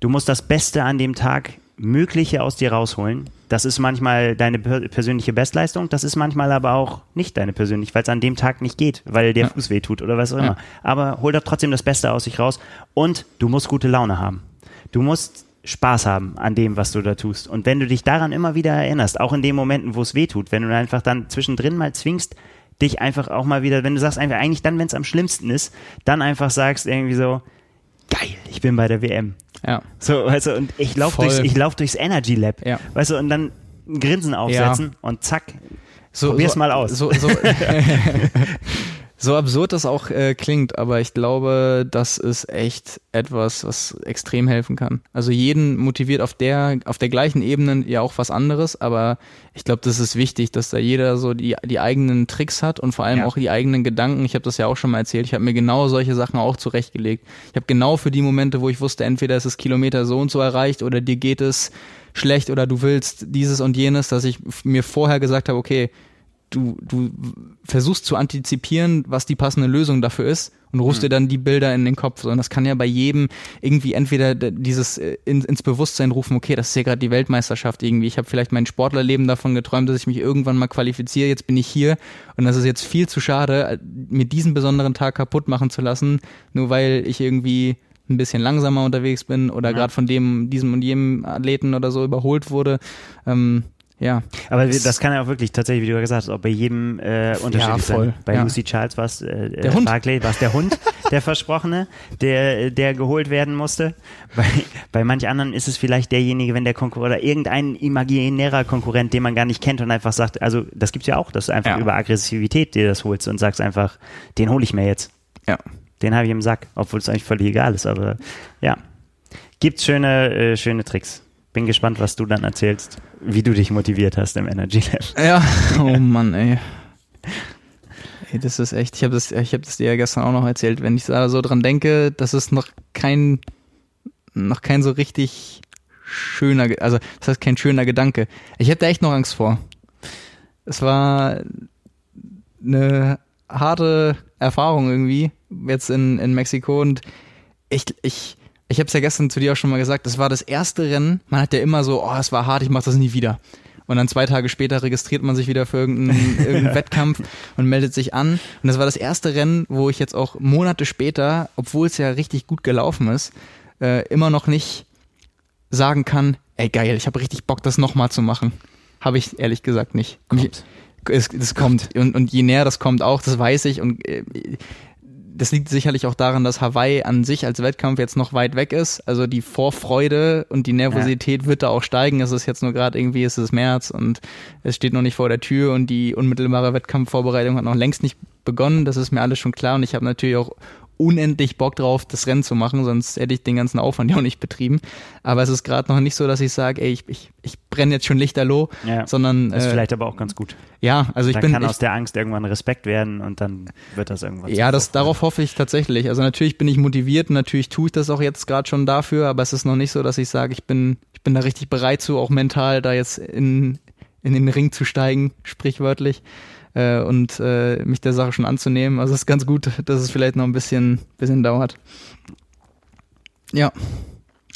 du musst das Beste an dem Tag Mögliche aus dir rausholen. Das ist manchmal deine persönliche Bestleistung, das ist manchmal aber auch nicht deine persönliche, weil es an dem Tag nicht geht, weil der ja. Fuß wehtut oder was auch immer. Ja. Aber hol doch trotzdem das Beste aus sich raus und du musst gute Laune haben. Du musst Spaß haben an dem, was du da tust. Und wenn du dich daran immer wieder erinnerst, auch in den Momenten, wo es wehtut, wenn du einfach dann zwischendrin mal zwingst, dich einfach auch mal wieder, wenn du sagst einfach eigentlich dann, wenn es am schlimmsten ist, dann einfach sagst irgendwie so, geil, ich bin bei der WM. Ja. So, weißt du, und ich laufe durchs, ich lauf durchs Energy Lab. Ja. Weißt du, und dann ein Grinsen aufsetzen ja. und zack, so, probier's so, mal aus. So, so, So absurd das auch äh, klingt, aber ich glaube, das ist echt etwas, was extrem helfen kann. Also jeden motiviert auf der, auf der gleichen Ebene ja auch was anderes, aber ich glaube, das ist wichtig, dass da jeder so die, die eigenen Tricks hat und vor allem ja. auch die eigenen Gedanken. Ich habe das ja auch schon mal erzählt. Ich habe mir genau solche Sachen auch zurechtgelegt. Ich habe genau für die Momente, wo ich wusste, entweder ist es Kilometer so und so erreicht oder dir geht es schlecht oder du willst dieses und jenes, dass ich mir vorher gesagt habe, okay, du, du versuchst zu antizipieren, was die passende Lösung dafür ist und rufst mhm. dir dann die Bilder in den Kopf. Und das kann ja bei jedem irgendwie entweder dieses äh, in, ins Bewusstsein rufen, okay, das ist ja gerade die Weltmeisterschaft irgendwie. Ich habe vielleicht mein Sportlerleben davon geträumt, dass ich mich irgendwann mal qualifiziere. Jetzt bin ich hier und das ist jetzt viel zu schade, äh, mir diesen besonderen Tag kaputt machen zu lassen, nur weil ich irgendwie ein bisschen langsamer unterwegs bin oder ja. gerade von dem, diesem und jenem Athleten oder so überholt wurde. Ähm, ja. Aber das kann ja auch wirklich tatsächlich, wie du gesagt hast, auch bei jedem äh, unterschiedlich ja, sein. Bei ja. Lucy Charles war es äh, der Hund. Barclay war es der Hund, der Versprochene, der, der geholt werden musste. Bei, bei manch anderen ist es vielleicht derjenige, wenn der Konkurrent oder irgendein imaginärer Konkurrent, den man gar nicht kennt und einfach sagt, also das gibt's ja auch, dass du einfach ja. über Aggressivität dir das holst und sagst einfach, den hole ich mir jetzt. Ja. Den habe ich im Sack, obwohl es eigentlich völlig egal ist, aber ja. Gibt's schöne, äh, schöne Tricks. Bin gespannt, was du dann erzählst, wie du dich motiviert hast im Energy Lab. Ja, oh Mann, ey. Ey, das ist echt, ich habe das, ich hab das dir ja gestern auch noch erzählt, wenn ich da so dran denke, das ist noch kein, noch kein so richtig schöner, also das heißt kein schöner Gedanke. Ich hätte echt noch Angst vor. Es war eine harte Erfahrung irgendwie, jetzt in, in Mexiko und ich, ich, ich habe es ja gestern zu dir auch schon mal gesagt, das war das erste Rennen. Man hat ja immer so, oh, es war hart, ich mache das nie wieder. Und dann zwei Tage später registriert man sich wieder für irgendeinen, irgendeinen Wettkampf und meldet sich an. Und das war das erste Rennen, wo ich jetzt auch Monate später, obwohl es ja richtig gut gelaufen ist, äh, immer noch nicht sagen kann, ey geil, ich habe richtig Bock, das nochmal zu machen. Habe ich ehrlich gesagt nicht. Kommt. Es, es kommt. Und, und je näher das kommt auch, das weiß ich. Und äh, das liegt sicherlich auch daran, dass Hawaii an sich als Wettkampf jetzt noch weit weg ist. Also die Vorfreude und die Nervosität ja. wird da auch steigen. Es ist jetzt nur gerade irgendwie, es ist März und es steht noch nicht vor der Tür und die unmittelbare Wettkampfvorbereitung hat noch längst nicht begonnen. Das ist mir alles schon klar und ich habe natürlich auch unendlich Bock drauf, das Rennen zu machen, sonst hätte ich den ganzen Aufwand ja auch nicht betrieben. Aber es ist gerade noch nicht so, dass ich sage, ey, ich, ich, ich brenne jetzt schon lichterloh, ja, sondern. Ist äh, vielleicht aber auch ganz gut. Ja, also ich dann bin. kann ich, aus der Angst irgendwann Respekt werden und dann wird das irgendwann. Ja, das, darauf hoffe ich tatsächlich. Also natürlich bin ich motiviert, natürlich tue ich das auch jetzt gerade schon dafür, aber es ist noch nicht so, dass ich sage, ich bin, ich bin da richtig bereit zu, auch mental da jetzt in, in den Ring zu steigen, sprichwörtlich äh, und äh, mich der Sache schon anzunehmen. Also es ist ganz gut, dass es vielleicht noch ein bisschen, bisschen dauert. Ja,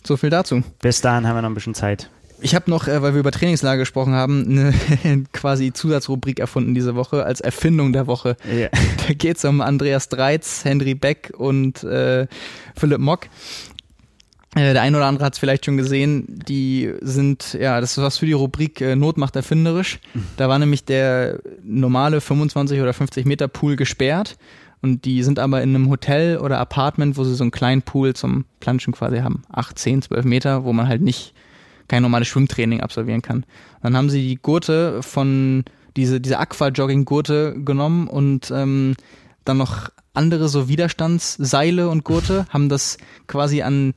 so viel dazu. Bis dahin haben wir noch ein bisschen Zeit. Ich habe noch, äh, weil wir über Trainingslager gesprochen haben, eine quasi Zusatzrubrik erfunden diese Woche als Erfindung der Woche. Yeah. Da geht es um Andreas Dreiz, Henry Beck und äh, Philipp Mock. Äh, der eine oder andere hat es vielleicht schon gesehen, die sind, ja, das ist was für die Rubrik äh, Not erfinderisch. Da war nämlich der normale 25 oder 50 Meter Pool gesperrt und die sind aber in einem Hotel oder Apartment, wo sie so einen kleinen Pool zum Planschen quasi haben. 8, 10, 12 Meter, wo man halt nicht kein normales Schwimmtraining absolvieren kann. Dann haben sie die Gurte von, diese, diese Aqua-Jogging-Gurte genommen und ähm, dann noch andere so Widerstandsseile und Gurte, haben das quasi an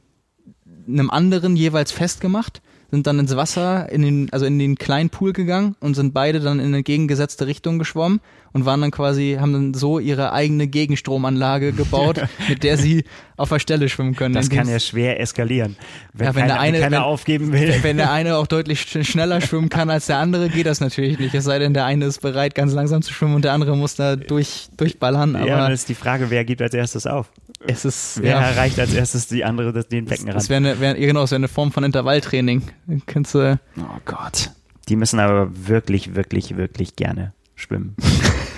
einem anderen jeweils festgemacht, sind dann ins Wasser, in den, also in den kleinen Pool gegangen und sind beide dann in entgegengesetzte Richtung geschwommen und waren dann quasi, haben dann so ihre eigene Gegenstromanlage gebaut, mit der sie auf der Stelle schwimmen können. Das kann ja schwer eskalieren. Wenn, ja, wenn keiner, der eine wenn, aufgeben will. Wenn der eine auch deutlich schneller schwimmen kann als der andere, geht das natürlich nicht. Es sei denn, der eine ist bereit, ganz langsam zu schwimmen und der andere muss da durch, durchballern. Aber ja, dann ist die Frage, wer gibt als erstes auf? Es ist, wer ja. erreicht als erstes die andere den Beckenrand? Das wäre eine, wär, genau, das wäre eine Form von Intervalltraining. Kannst du, oh Gott. Die müssen aber wirklich, wirklich, wirklich gerne schwimmen.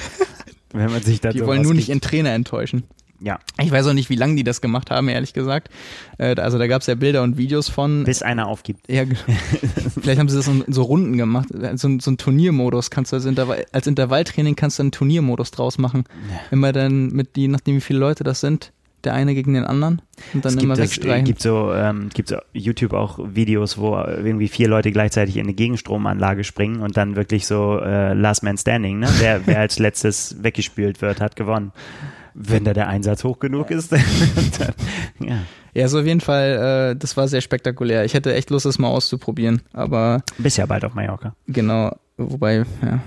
Wenn man sich da Die wollen nur nicht ihren Trainer enttäuschen. Ja. Ich weiß auch nicht, wie lange die das gemacht haben, ehrlich gesagt. Äh, also da gab es ja Bilder und Videos von. Bis einer aufgibt. Ja, genau. Vielleicht haben sie das in so Runden gemacht. So, so ein Turniermodus kannst du als, Intervall, als Intervalltraining kannst du einen Turniermodus draus machen. Ja. Immer dann mit, je nachdem wie viele Leute das sind, der eine gegen den anderen und dann es immer wegstreichen. Es gibt so, ähm, gibt so YouTube auch Videos, wo irgendwie vier Leute gleichzeitig in eine Gegenstromanlage springen und dann wirklich so äh, Last Man Standing, ne? Wer, wer als letztes weggespült wird, hat gewonnen. Wenn da der Einsatz hoch genug ist, dann, ja. Ja, so auf jeden Fall, äh, das war sehr spektakulär. Ich hätte echt Lust, das mal auszuprobieren, aber. Bist ja bald auf Mallorca. Genau, wobei, ja.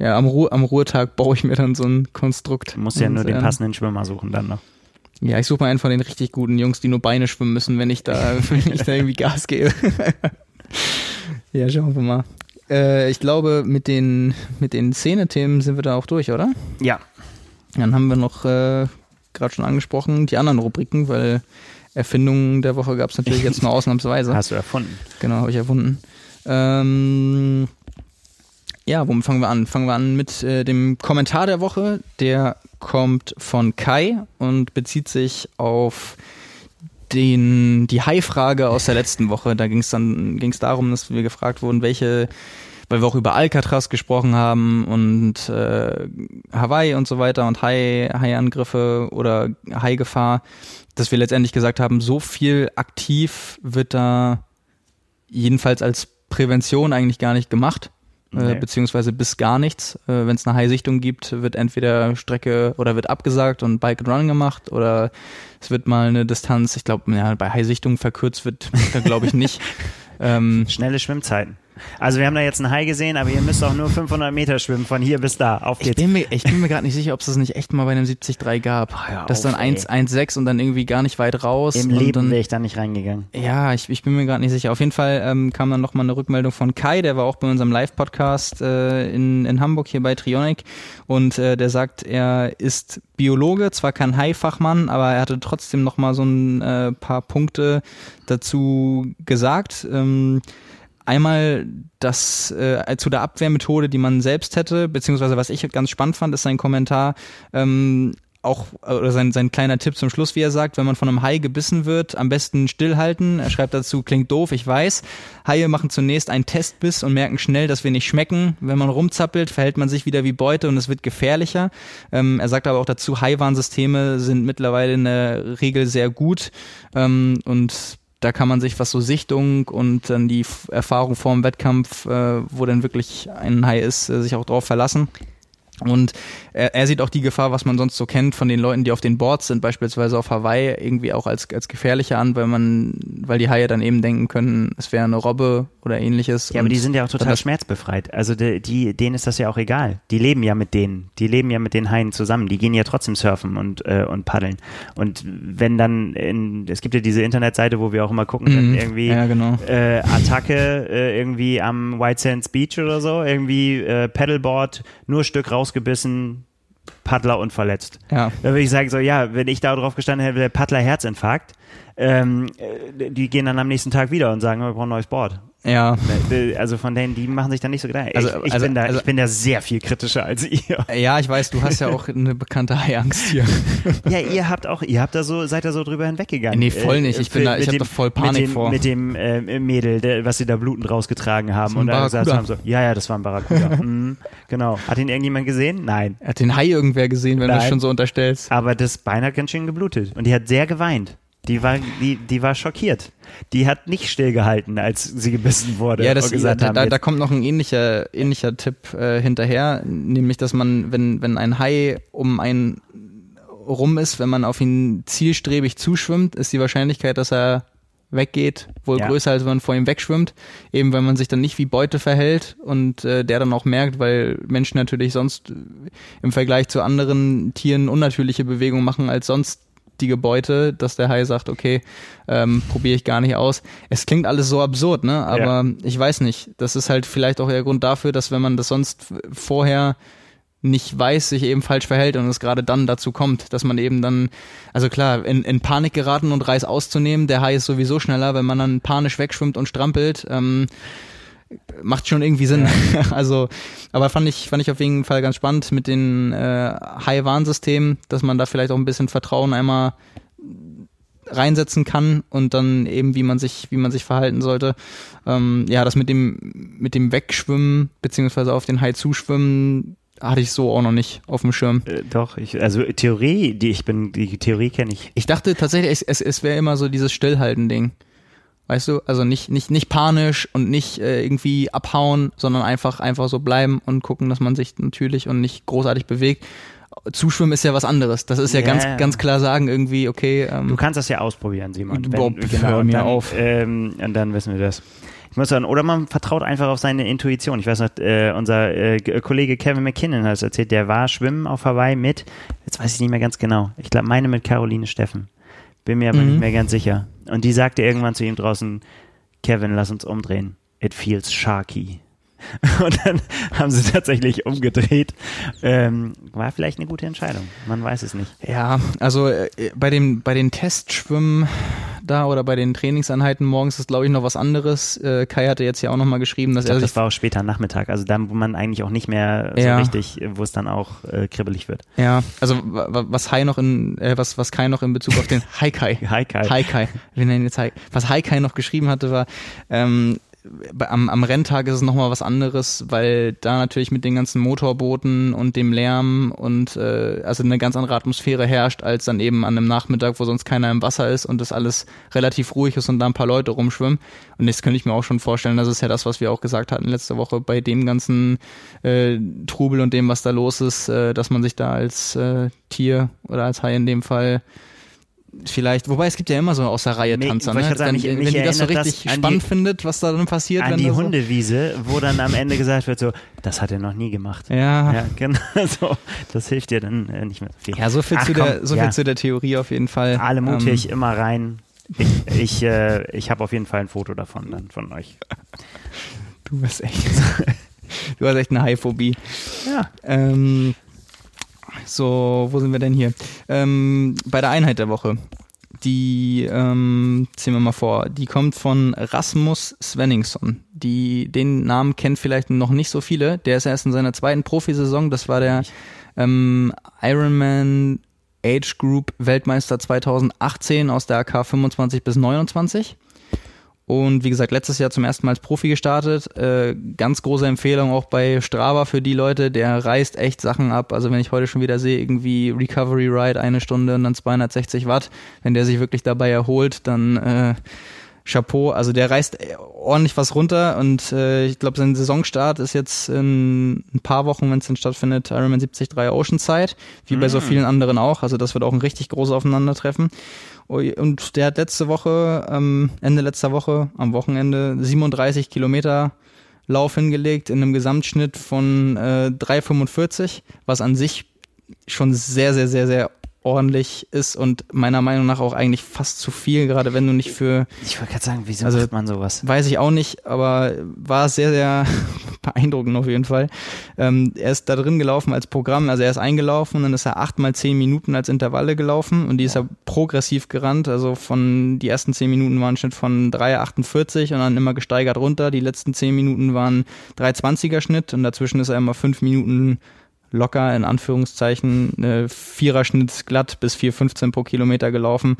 Ja, am, Ruhe, am Ruhetag baue ich mir dann so ein Konstrukt. Du musst ja nur den passenden Schwimmer suchen dann noch. Ja, ich suche mal einen von den richtig guten Jungs, die nur Beine schwimmen müssen, wenn ich da, wenn ich da irgendwie Gas gebe. ja, schauen wir mal. Äh, ich glaube, mit den, mit den Szene-Themen sind wir da auch durch, oder? Ja. Dann haben wir noch äh, gerade schon angesprochen, die anderen Rubriken, weil Erfindungen der Woche gab es natürlich jetzt nur ausnahmsweise. Hast du erfunden. Genau, habe ich erfunden. Ähm, ja, womit fangen wir an? Fangen wir an mit äh, dem Kommentar der Woche. Der kommt von Kai und bezieht sich auf den, die Hai-Frage aus der letzten Woche. Da ging es dann ging's darum, dass wir gefragt wurden, welche, weil wir auch über Alcatraz gesprochen haben und äh, Hawaii und so weiter und Hai, Hai-Angriffe oder Hai-Gefahr, dass wir letztendlich gesagt haben, so viel aktiv wird da jedenfalls als Prävention eigentlich gar nicht gemacht. Äh, nee. beziehungsweise bis gar nichts. Äh, Wenn es eine High-Sichtung gibt, wird entweder Strecke oder wird abgesagt und Bike and Run gemacht oder es wird mal eine Distanz, ich glaube, ja, bei High-Sichtung verkürzt wird, glaube ich nicht. ähm, Schnelle Schwimmzeiten. Also wir haben da jetzt einen Hai gesehen, aber ihr müsst auch nur 500 Meter schwimmen von hier bis da. Auf geht's. Ich bin mir, ich bin mir gerade nicht sicher, ob es das nicht echt mal bei einem 73 gab. Oh, ja, das dann 1,16 und dann irgendwie gar nicht weit raus. Im Leben wäre ich da nicht reingegangen. Ja, ich, ich bin mir gerade nicht sicher. Auf jeden Fall ähm, kam dann nochmal eine Rückmeldung von Kai, der war auch bei unserem Live-Podcast äh, in, in Hamburg hier bei Trionic und äh, der sagt, er ist Biologe, zwar kein Hai-Fachmann, aber er hatte trotzdem nochmal so ein äh, paar Punkte dazu gesagt. Ähm, Einmal das äh, zu der Abwehrmethode, die man selbst hätte, beziehungsweise was ich ganz spannend fand, ist sein Kommentar. Ähm, auch, oder sein, sein kleiner Tipp zum Schluss, wie er sagt, wenn man von einem Hai gebissen wird, am besten stillhalten. Er schreibt dazu, klingt doof, ich weiß. Haie machen zunächst einen Testbiss und merken schnell, dass wir nicht schmecken. Wenn man rumzappelt, verhält man sich wieder wie Beute und es wird gefährlicher. Ähm, er sagt aber auch dazu, Haiwarnsysteme sind mittlerweile in der Regel sehr gut ähm, und da kann man sich, was so Sichtung und dann die Erfahrung vor dem Wettkampf, äh, wo dann wirklich ein Hai ist, äh, sich auch drauf verlassen. Und er, er, sieht auch die Gefahr, was man sonst so kennt von den Leuten, die auf den Boards sind, beispielsweise auf Hawaii, irgendwie auch als, als gefährlicher an, weil man, weil die Haie dann eben denken können, es wäre eine Robbe oder ähnliches. Ja, aber die sind ja auch total schmerzbefreit. Also die, die, denen ist das ja auch egal. Die leben ja mit denen. Die leben ja mit den Haien zusammen. Die gehen ja trotzdem surfen und, äh, und paddeln. Und wenn dann, in, es gibt ja diese Internetseite, wo wir auch immer gucken, mhm. irgendwie ja, genau. äh, Attacke äh, irgendwie am White Sands Beach oder so, irgendwie äh, Paddleboard, nur Stück rausgebissen, Paddler und verletzt. Ja. Da würde ich sagen, so, ja, wenn ich da drauf gestanden hätte, der Paddler Herzinfarkt, ähm, äh, die gehen dann am nächsten Tag wieder und sagen, wir brauchen ein neues Board. Ja. Also von denen, die machen sich da nicht so Gedanken. Also, ich, ich also, bin da, also, ich bin da sehr viel kritischer als ihr. Ja, ich weiß, du hast ja auch eine bekannte Haiangst hier. Ja, ihr habt auch, ihr habt da so, seid da so drüber hinweggegangen. Nee, voll nicht. Ich bin da, ich habe da voll Panik mit dem, vor. Mit dem äh, Mädel, der, was sie da blutend rausgetragen haben und dann gesagt haben so, ja, ja, das war ein Barracuda. mhm, genau. Hat ihn irgendjemand gesehen? Nein. Hat den Hai irgendwer gesehen, wenn du es schon so unterstellst? Aber das Bein hat ganz schön geblutet und die hat sehr geweint. Die war, die, die war schockiert. Die hat nicht stillgehalten, als sie gebissen wurde. Ja, das, da, da, da, kommt noch ein ähnlicher, ähnlicher Tipp äh, hinterher, nämlich, dass man, wenn, wenn ein Hai um einen rum ist, wenn man auf ihn zielstrebig zuschwimmt, ist die Wahrscheinlichkeit, dass er weggeht, wohl ja. größer, als wenn man vor ihm wegschwimmt. Eben weil man sich dann nicht wie Beute verhält und äh, der dann auch merkt, weil Menschen natürlich sonst im Vergleich zu anderen Tieren unnatürliche Bewegungen machen als sonst die Beute, dass der Hai sagt, okay, ähm, probiere ich gar nicht aus. Es klingt alles so absurd, ne? Aber ja. ich weiß nicht. Das ist halt vielleicht auch der Grund dafür, dass wenn man das sonst vorher nicht weiß, sich eben falsch verhält und es gerade dann dazu kommt, dass man eben dann, also klar, in, in Panik geraten und Reis auszunehmen, der Hai ist sowieso schneller, wenn man dann panisch wegschwimmt und strampelt, ähm, macht schon irgendwie Sinn. Ja. also, aber fand ich, fand ich auf jeden Fall ganz spannend mit den äh, High-Warn-Systemen, dass man da vielleicht auch ein bisschen Vertrauen einmal reinsetzen kann und dann eben wie man sich wie man sich verhalten sollte ähm, ja das mit dem mit dem Wegschwimmen beziehungsweise auf den Hai zuschwimmen hatte ich so auch noch nicht auf dem Schirm. Äh, doch, ich, also Theorie, die ich bin, die Theorie kenne ich. Ich dachte tatsächlich, es, es, es wäre immer so dieses Stillhalten-Ding. Weißt du, also nicht, nicht, nicht panisch und nicht äh, irgendwie abhauen, sondern einfach, einfach so bleiben und gucken, dass man sich natürlich und nicht großartig bewegt. Zuschwimmen ist ja was anderes. Das ist ja yeah. ganz, ganz klar sagen, irgendwie, okay. Ähm, du kannst das ja ausprobieren, Simon. Wenn, Bob, genau, mir dann, auf. Ähm, und dann wissen wir das. Ich muss sagen, oder man vertraut einfach auf seine Intuition. Ich weiß noch, äh, unser äh, Kollege Kevin McKinnon hat es erzählt, der war schwimmen auf Hawaii mit, jetzt weiß ich nicht mehr ganz genau. Ich glaube, meine mit Caroline Steffen. Bin mir aber mhm. nicht mehr ganz sicher. Und die sagte irgendwann zu ihm draußen, Kevin, lass uns umdrehen. It feels sharky. Und dann haben sie tatsächlich umgedreht. Ähm, war vielleicht eine gute Entscheidung. Man weiß es nicht. Ja, also äh, bei, dem, bei den Testschwimmen da oder bei den Trainingseinheiten morgens ist, glaube ich, noch was anderes. Äh, Kai hatte jetzt ja auch nochmal geschrieben, dass ich glaub, er. Das war auch später Nachmittag, also dann, wo man eigentlich auch nicht mehr so ja. richtig, wo es dann auch äh, kribbelig wird. Ja, also was Hai noch in, äh, was, was Kai noch in Bezug auf den Haikai. Haikai. Haikai. Wir nennen jetzt Hai. Was Haikai noch geschrieben hatte, war, ähm, am, am Renntag ist es nochmal was anderes, weil da natürlich mit den ganzen Motorbooten und dem Lärm und äh, also eine ganz andere Atmosphäre herrscht, als dann eben an einem Nachmittag, wo sonst keiner im Wasser ist und das alles relativ ruhig ist und da ein paar Leute rumschwimmen. Und das könnte ich mir auch schon vorstellen, das ist ja das, was wir auch gesagt hatten letzte Woche, bei dem ganzen äh, Trubel und dem, was da los ist, äh, dass man sich da als äh, Tier oder als Hai in dem Fall vielleicht, wobei es gibt ja immer so außer Reihe Tanzer, ne? Sagen, wenn, wenn die das so richtig das spannend die, findet, was da dann passiert. An wenn die so Hundewiese, wo dann am Ende gesagt wird so, das hat er noch nie gemacht. Ja. ja genau so. Das hilft dir dann äh, nicht mehr viel. Ja, so viel, Ach, zu, komm, der, so ja. viel zu der Theorie auf jeden Fall. Alle mutig, ähm, immer rein. Ich, ich, äh, ich habe auf jeden Fall ein Foto davon dann von euch. Du bist echt, du hast echt eine Haiphobie. Ja. Ähm, so, wo sind wir denn hier? Ähm, bei der Einheit der Woche. Die, ähm, ziehen wir mal vor, die kommt von Rasmus Svenningsson. Die, den Namen kennt vielleicht noch nicht so viele. Der ist erst in seiner zweiten Profisaison. Das war der ähm, Ironman Age Group Weltmeister 2018 aus der AK 25 bis 29. Und wie gesagt, letztes Jahr zum ersten Mal als Profi gestartet. Äh, ganz große Empfehlung auch bei Strava für die Leute, der reißt echt Sachen ab. Also wenn ich heute schon wieder sehe, irgendwie Recovery Ride eine Stunde und dann 260 Watt, wenn der sich wirklich dabei erholt, dann äh, Chapeau. Also der reißt ordentlich was runter und äh, ich glaube, sein Saisonstart ist jetzt in ein paar Wochen, wenn es dann stattfindet, Ironman 73 Oceanside, wie bei so mm. vielen anderen auch. Also das wird auch ein richtig großes Aufeinandertreffen. Und der hat letzte Woche, ähm, Ende letzter Woche, am Wochenende 37 Kilometer Lauf hingelegt in einem Gesamtschnitt von äh, 3,45, was an sich schon sehr, sehr, sehr, sehr ordentlich ist und meiner Meinung nach auch eigentlich fast zu viel, gerade wenn du nicht für. Ich wollte gerade sagen, wieso also, macht man sowas? Weiß ich auch nicht, aber war sehr, sehr beeindruckend auf jeden Fall. Ähm, er ist da drin gelaufen als Programm, also er ist eingelaufen und dann ist er acht mal zehn Minuten als Intervalle gelaufen und die ist er progressiv gerannt, also von die ersten zehn Minuten waren ein Schnitt von 3,48 und dann immer gesteigert runter, die letzten zehn Minuten waren 3,20er Schnitt und dazwischen ist er immer fünf Minuten locker in Anführungszeichen äh, Viererschnitt glatt bis 4,15 pro Kilometer gelaufen.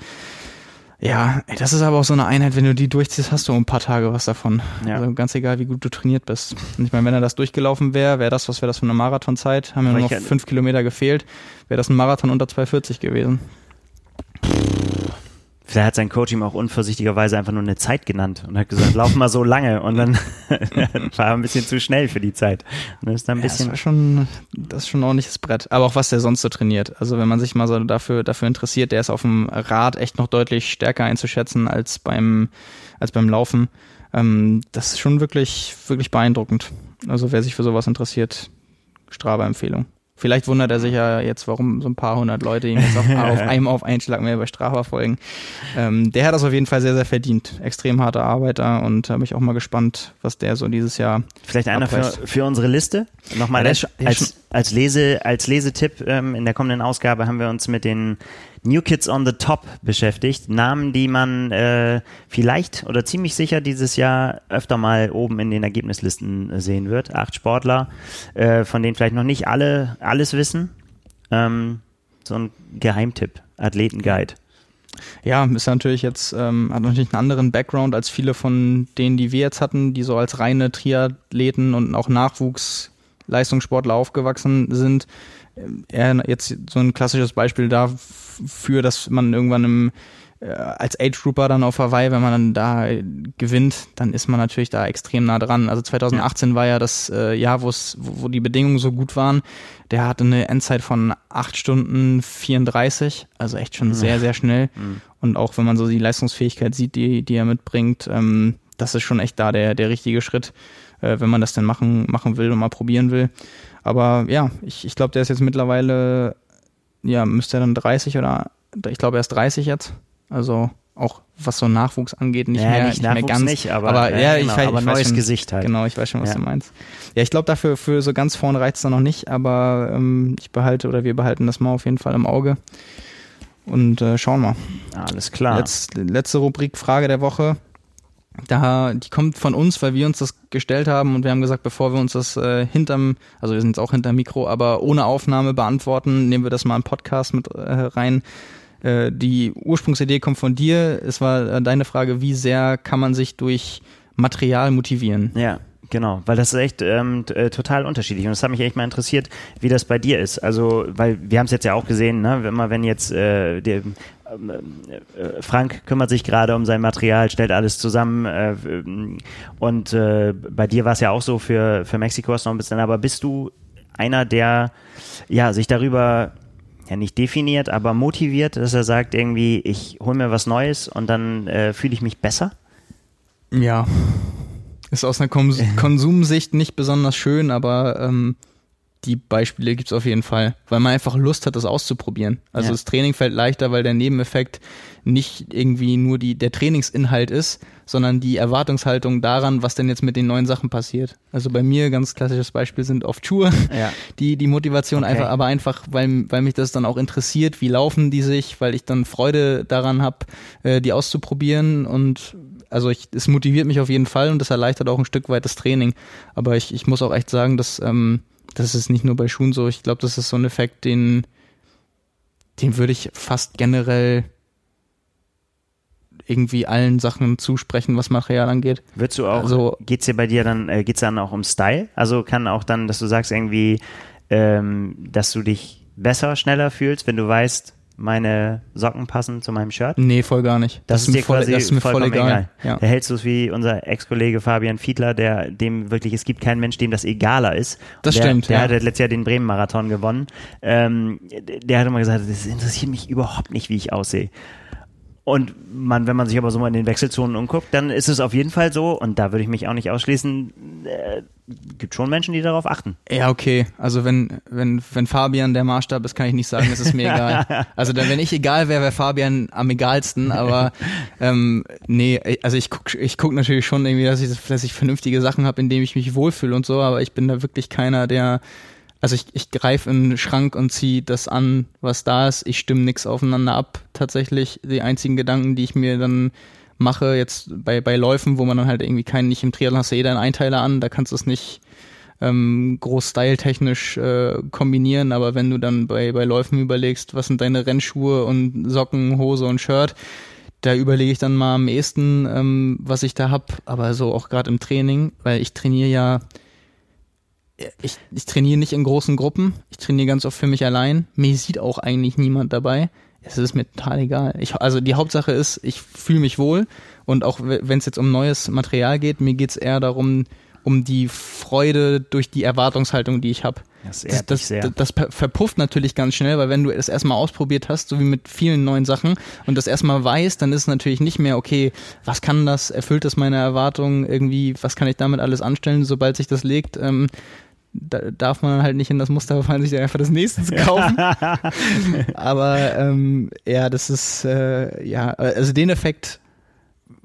Ja, ey, das ist aber auch so eine Einheit, wenn du die durchziehst, hast du ein paar Tage was davon. Ja. Also ganz egal, wie gut du trainiert bist. Und ich meine, wenn er das durchgelaufen wäre, wäre das, was wäre das für eine Marathonzeit? Haben ja nur noch fünf Kilometer gefehlt, wäre das ein Marathon unter 2,40 gewesen. Vielleicht hat sein Coach ihm auch unvorsichtigerweise einfach nur eine Zeit genannt und hat gesagt, lauf mal so lange und dann war er ein bisschen zu schnell für die Zeit. Und das ist ein bisschen. Ja, das, schon, das ist schon ein ordentliches Brett. Aber auch was der sonst so trainiert. Also wenn man sich mal so dafür, dafür interessiert, der ist auf dem Rad echt noch deutlich stärker einzuschätzen als beim, als beim Laufen. Ähm, das ist schon wirklich, wirklich beeindruckend. Also wer sich für sowas interessiert, Strava-Empfehlung. Vielleicht wundert er sich ja jetzt, warum so ein paar hundert Leute ihm jetzt auf, auf einem auf einen Schlag mehr bei Strava folgen. Ähm, der hat das auf jeden Fall sehr, sehr verdient. Extrem harter Arbeiter und da bin ich auch mal gespannt, was der so dieses Jahr. Vielleicht einer für, für unsere Liste. Nochmal ja, als, als, als, Lese, als Lesetipp ähm, in der kommenden Ausgabe haben wir uns mit den New Kids on the Top beschäftigt. Namen, die man äh, vielleicht oder ziemlich sicher dieses Jahr öfter mal oben in den Ergebnislisten äh, sehen wird. Acht Sportler, äh, von denen vielleicht noch nicht alle alles wissen. Ähm, so ein Geheimtipp, Athletenguide. Ja, ist natürlich jetzt, ähm, hat natürlich einen anderen Background als viele von denen, die wir jetzt hatten, die so als reine Triathleten und auch Nachwuchsleistungssportler aufgewachsen sind. Er jetzt so ein klassisches Beispiel dafür, dass man irgendwann im äh, als Age Grouper dann auf Hawaii, wenn man dann da gewinnt, dann ist man natürlich da extrem nah dran. Also 2018 ja. war ja das äh, Jahr, wo es, wo die Bedingungen so gut waren. Der hatte eine Endzeit von 8 Stunden 34, also echt schon sehr, sehr schnell. Mhm. Und auch wenn man so die Leistungsfähigkeit sieht, die, die er mitbringt, ähm, das ist schon echt da der, der richtige Schritt, äh, wenn man das denn machen, machen will und mal probieren will. Aber ja, ich, ich glaube, der ist jetzt mittlerweile, ja, müsste er dann 30 oder, ich glaube, er ist 30 jetzt. Also auch was so Nachwuchs angeht, nicht ja, mehr, nicht, nicht mehr ganz. Nicht, aber, aber ja, genau, ich, weiß, aber ich neues schon, Gesicht halt. Genau, ich weiß schon, was ja. du meinst. Ja, ich glaube, dafür für so ganz vorne reizt er noch nicht, aber ähm, ich behalte oder wir behalten das mal auf jeden Fall im Auge und äh, schauen mal. Alles klar. Letz, letzte Rubrik Frage der Woche. Da, die kommt von uns, weil wir uns das gestellt haben und wir haben gesagt, bevor wir uns das äh, hinterm, also wir sind jetzt auch hinterm Mikro, aber ohne Aufnahme beantworten, nehmen wir das mal im Podcast mit äh, rein. Äh, die Ursprungsidee kommt von dir. Es war äh, deine Frage, wie sehr kann man sich durch Material motivieren? Ja. Genau, weil das ist echt ähm, äh, total unterschiedlich und es hat mich echt mal interessiert, wie das bei dir ist. Also, weil wir haben es jetzt ja auch gesehen, ne, immer wenn jetzt äh, der, Frank kümmert sich gerade um sein Material, stellt alles zusammen äh, und äh, bei dir war es ja auch so für für Mexiko noch ein bisschen, aber bist du einer, der ja sich darüber ja nicht definiert, aber motiviert, dass er sagt irgendwie, ich hole mir was Neues und dann äh, fühle ich mich besser? Ja. Ist aus einer Konsumsicht nicht besonders schön, aber ähm, die Beispiele gibt's auf jeden Fall, weil man einfach Lust hat, das auszuprobieren. Also ja. das Training fällt leichter, weil der Nebeneffekt nicht irgendwie nur die, der Trainingsinhalt ist, sondern die Erwartungshaltung daran, was denn jetzt mit den neuen Sachen passiert. Also bei mir, ganz klassisches Beispiel sind oft Schuhe. Ja. Die, die Motivation okay. einfach, aber einfach, weil, weil mich das dann auch interessiert, wie laufen die sich, weil ich dann Freude daran habe, äh, die auszuprobieren und also ich, es motiviert mich auf jeden Fall und das erleichtert auch ein Stück weit das Training. Aber ich, ich muss auch echt sagen, dass ähm, das ist nicht nur bei Schuhen so. Ich glaube, das ist so ein Effekt, den, dem würde ich fast generell irgendwie allen Sachen zusprechen, was Material angeht. Würdest du auch, also, geht's dir bei dir dann, äh, geht's dann auch um Style? Also kann auch dann, dass du sagst irgendwie, ähm, dass du dich besser, schneller fühlst, wenn du weißt, meine Socken passen zu meinem Shirt? Nee, voll gar nicht. Das, das ist dir voll, quasi das ist mir voll egal. egal. Ja. Da hältst du es wie unser Ex-Kollege Fabian Fiedler, der dem wirklich, es gibt keinen Mensch, dem das egaler ist. Das der, stimmt. Der ja. hat letztes Jahr den Bremen-Marathon gewonnen. Ähm, der hat immer gesagt, das interessiert mich überhaupt nicht, wie ich aussehe. Und man, wenn man sich aber so mal in den Wechselzonen umguckt, dann ist es auf jeden Fall so, und da würde ich mich auch nicht ausschließen, äh, gibt schon Menschen, die darauf achten. Ja, okay. Also wenn, wenn, wenn Fabian der Maßstab ist, kann ich nicht sagen, es ist mir egal. Also dann, wenn ich egal wäre, wäre Fabian am egalsten, aber ähm, nee, also ich guck, ich guck natürlich schon irgendwie, dass ich, dass ich vernünftige Sachen habe, in denen ich mich wohlfühle und so, aber ich bin da wirklich keiner, der also ich, ich greife in den Schrank und ziehe das an, was da ist. Ich stimme nichts aufeinander ab. Tatsächlich die einzigen Gedanken, die ich mir dann mache, jetzt bei, bei Läufen, wo man dann halt irgendwie keinen, nicht im Triathlon hast du jeder einen Einteiler an, da kannst du es nicht ähm, groß styletechnisch äh, kombinieren, aber wenn du dann bei, bei Läufen überlegst, was sind deine Rennschuhe und Socken, Hose und Shirt, da überlege ich dann mal am ehesten, ähm, was ich da hab, aber so auch gerade im Training, weil ich trainiere ja ich, ich trainiere nicht in großen Gruppen. Ich trainiere ganz oft für mich allein. Mir sieht auch eigentlich niemand dabei. Es ist mir total egal. Ich, also die Hauptsache ist, ich fühle mich wohl und auch wenn es jetzt um neues Material geht, mir geht es eher darum, um die Freude durch die Erwartungshaltung, die ich habe. Das, das, das, das, das, verpufft natürlich ganz schnell, weil wenn du es erstmal ausprobiert hast, so wie mit vielen neuen Sachen und das erstmal weißt, dann ist es natürlich nicht mehr, okay, was kann das, erfüllt das meine Erwartungen irgendwie, was kann ich damit alles anstellen, sobald sich das legt, ähm, da darf man halt nicht in das Muster fallen, sich einfach das nächste zu kaufen. Aber ähm, ja, das ist äh, ja, also den Effekt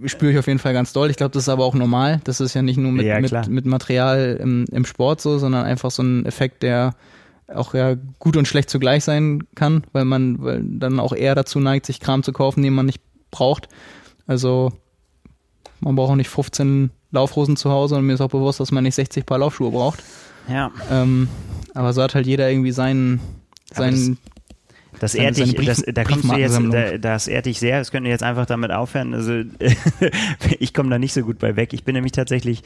spüre ich auf jeden Fall ganz doll. Ich glaube, das ist aber auch normal. Das ist ja nicht nur mit, ja, mit, mit Material im, im Sport so, sondern einfach so ein Effekt, der auch ja gut und schlecht zugleich sein kann, weil man weil dann auch eher dazu neigt, sich Kram zu kaufen, den man nicht braucht. Also man braucht auch nicht 15 Laufhosen zu Hause und mir ist auch bewusst, dass man nicht 60 Paar Laufschuhe braucht. Ja. Ähm, aber so hat halt jeder irgendwie seinen, seinen das ehrt dich, das, da kommst du jetzt, da, das ehrt dich sehr. Das könnten wir jetzt einfach damit aufhören. Also ich komme da nicht so gut bei weg. Ich bin nämlich tatsächlich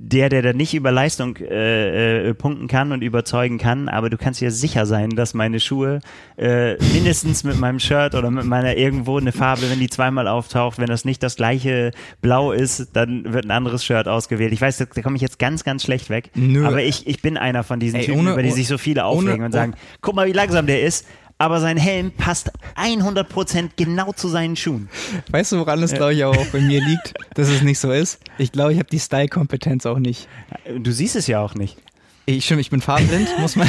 der, der da nicht über Leistung äh, äh, punkten kann und überzeugen kann, aber du kannst dir sicher sein, dass meine Schuhe äh, mindestens mit meinem Shirt oder mit meiner irgendwo eine Farbe, wenn die zweimal auftaucht, wenn das nicht das gleiche Blau ist, dann wird ein anderes Shirt ausgewählt. Ich weiß, da, da komme ich jetzt ganz, ganz schlecht weg. Nö. Aber ich, ich bin einer von diesen Ey, Typen, ohne- über die sich so viele aufregen ohne- und sagen, guck mal, wie langsam der ist. Aber sein Helm passt 100% genau zu seinen Schuhen. Weißt du, woran es, glaube ich, auch bei mir liegt, dass es nicht so ist? Ich glaube, ich habe die Style-Kompetenz auch nicht. Du siehst es ja auch nicht. Ich, stimmt, ich bin farbenblind, muss man,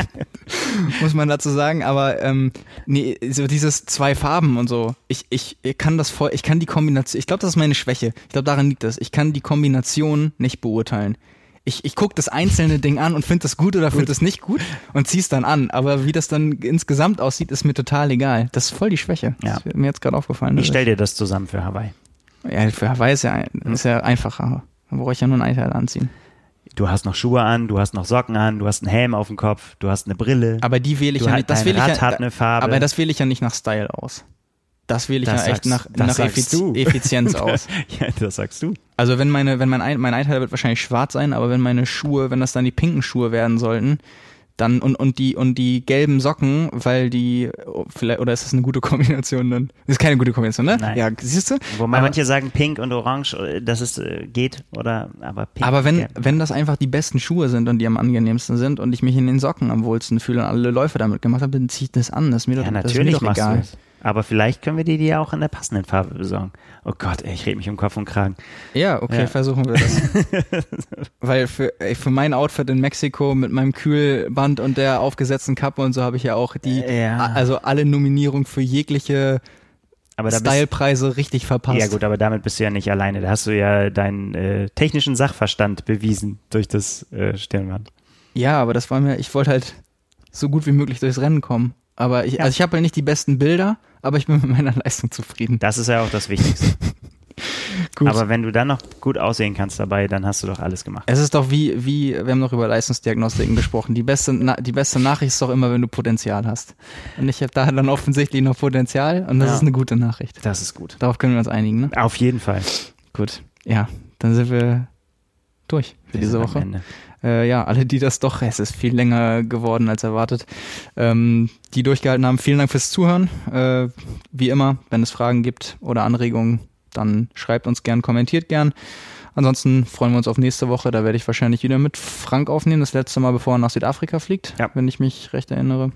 muss man dazu sagen, aber ähm, nee, so dieses zwei Farben und so, ich, ich, ich kann das voll, ich kann die Kombination, ich glaube, das ist meine Schwäche. Ich glaube, daran liegt das. Ich kann die Kombination nicht beurteilen. Ich, ich gucke das einzelne Ding an und finde das gut oder finde das nicht gut und zieh's dann an. Aber wie das dann insgesamt aussieht, ist mir total egal. Das ist voll die Schwäche. Ja. Das ist mir jetzt gerade aufgefallen. Ich stell dir das zusammen für Hawaii. ja, für Hawaii ist ja, ein- ist ja einfacher. Da brauche ich ja nur ein Einteil anziehen. Du hast noch Schuhe an, du hast noch Socken an, du hast einen Helm auf dem Kopf, du hast eine Brille. Aber die wähle ich Du ja nicht. Das wähle ich Rad ja, hat eine Farbe. Aber das wähle ich ja nicht nach Style aus. Das wähle ich Das ja echt nach, nach Effiz du. Effizienz aus. ja, das sagst du. Also wenn meine, wenn mein, ein, mein Einteiler wird wahrscheinlich schwarz sein, aber wenn meine Schuhe, wenn das dann die pinken Schuhe werden sollten, dann und, und die und die gelben Socken, weil die oh, vielleicht oder ist das eine gute Kombination dann? Das ist keine gute Kombination, ne? Nein. Ja, siehst du? Wobei aber, manche sagen pink und orange, äh, dass es äh, geht, oder aber pink. aber wenn wenn das einfach die besten Schuhe sind und die am angenehmsten sind und ich mich in den Socken am wohlsten fühle und alle Läufe damit gemacht habe, dann zieh ich das an. Das ist mir ja, doch, das ist mir natürlich doch egal. du es. Aber vielleicht können wir die dir auch in der passenden Farbe besorgen. Oh Gott, ey, ich rede mich um Kopf und Kragen. Ja, okay, Ja. versuchen wir das. Weil für, ey, für mein Outfit in Mexiko mit meinem Kühlband und der aufgesetzten Kappe und so habe ich ja auch die, Ja. a- also alle Nominierungen für jegliche Aber Stylepreise richtig verpasst. ja gut, aber damit bist du ja nicht alleine. Da hast du ja deinen äh, technischen Sachverstand bewiesen durch das äh, Stirnband. Ja, aber das war mir, ich wollte halt so gut wie möglich durchs Rennen kommen. Aber ich, Ja. also ich habe halt nicht die besten Bilder, aber ich bin mit meiner Leistung zufrieden. Das ist ja auch das Wichtigste. gut. Aber wenn du dann noch gut aussehen kannst dabei, dann hast du doch alles gemacht. Es ist doch wie, wie, wir haben noch über Leistungsdiagnostiken gesprochen. Die beste, die beste Nachricht ist doch immer, wenn du Potenzial hast. Und ich habe da dann offensichtlich noch Potenzial und das ja. ist eine gute Nachricht. Das ist gut. Darauf können wir uns einigen, ne? Auf jeden Fall. Gut. Ja, dann sind wir durch für diese Woche. Äh, ja, alle, die das doch, es ist viel länger geworden als erwartet, ähm, die durchgehalten haben, vielen Dank fürs Zuhören. Äh, wie immer, wenn es Fragen gibt oder Anregungen, dann schreibt uns gern, kommentiert gern. Ansonsten freuen wir uns auf nächste Woche. Da werde ich wahrscheinlich wieder mit Frank aufnehmen. Das letzte Mal, bevor er nach Südafrika fliegt, ja. wenn ich mich recht erinnere.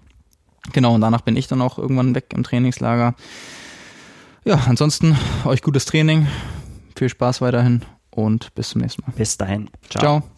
Genau, und danach bin ich dann auch irgendwann weg im Trainingslager. Ja, ansonsten euch gutes Training. Viel Spaß weiterhin und bis zum nächsten Mal. Bis dahin. Ciao. Ciao.